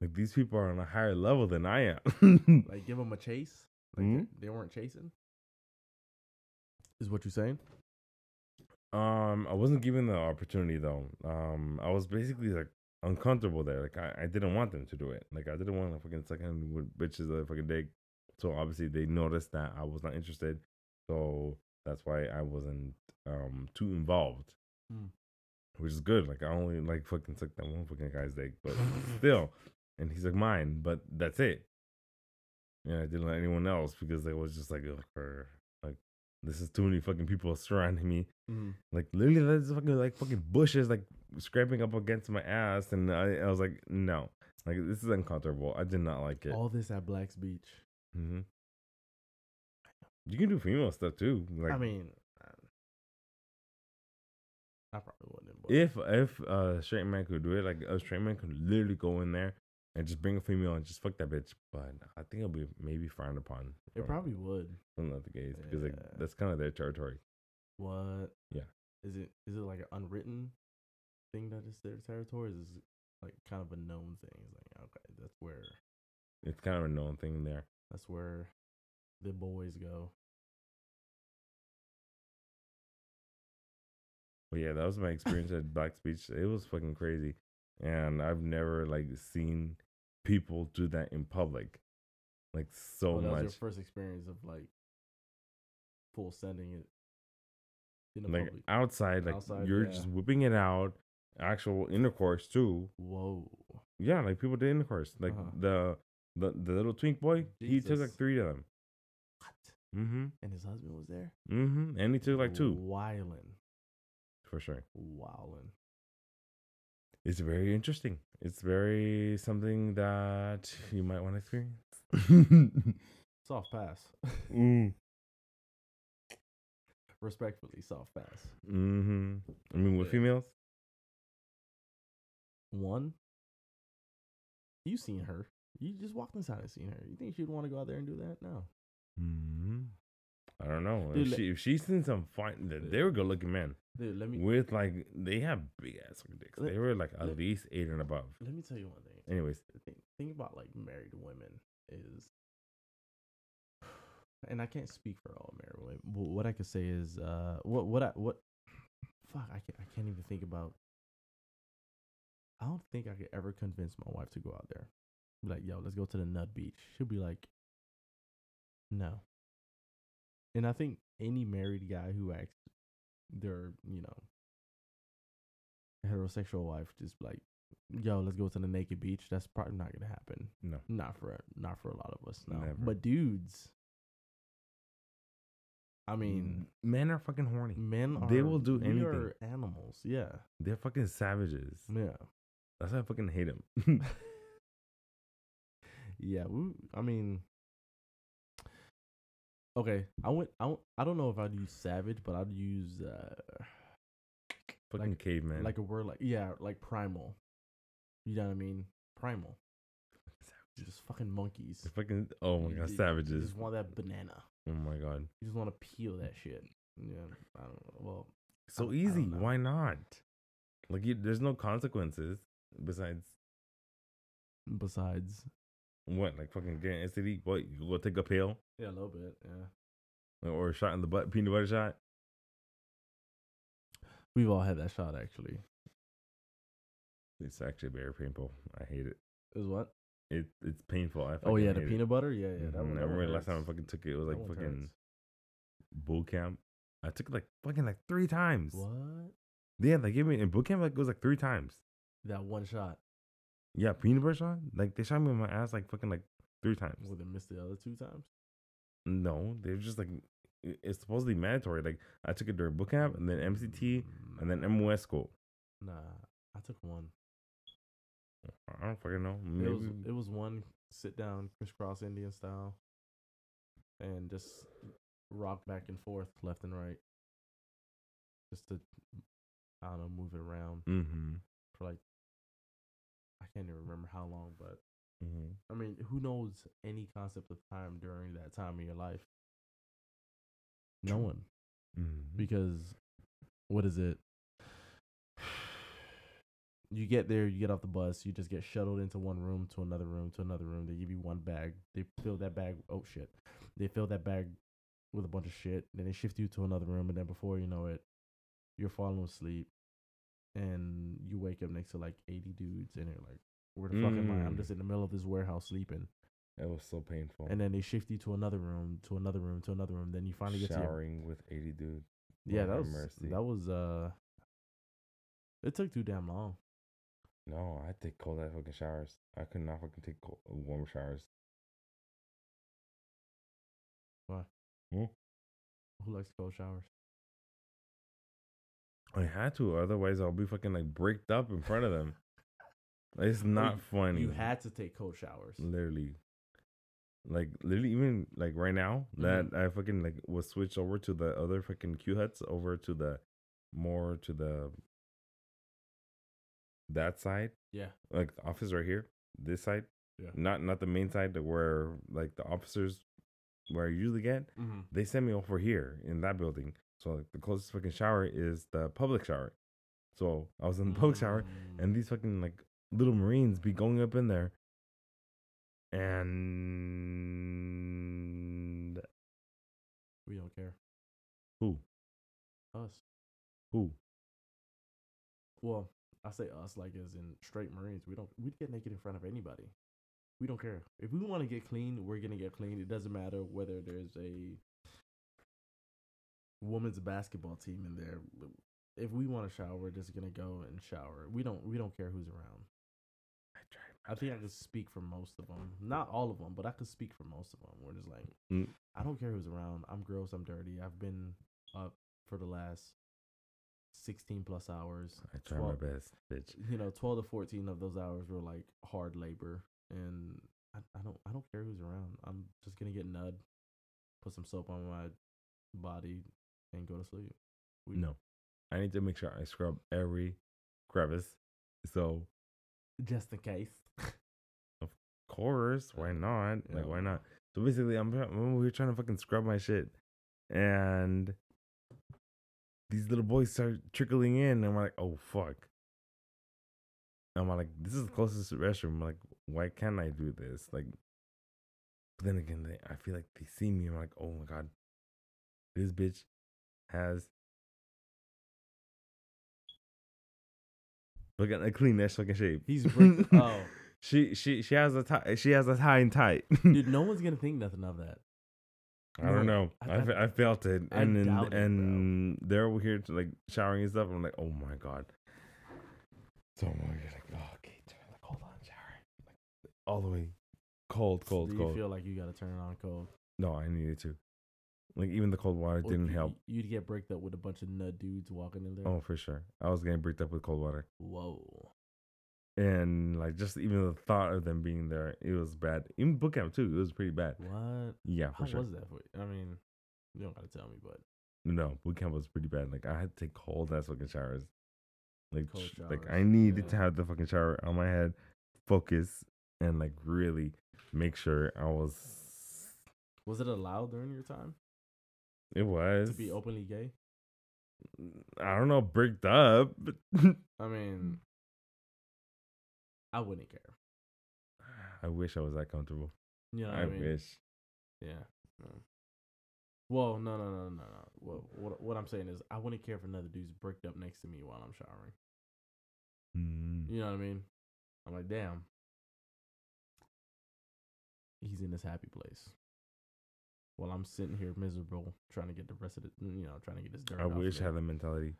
Like these people are on a higher level than I am. Like give them a chase. Like Hmm? they weren't chasing. Is what you're saying? Um, I wasn't given the opportunity though. Um, I was basically like uncomfortable there. Like I, I didn't want them to do it. Like I didn't want to fucking suck in with bitches that I fucking dig. So obviously they noticed that I was not interested. So that's why I wasn't um too involved. Hmm. Which is good. Like I only like fucking took that one fucking guy's dick, but still. And he's like mine, but that's it. And I didn't let anyone else because they was just like, like this is too many fucking people surrounding me. Mm. Like literally, that's fucking like fucking bushes like scraping up against my ass, and I, I was like, no, like this is uncomfortable. I did not like it. All this at Black's Beach. Hmm You can do female stuff too. Like I mean, I, probably wouldn't. But if if a straight man could do it, like a straight man could literally go in there and just bring a female and just fuck that bitch. But I think it'll be maybe frowned upon. it from- probably would. from the other gays because like that's kind of their territory. What? Yeah. Is it is it like an unwritten thing that is their territory? Is like kind of a known thing? It's like okay, that's where It's kind of a known thing there. That's where the boys go. But yeah, that was my experience at Black Beach. It was fucking crazy, and I've never like seen people do that in public, like so Oh, that was much. your first experience of like full sending it in the like public. outside, like Outside, you're yeah. just whipping it out. Actual intercourse too. Whoa. Yeah, like people did intercourse. Like Uh-huh. the the the little twink boy, he took like three of them. What? Mm-hmm. And his husband was there? Mm-hmm. And he took like two Wildin'. for sure. Wildin'. It's very interesting. It's very something that you might want to experience. Soft pass. mm. Respectfully, soft pass. Mm-hmm. I mean, with Yeah. females, One, you seen her. You just walked inside and seen her. You think she'd want to go out there and do that? No. mm-hmm. I don't know. Dude, if, she, if she's seen some fine, th- they were good looking men Dude, let me with like they have big ass dicks. Le- They were like at le- least eight and above. let me tell you one thing. Anyways, the thing, thing about like married women is, and I can't speak for all married women. But what I could say is, uh, what what I what, fuck, I can't I can't even think about. I don't think I could ever convince my wife to go out there. Be like, yo, let's go to the nut beach. She'll be like, no. And I think any married guy who acts their, you know, heterosexual wife just like, yo, let's go to the naked beach. That's probably not gonna happen. no. Not for not for a lot of us. No. Never. But dudes, I mean, men are fucking horny. men are They will do we anything. are animals. Yeah. They're fucking savages. Yeah. That's why I fucking hate them. Yeah. We, I mean, okay. I went. I, I don't know if I'd use savage, but I'd use uh fucking Like- caveman. like a word like yeah, like primal. You know what I mean? Primal. Just fucking monkeys. They're fucking oh my god, you- You savages. just want that banana. Oh my god. You just want to peel that shit. Yeah. I don't know. Well, So easy. Why not? Like you, there's no consequences besides besides, what? Like fucking getting STD. What? You go take a pill yeah, a little bit. Yeah. or a shot in the butt, peanut butter shot. We've all had that shot actually. It's actually very painful. I hate it. Is what? It it's painful. I Oh yeah, the hate it. peanut butter. Yeah, yeah. That Mhm. one, I remember last time I fucking took it. It was like fucking boot camp. I took it like fucking like three times. What? Yeah, they gave me in boot camp like it was like three times. That one shot. Yeah, peanut butter shot. Like they shot me in my ass like fucking like three times. Would they miss the other two times? No, they're just like it's supposedly mandatory. Like I took it during boot camp and then MCT and then. MOS school. Nah, I took one. I don't fucking know. It was it was one sit down crisscross Indian style, and just rock back and forth left and right, just to I don't know move it around mm-hmm. for like I can't even remember how long, but Mm-hmm. I mean, who knows any concept of time during that time of your life? No one, Mm-hmm. because what is it? You get there, you get off the bus, you just get shuttled into one room to another room to another room. They give you one bag. They fill that bag. Oh shit! They fill that bag with a bunch of shit. Then they shift you to another room, and then before you know it, you're falling asleep, and you wake up next to like eighty dudes, and you're like, "Where the fuck am I? I'm Mm. just in the middle of this warehouse sleeping." It was so painful. And then they shift you to another room, to another room, to another room. Then you finally get to your showering with eighty dudes. yeah. That was mercy. that was uh. It took too damn long. No, I take cold ass fucking showers. I could not fucking take cold, warm showers. Why? Hmm? Who likes cold showers? I had to, otherwise I'll be fucking like bricked up in front of them. It's not funny. You had to take cold showers. literally, like literally even like right now Mhm. that I fucking like was switched over to the other fucking Q huts over to the more to the that side, Yeah. like the office right here, this side. Yeah. Not not the main side where like the officers where I usually get. Mm-hmm. They sent me over here in that building. So like the closest fucking shower is the public shower. So I was in the public shower Mm. and these fucking like little marines be going up in there and we don't care. who Us. who well, I say us like as in straight Marines. We don't We'd get naked in front of anybody. We don't care if we want to get clean. We're gonna get clean. It doesn't matter whether there's a women's basketball team in there. If we want to shower, we're just gonna go and shower. We don't we don't care who's around. I tried. I think I could speak for most of them. Not all of them, but I could speak for most of them. We're just like, Mm. I don't care who's around. I'm gross. I'm dirty. I've been up for the last 16 plus hours. I tried 12 my best, bitch. You know, 12 to 14 of those hours were like hard labor. And I, I don't I don't care who's around. I'm just going to get nud, put some soap on my body, and go to sleep. We- No, I need to make sure I scrub every crevice. So, Just in case. of course, why not? Like, why not? So basically, I'm remember we were trying to fucking scrub my shit, and these little boys start trickling in, and I'm like, oh fuck. I'm like, this is the closest restroom. I'm like, why can't I do this? Like, but then again, they, I feel like they see me. I'm like, oh my god, this bitch has fucking a clean ass fucking shape. He's oh. she she she has a tie. She has a tie and tight. Dude, no one's to think nothing of that. I don't know. I- I, I- I felt it, I and then doubt it, and they're over here like showering and stuff. I'm like, oh my god. So I'm like, oh, okay, turn the cold on shower, like all the way, cold, cold, Do you cold. feel like you got to turn it on cold? no, I needed to. Like even the cold water Or didn't you- help. You'd get bricked up with a bunch of nut dudes walking in there. Oh, for sure. I was getting bricked up with cold water, Whoa. and like just even the thought of them being there, it was bad. Even boot camp too, it was pretty bad. What? Yeah, How for sure. was that for you? I mean, you don't got to tell me, but No, boot camp was pretty bad. Like I had to take cold ass fucking showers. Like Cold sh- like showers, I needed to yeah. have the fucking shower on my head, focus, and like really make sure I was. was it allowed during your time It was to be openly gay? I don't know, bricked up. but I mean, I wouldn't care. I wish I was that comfortable. You know I I, mean? wish. Yeah. no. Well, no, no, no, no, no. Well, what what I'm saying is, I wouldn't care if another dude's bricked up next to me while I'm showering. Mm. You know what I mean? I'm like, damn. He's in this happy place. While I'm sitting here miserable, trying to get the rest of the, you know, trying to get this dirt. I wish. I had that mentality.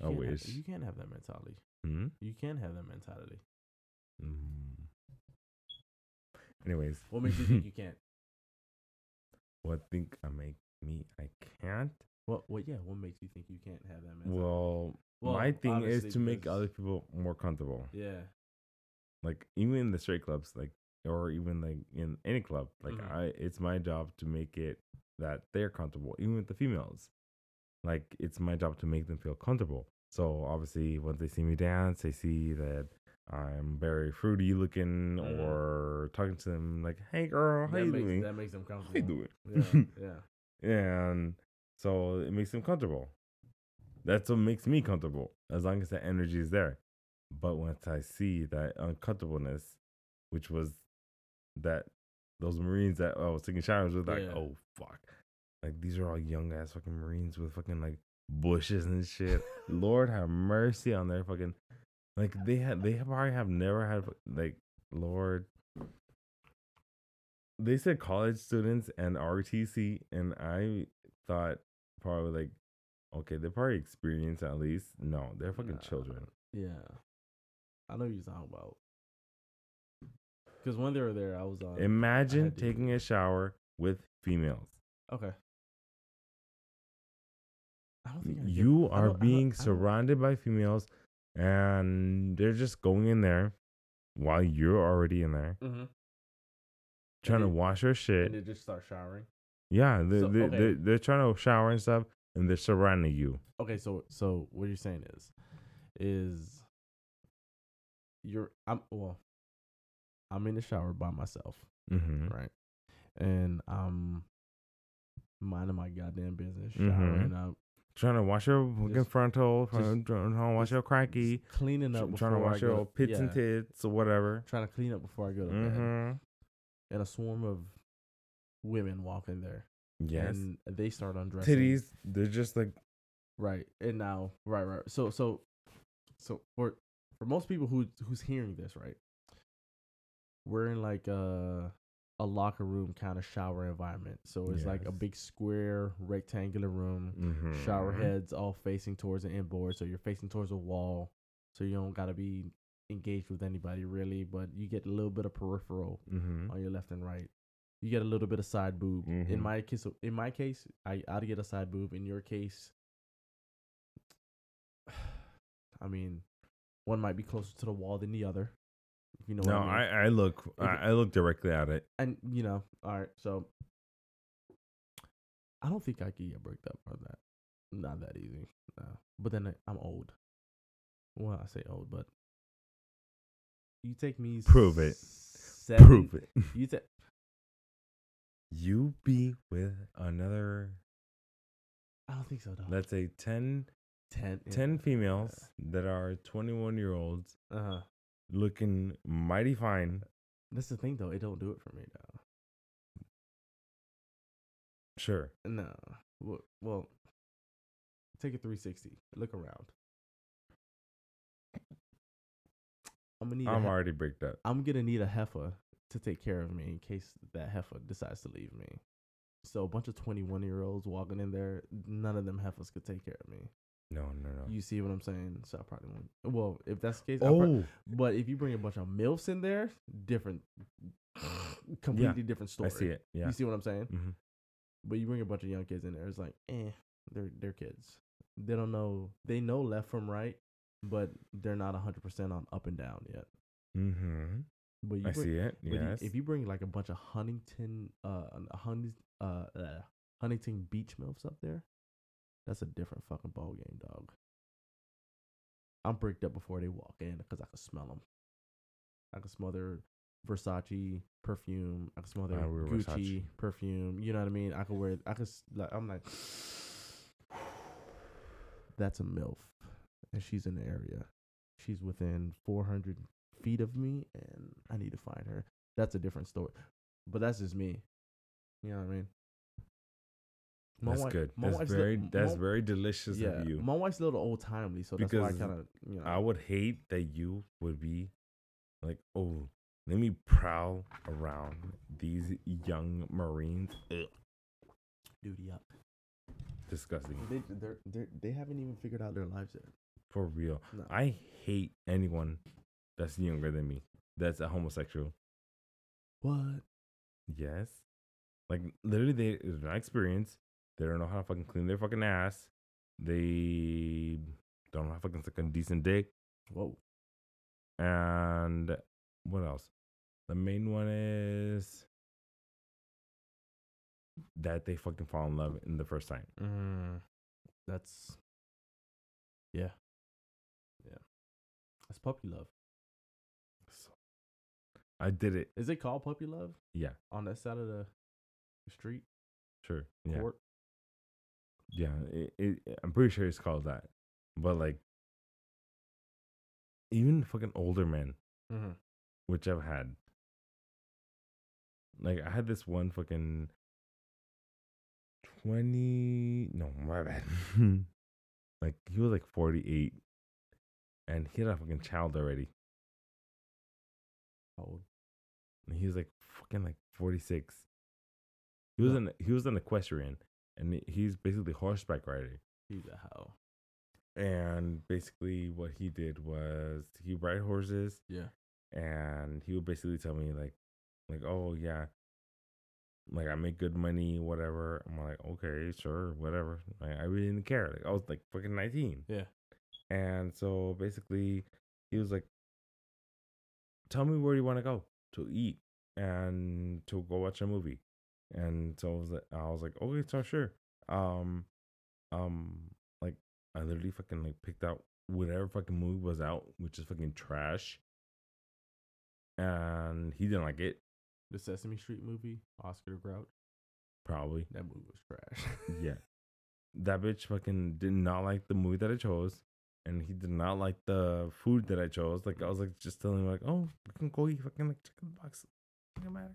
You I can't have- wish. you can't have that mentality. Hmm? You can't have that mentality. Mm. Anyways, What makes you think you can't? what think I make me I can't? What? What? Yeah. What makes you think you can't have that mentality? Well, Well, my thing is to make other people more comfortable. Yeah. Like even in the straight clubs, like or even like in any club, like Mhm. I, it's my job to make it that they're comfortable. Even with the females, like it's my job to make them feel comfortable. So obviously, once they see me dance, they see that I'm very fruity looking, Mhm. or talking to them like, "Hey, girl, how that you makes, doing? That makes them How comfortable. you doing?" Yeah. Yeah. and so it makes them comfortable. That's what makes me comfortable, as long as the energy is there. But once I see that uncomfortableness, which was that those Marines that oh, I was taking showers with, like, Yeah. oh fuck, like these are all young ass fucking Marines with fucking like bushes and shit. Lord have mercy on their fucking, like they had they probably have never had like Lord. They said college students and ROTC, and I thought probably like, okay, they're probably experienced at least. No, they're fucking Nah, children. Yeah. I know what you're talking about. Because when they were there, I was on. Imagine taking a shower with females. okay. I don't think I You are don't- I don't- being surrounded by females, and they're just going in there while you're already in there Mhm. trying to wash your shit. And they just start showering. Yeah, they, So, they, okay. they, they're trying to shower and stuff, and they're surrounding you. Okay, so so what you're saying is, is you're I'm well, I'm in the shower by myself, Mm-hmm. right? And I'm minding my goddamn business, Mhm. up, Trying to wash your Just- frontal, trying to wash your cracky, cleaning up, trying to wash your pits and tits or whatever. Trying to clean up before I go to. Mm-hmm. And a swarm of women walk in there. Yes. And they start undressing. Titties, they're just like Right. And now right, right. So so so for for most people who who's hearing this, right? We're in like a a locker room kind of shower environment. So it's like a big square rectangular room, Mm-hmm. shower heads all facing towards the inboard. So you're facing towards a wall. So you don't gotta be engaged with anybody really, but you get a little bit of peripheral Mm-hmm. on your left and right. You get a little bit of side boob. In Mhm. my case, in my case, I I'd get a side boob. In your case, I mean, one might be closer to the wall than the other. You know No, I mean. I, I look I, look directly at it. and you know, all right. So I don't think I could get bricked up on that. Not that easy. No. But then I- I'm old. Well, I say old, but you take me. Prove it. Seven, Prove it. You take. You be with another, I don't think so, though. let's say 10, ten. 10 females that are 21 year olds Uh huh. Looking mighty fine. That's the thing, though. It don't do it for me, though. Sure. No. Well, well take a 360. Look around. I'm gonna need. I'm already bricked up. I'm gonna need a heifer to take care of me in case that heifer decides to leave me. So a bunch of 21 year olds walking in there, none of them heifers could take care of me. No, no, no. You see what I'm saying? So I probably won't. Well, if that's the case, I'll prob- oh, but if you bring a bunch of milfs in there, different, completely different story. I see it. Yeah. You see what I'm saying? hmm But you bring a bunch of young kids in there, it's like, eh, they're they're kids. They don't know. They know left from right, but they're not 100 percent on up and down yet. hmm But you I bring, see it. But you- Yes. if you bring like a bunch of Huntington, uh, a Hun- uh, uh, Huntington Beach milfs up there, that's a different fucking ball game, dog. I'm bricked up before they walk in because I can smell them. I can smell their Versace perfume. I can smell their Gucci Versace. perfume. You know what I mean? I can wear. I can. Like, I'm like, that's a milf, and she's in the area. She's within 400 feet of me, and I need to find her. That's a different story, but that's just me. You know what I mean? My that's wife- good. my That's wife's li- very my- that's very delicious yeah, of you. my wife's a little old timely, so that's why I kind of you know. I would hate that you would be like, oh, let me prowl around these young Marines. Ugh, duty up. disgusting. They they're, they're, they haven't even figured out their lives yet. For real. No. I hate anyone that's younger than me. That's a homosexual. What? Yes. Like literally they it's not experience. They don't know how to fucking clean their fucking ass. They don't know how to fucking suck a decent dick. Whoa. And what else? The main one is that they fucking fall in love in the first time. Mm, that's yeah, yeah. That's puppy love. So, I did it. Is it called puppy love Yeah, on that side of the street sure. Yeah, court? Yeah. It, it, I'm pretty sure it's called that. But like, even fucking older men, Mm-hmm. which I've had. Like I had this one fucking twenty no my bad. like he was like forty eight and he had a fucking child already. How Old. And he was like fucking like forty six. He was Yeah. an he was an equestrian and he's basically horseback riding. He's a hoe. And basically what he did was he ride horses Yeah. and he would basically tell me like like oh yeah like i make good money whatever i'm like okay sure whatever like, i really didn't care like i was like fucking 19 Yeah. and so basically he was like tell me where you want to go to eat and to go watch a movie and so I was like, I was like okay so sure. Um um like i literally fucking like picked out whatever fucking movie was out which is fucking trash. And he didn't like it. The Sesame Street movie, Oscar the Grouch. probably. That movie was trash. yeah. That bitch fucking did not like the movie that i chose and he did not like the food that i chose. Like i was like just telling him like oh we can go eat fucking like chicken box. Doesn't matter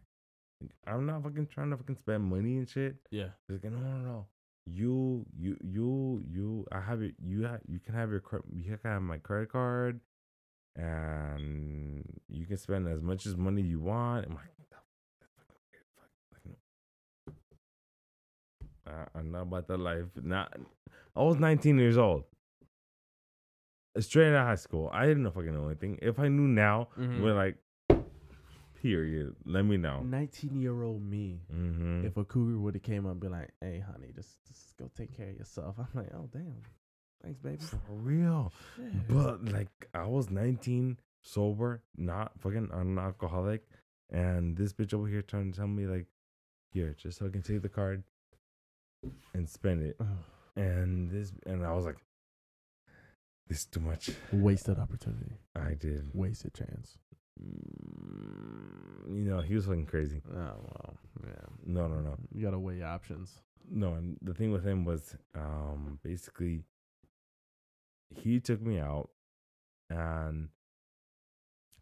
Like, i'm not fucking trying to fucking spend money and shit Yeah. He's like no no no you you you you I have it you ha- you can have your you can have my credit card and you can spend as much as money you want. I'm like, "The that's fucking weird, fuck, like, no." Uh, I'm not about that life. Not I was 19 years old. Straight out of high school. I didn't know fucking know anything. If I knew now, Mhm. we're like period. Let me know. 19 year old me. Mm-hmm. If a cougar would have came up and be like, "Hey, honey, just just go take care of yourself," I'm like, "Oh, damn, thanks, baby." For real. Shit. But like I was 19, sober, not fucking an alcoholic, and this bitch over here trying to tell me like, here, just so I can take the card and spend it. And this and I was like, this is too much. wasted opportunity, I did. wasted chance. You know, he was fucking crazy. Oh well, yeah. No, no, no. You gotta weigh your options. No, and the thing with him was um basically he took me out and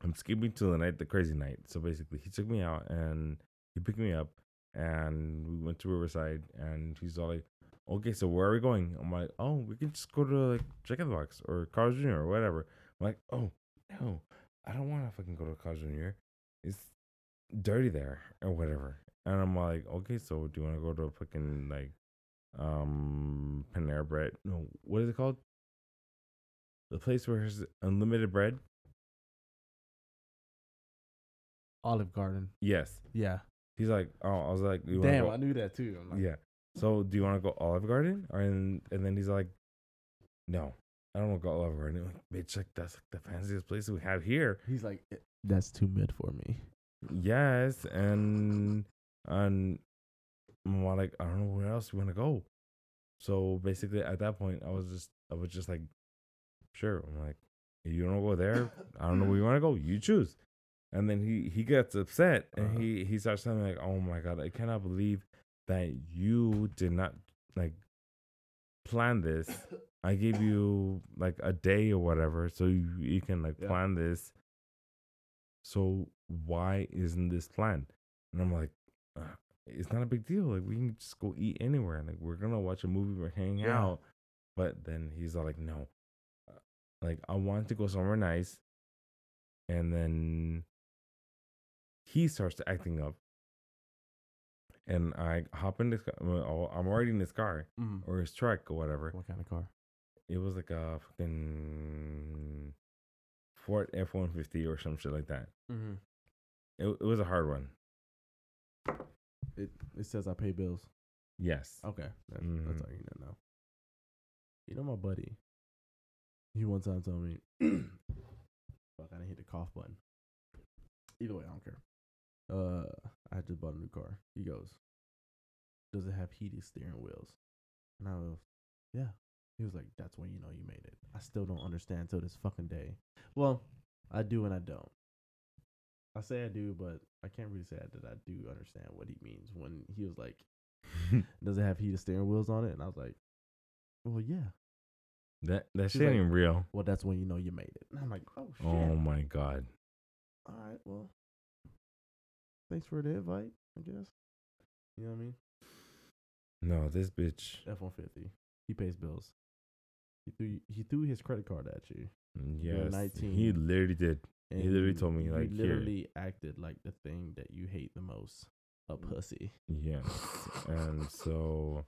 I'm skipping to the night, the crazy night. So basically he took me out and he picked me up and we went to Riverside and he's all like, Okay, so where are we going? I'm like, Oh, we can just go to like Jack in the Box or Carl's Jr. or whatever. I'm like, Oh, no, I don't wanna fucking go to Carl's Jr. It's dirty there or whatever. And I'm like, okay, so do you want to go to a fucking like um Panera Bread? No, what is it called? The place where there's unlimited bread? Olive Garden. Yes. Yeah. He's like, oh, I was like, you Damn, I knew that too. I'm like, yeah. So do you want to go Olive Garden? Or and and then he's like, no, I don't want to go over. Garden. I'm like, bitch, like that's like the fanciest place we have here. He's like, "Eh, that's too mid for me. Yes, and and I'm like, I don't know where else we want to go. So basically, at that point, I was just, I was just like, sure. I'm like, you don't go there. I don't know where you want to go. You choose. And then he he gets upset and Uh-huh. he he starts telling me like, oh my god, I cannot believe that you did not like plan this. I give you like a day or whatever, so you, you can like Yeah. plan this. So why isn't this planned? And I'm like, uh, it's not a big deal. Like we can just go eat anywhere. Like we're gonna watch a movie, we're hanging Yeah. out. But then he's all like, no, Uh, like I want to go somewhere nice. And then he starts to acting up. And I hop in this. car- I'm already in this car Mm. or his truck or whatever. What kind of car? It was like a fucking Ford F one fifty or some shit like that. Mm-hmm. It, it was a hard one. It it says I pay bills. Yes. Okay, that's, Mhm. that's all you need to know. You know my buddy. He one time told me, "Fuck, I didn't hit the cough button." Either way, I don't care. Uh, I just bought a new car. He goes, "Does it have heated steering wheels?" And I was, "Yeah." He was like, "That's when you know you made it." I still don't understand till this fucking day. Well, I do and I don't. I say I do, but I can't really say that I do understand what he means when he was like, does it have heated steering wheels on it? And I was like, well, yeah. that that shit like, ain't real. Well, that's when you know you made it. And I'm like, oh, oh shit. Oh my god. All right, well, thanks for the invite. I guess. You know what I mean? No, this bitch. F one fifty. He pays bills. He threw he threw his credit card at you. You're Yes. 19. He literally did. He literally told me, like, here. literally acted like the thing that you hate the most, a pussy. Yes. and so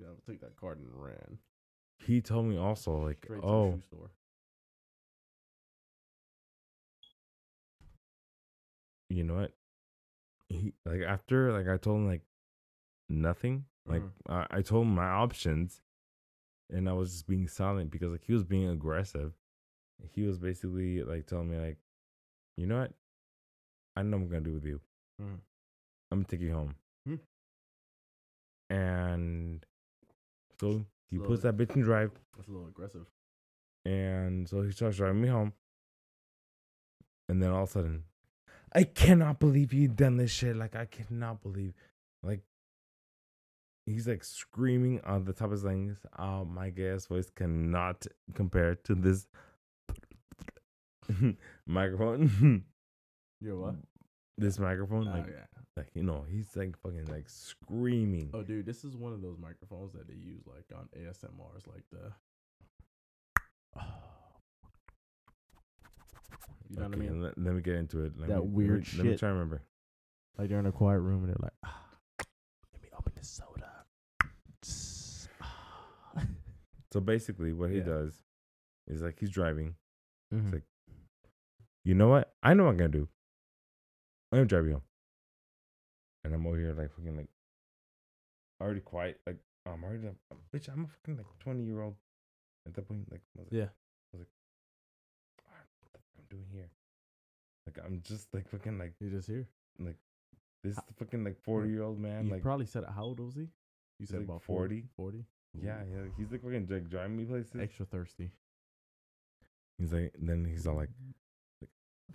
Yeah, I took that card and ran he told me also like, straight oh, the shoe store. you know what? He like after like I told him like nothing. Like Mhm. I, I told him my options, and I was just being silent because like he was being aggressive. He was basically like telling me like, you know what? I know what I'm gonna do with you. Mhm. I'm gonna take you home. Hmm. And so he puts that bitch in drive, That's a little aggressive. and so he starts driving me home. And then all of a sudden, I cannot believe you done this shit. Like I cannot believe, like he's like screaming on the top of his lungs. Oh, my gas voice cannot compare to this microphone. You're what? this microphone, Oh like yeah. Like you know, he's like fucking like screaming. Oh, dude, this is one of those microphones that they use like on ASMRs, like the. You know what I mean? Let, let me get into it. Let That me, let me- weird Let me try to remember. Like they're in a quiet room and they're like, ah, "Let me open this soda." Tss, ah." So basically, what he Yeah. does is like he's driving. Mhm. like- You know what? I know what I'm gonna do. I'm gonna drive you home. And I'm over here like fucking like already quiet. Like I'm already like, bitch. I'm a fucking like 20 year old at that point. Like Yeah. I was like, yeah. "Ah, what the fuck I'm doing here? Like I'm just like fucking like You just here. Like this fucking like 40 year old man. you like probably said how old was he? You said like about 40. 40. 40? yeah, yeah. He's like fucking like driving me places. Extra thirsty. He's like, then he's all like,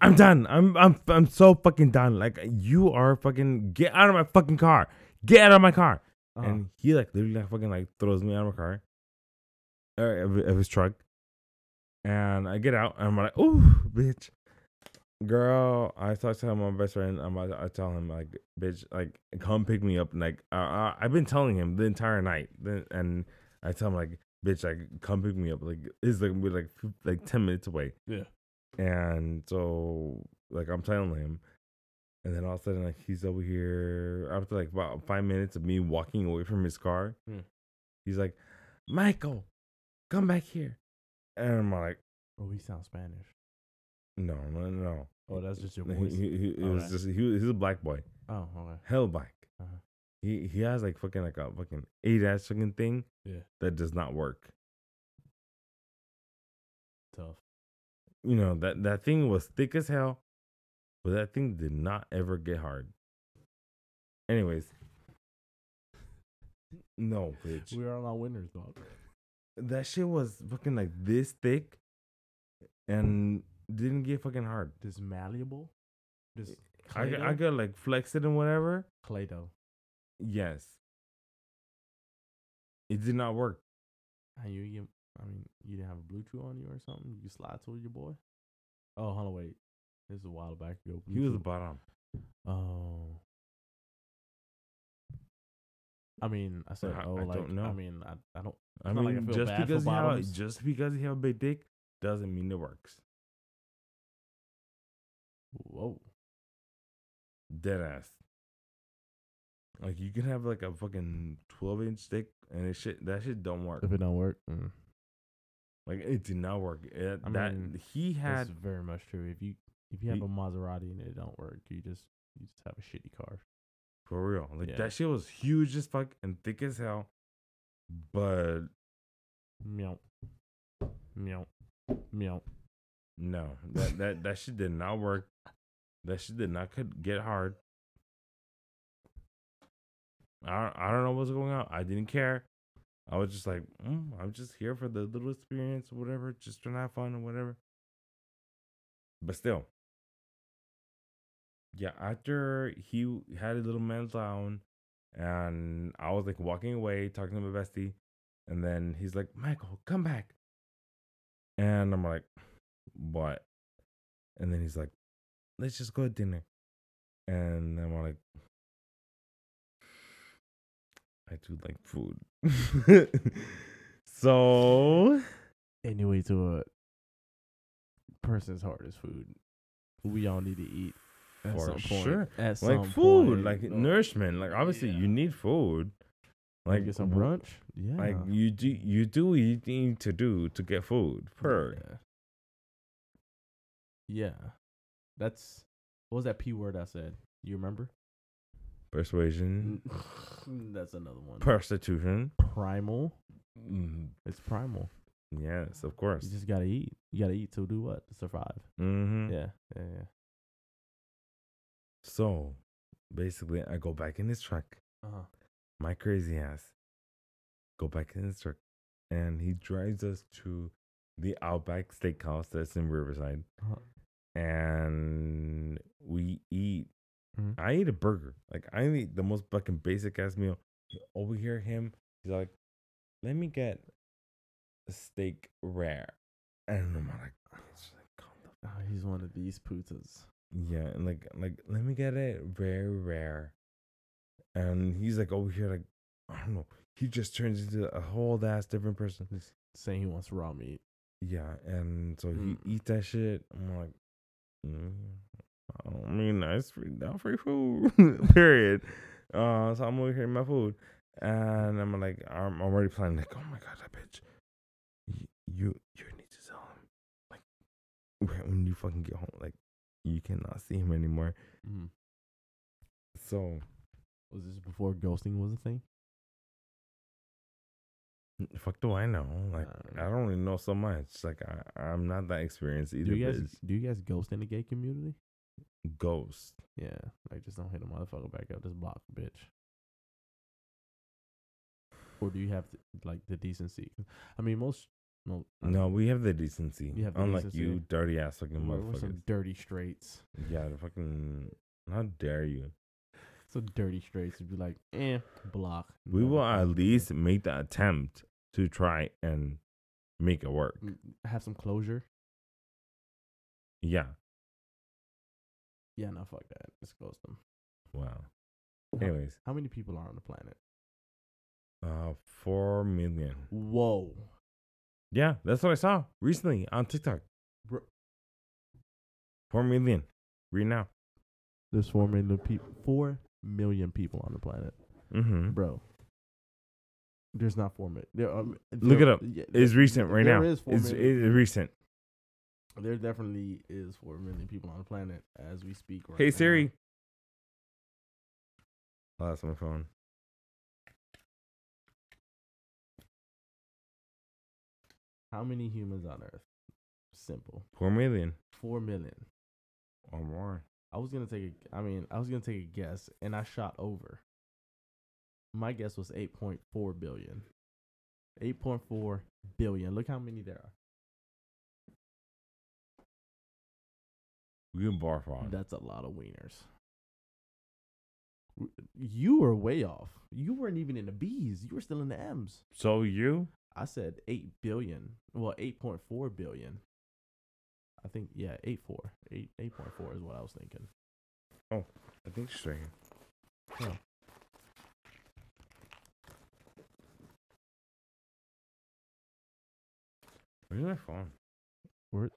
"I'm done. I'm I'm I'm so fucking done. Like you are fucking get out of my fucking car. Get out of my car." Uh-huh. And he like literally like fucking like throws me out of my car, or of, of his truck. And I get out and I'm like, "Ooh, bitch." Girl, I talk to my best friend. I'm I tell him like, bitch, like come pick me up. And, like, uh, I've been telling him the entire night. Then and I tell him like, bitch, like come pick me up. Like it's like we're like like ten minutes away. Yeah. And so like I'm telling him, and then all of a sudden like he's over here after like about five minutes of me walking away from his car. Hmm. He's like, Michael, come back here. And I'm like, Oh, he sounds Spanish. No, no, no. Oh, that's just your He, voice. he, he, it was Okay. just he, was- he's a black boy, oh, okay. hell black. Uh-huh. He he has like fucking like a fucking eight ass fucking thing Yeah. that does not work. Tough. You know that that thing was thick as hell, but that thing did not ever get hard. Anyways, no, bitch. We are on our winners, dog. that shit was fucking like this thick, and didn't get fucking hard. This malleable. This I got- I got like flex it and whatever. Play-Doh. Yes, it did not work. And you, you, I mean, you didn't have a Bluetooth on you or something. You slide to your boy. Oh, hold on, wait. This is a while back ago. He was the bottom. Oh. I mean, I said, I- oh, I like, don't know. I mean, I, I don't. I mean, like I just because you have just because you have a big dick doesn't mean it works. Whoa. Dead ass. Like you can have like a fucking twelve inch dick and it shit that shit don't work. If it don't work, mm, Like it did not work. It, I that mean, he had that's very much true. If you if you have He- a Maserati and it don't work, you just you just have a shitty car. for real. Like Yeah. that shit was huge as fuck and thick as hell. But Meow. Meow. Meow. No, that that that shit did not work. That shit did not could get hard. I I don't know what's going on. I didn't care. I was just like, mm, I'm just here for the little experience or whatever, just to have fun or whatever. But still, yeah. After he had a little meltdown, and I was like walking away, talking to my bestie, and then he's like, Michael, come back. And I'm like, what? And then he's like, let's just go to dinner. And I'm like, I do like food. so Anyway, to a person's heart is food. We all need to eat at For some point. sure. At like food, point, like you know. nourishment. Like obviously Yeah. you need food. Like Like get some brunch. Yeah. Like you do you do what you need to do to get food. Per. Yeah. That's what was that p word I said? You remember? Persuasion. That's another one. Prostitution. primal. Mm, It's primal. yes, of course. You just gotta eat. You gotta eat to do what? To survive. hmm Yeah. Yeah. Yeah. So basically I go back in his truck. Uh-huh. my crazy ass go back in his truck and he drives us to the Outback Steakhouse that's in Riverside Uh-huh. And we eat. Mhm. I eat a burger. Like I eat the most fucking basic ass meal. Over here, him, he's like, "Let me get a steak rare," and I'm like, "Bitch, like, calm the Oh, he's one of these putas. Yeah, and like like let me get it very rare. And he's like over here like I don't know. He just turns into a whole ass different person. He's saying he wants raw meat. Yeah, and so he Mm. eat that shit. I'm like, mm, I mean, that's free, not free food. Period. Uh, so I'm over here eating my food, and I'm like, I'm already planning like, oh my god, that bitch. You you, you need to tell him like when when you fucking get home, like you cannot see him anymore. Mm. So Was this before ghosting was a thing? Fuck do I know? Like Uh, I don't really know so much. Like I I'm not that experienced either. Do you guys bitch. do you guys ghost in the gay community? Ghost. Yeah, like just don't hit a motherfucker back up. Just block bitch. Or do you have to, like the decency? I mean, most no, No, we have the decency. You have the Unlike decency. you, dirty ass fucking we're, we're motherfuckers. some dirty straights. Yeah, the fucking. How dare you? So dirty straights would be like, eh, block. We No, will at least make the attempt to try and make it work. Have some closure. Yeah. Yeah, no, fuck that. Let's ghost them. Wow. How- Anyways, How many people are on the planet? uh, four million. Whoa, Yeah, that's what I saw recently on TikTok. Bro. Four million. Read now. there's four million people. Four million people on the planet, Mm-hmm. bro. There's not four million. There, um, Look there- it up. yeah, It's there- recent right there now. is four It's, it's recent. There definitely is four million people on the planet as we speak. Right Hey now. Siri. Oh, that's my phone. How many humans on Earth? Simple. Four million Four million. or more. I was gonna take a. I mean, I was gonna take a guess, and I shot over. My guess was eight point four billion. Eight point four billion. Look how many there are. We can barf on. That's a lot of wieners. You were way off. You weren't even in the B's. You were still in the M's. So you? I said eight billion. Well, eight point four billion. I think yeah, eight four. Eight eight point four is what I was thinking. Oh, I think straight. Oh. Where's my phone? Where?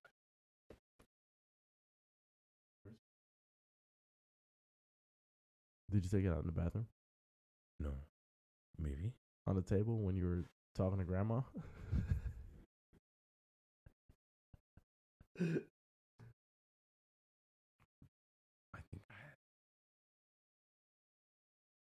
Did you take it out in the bathroom? No. Maybe. On the table when you were talking to grandma?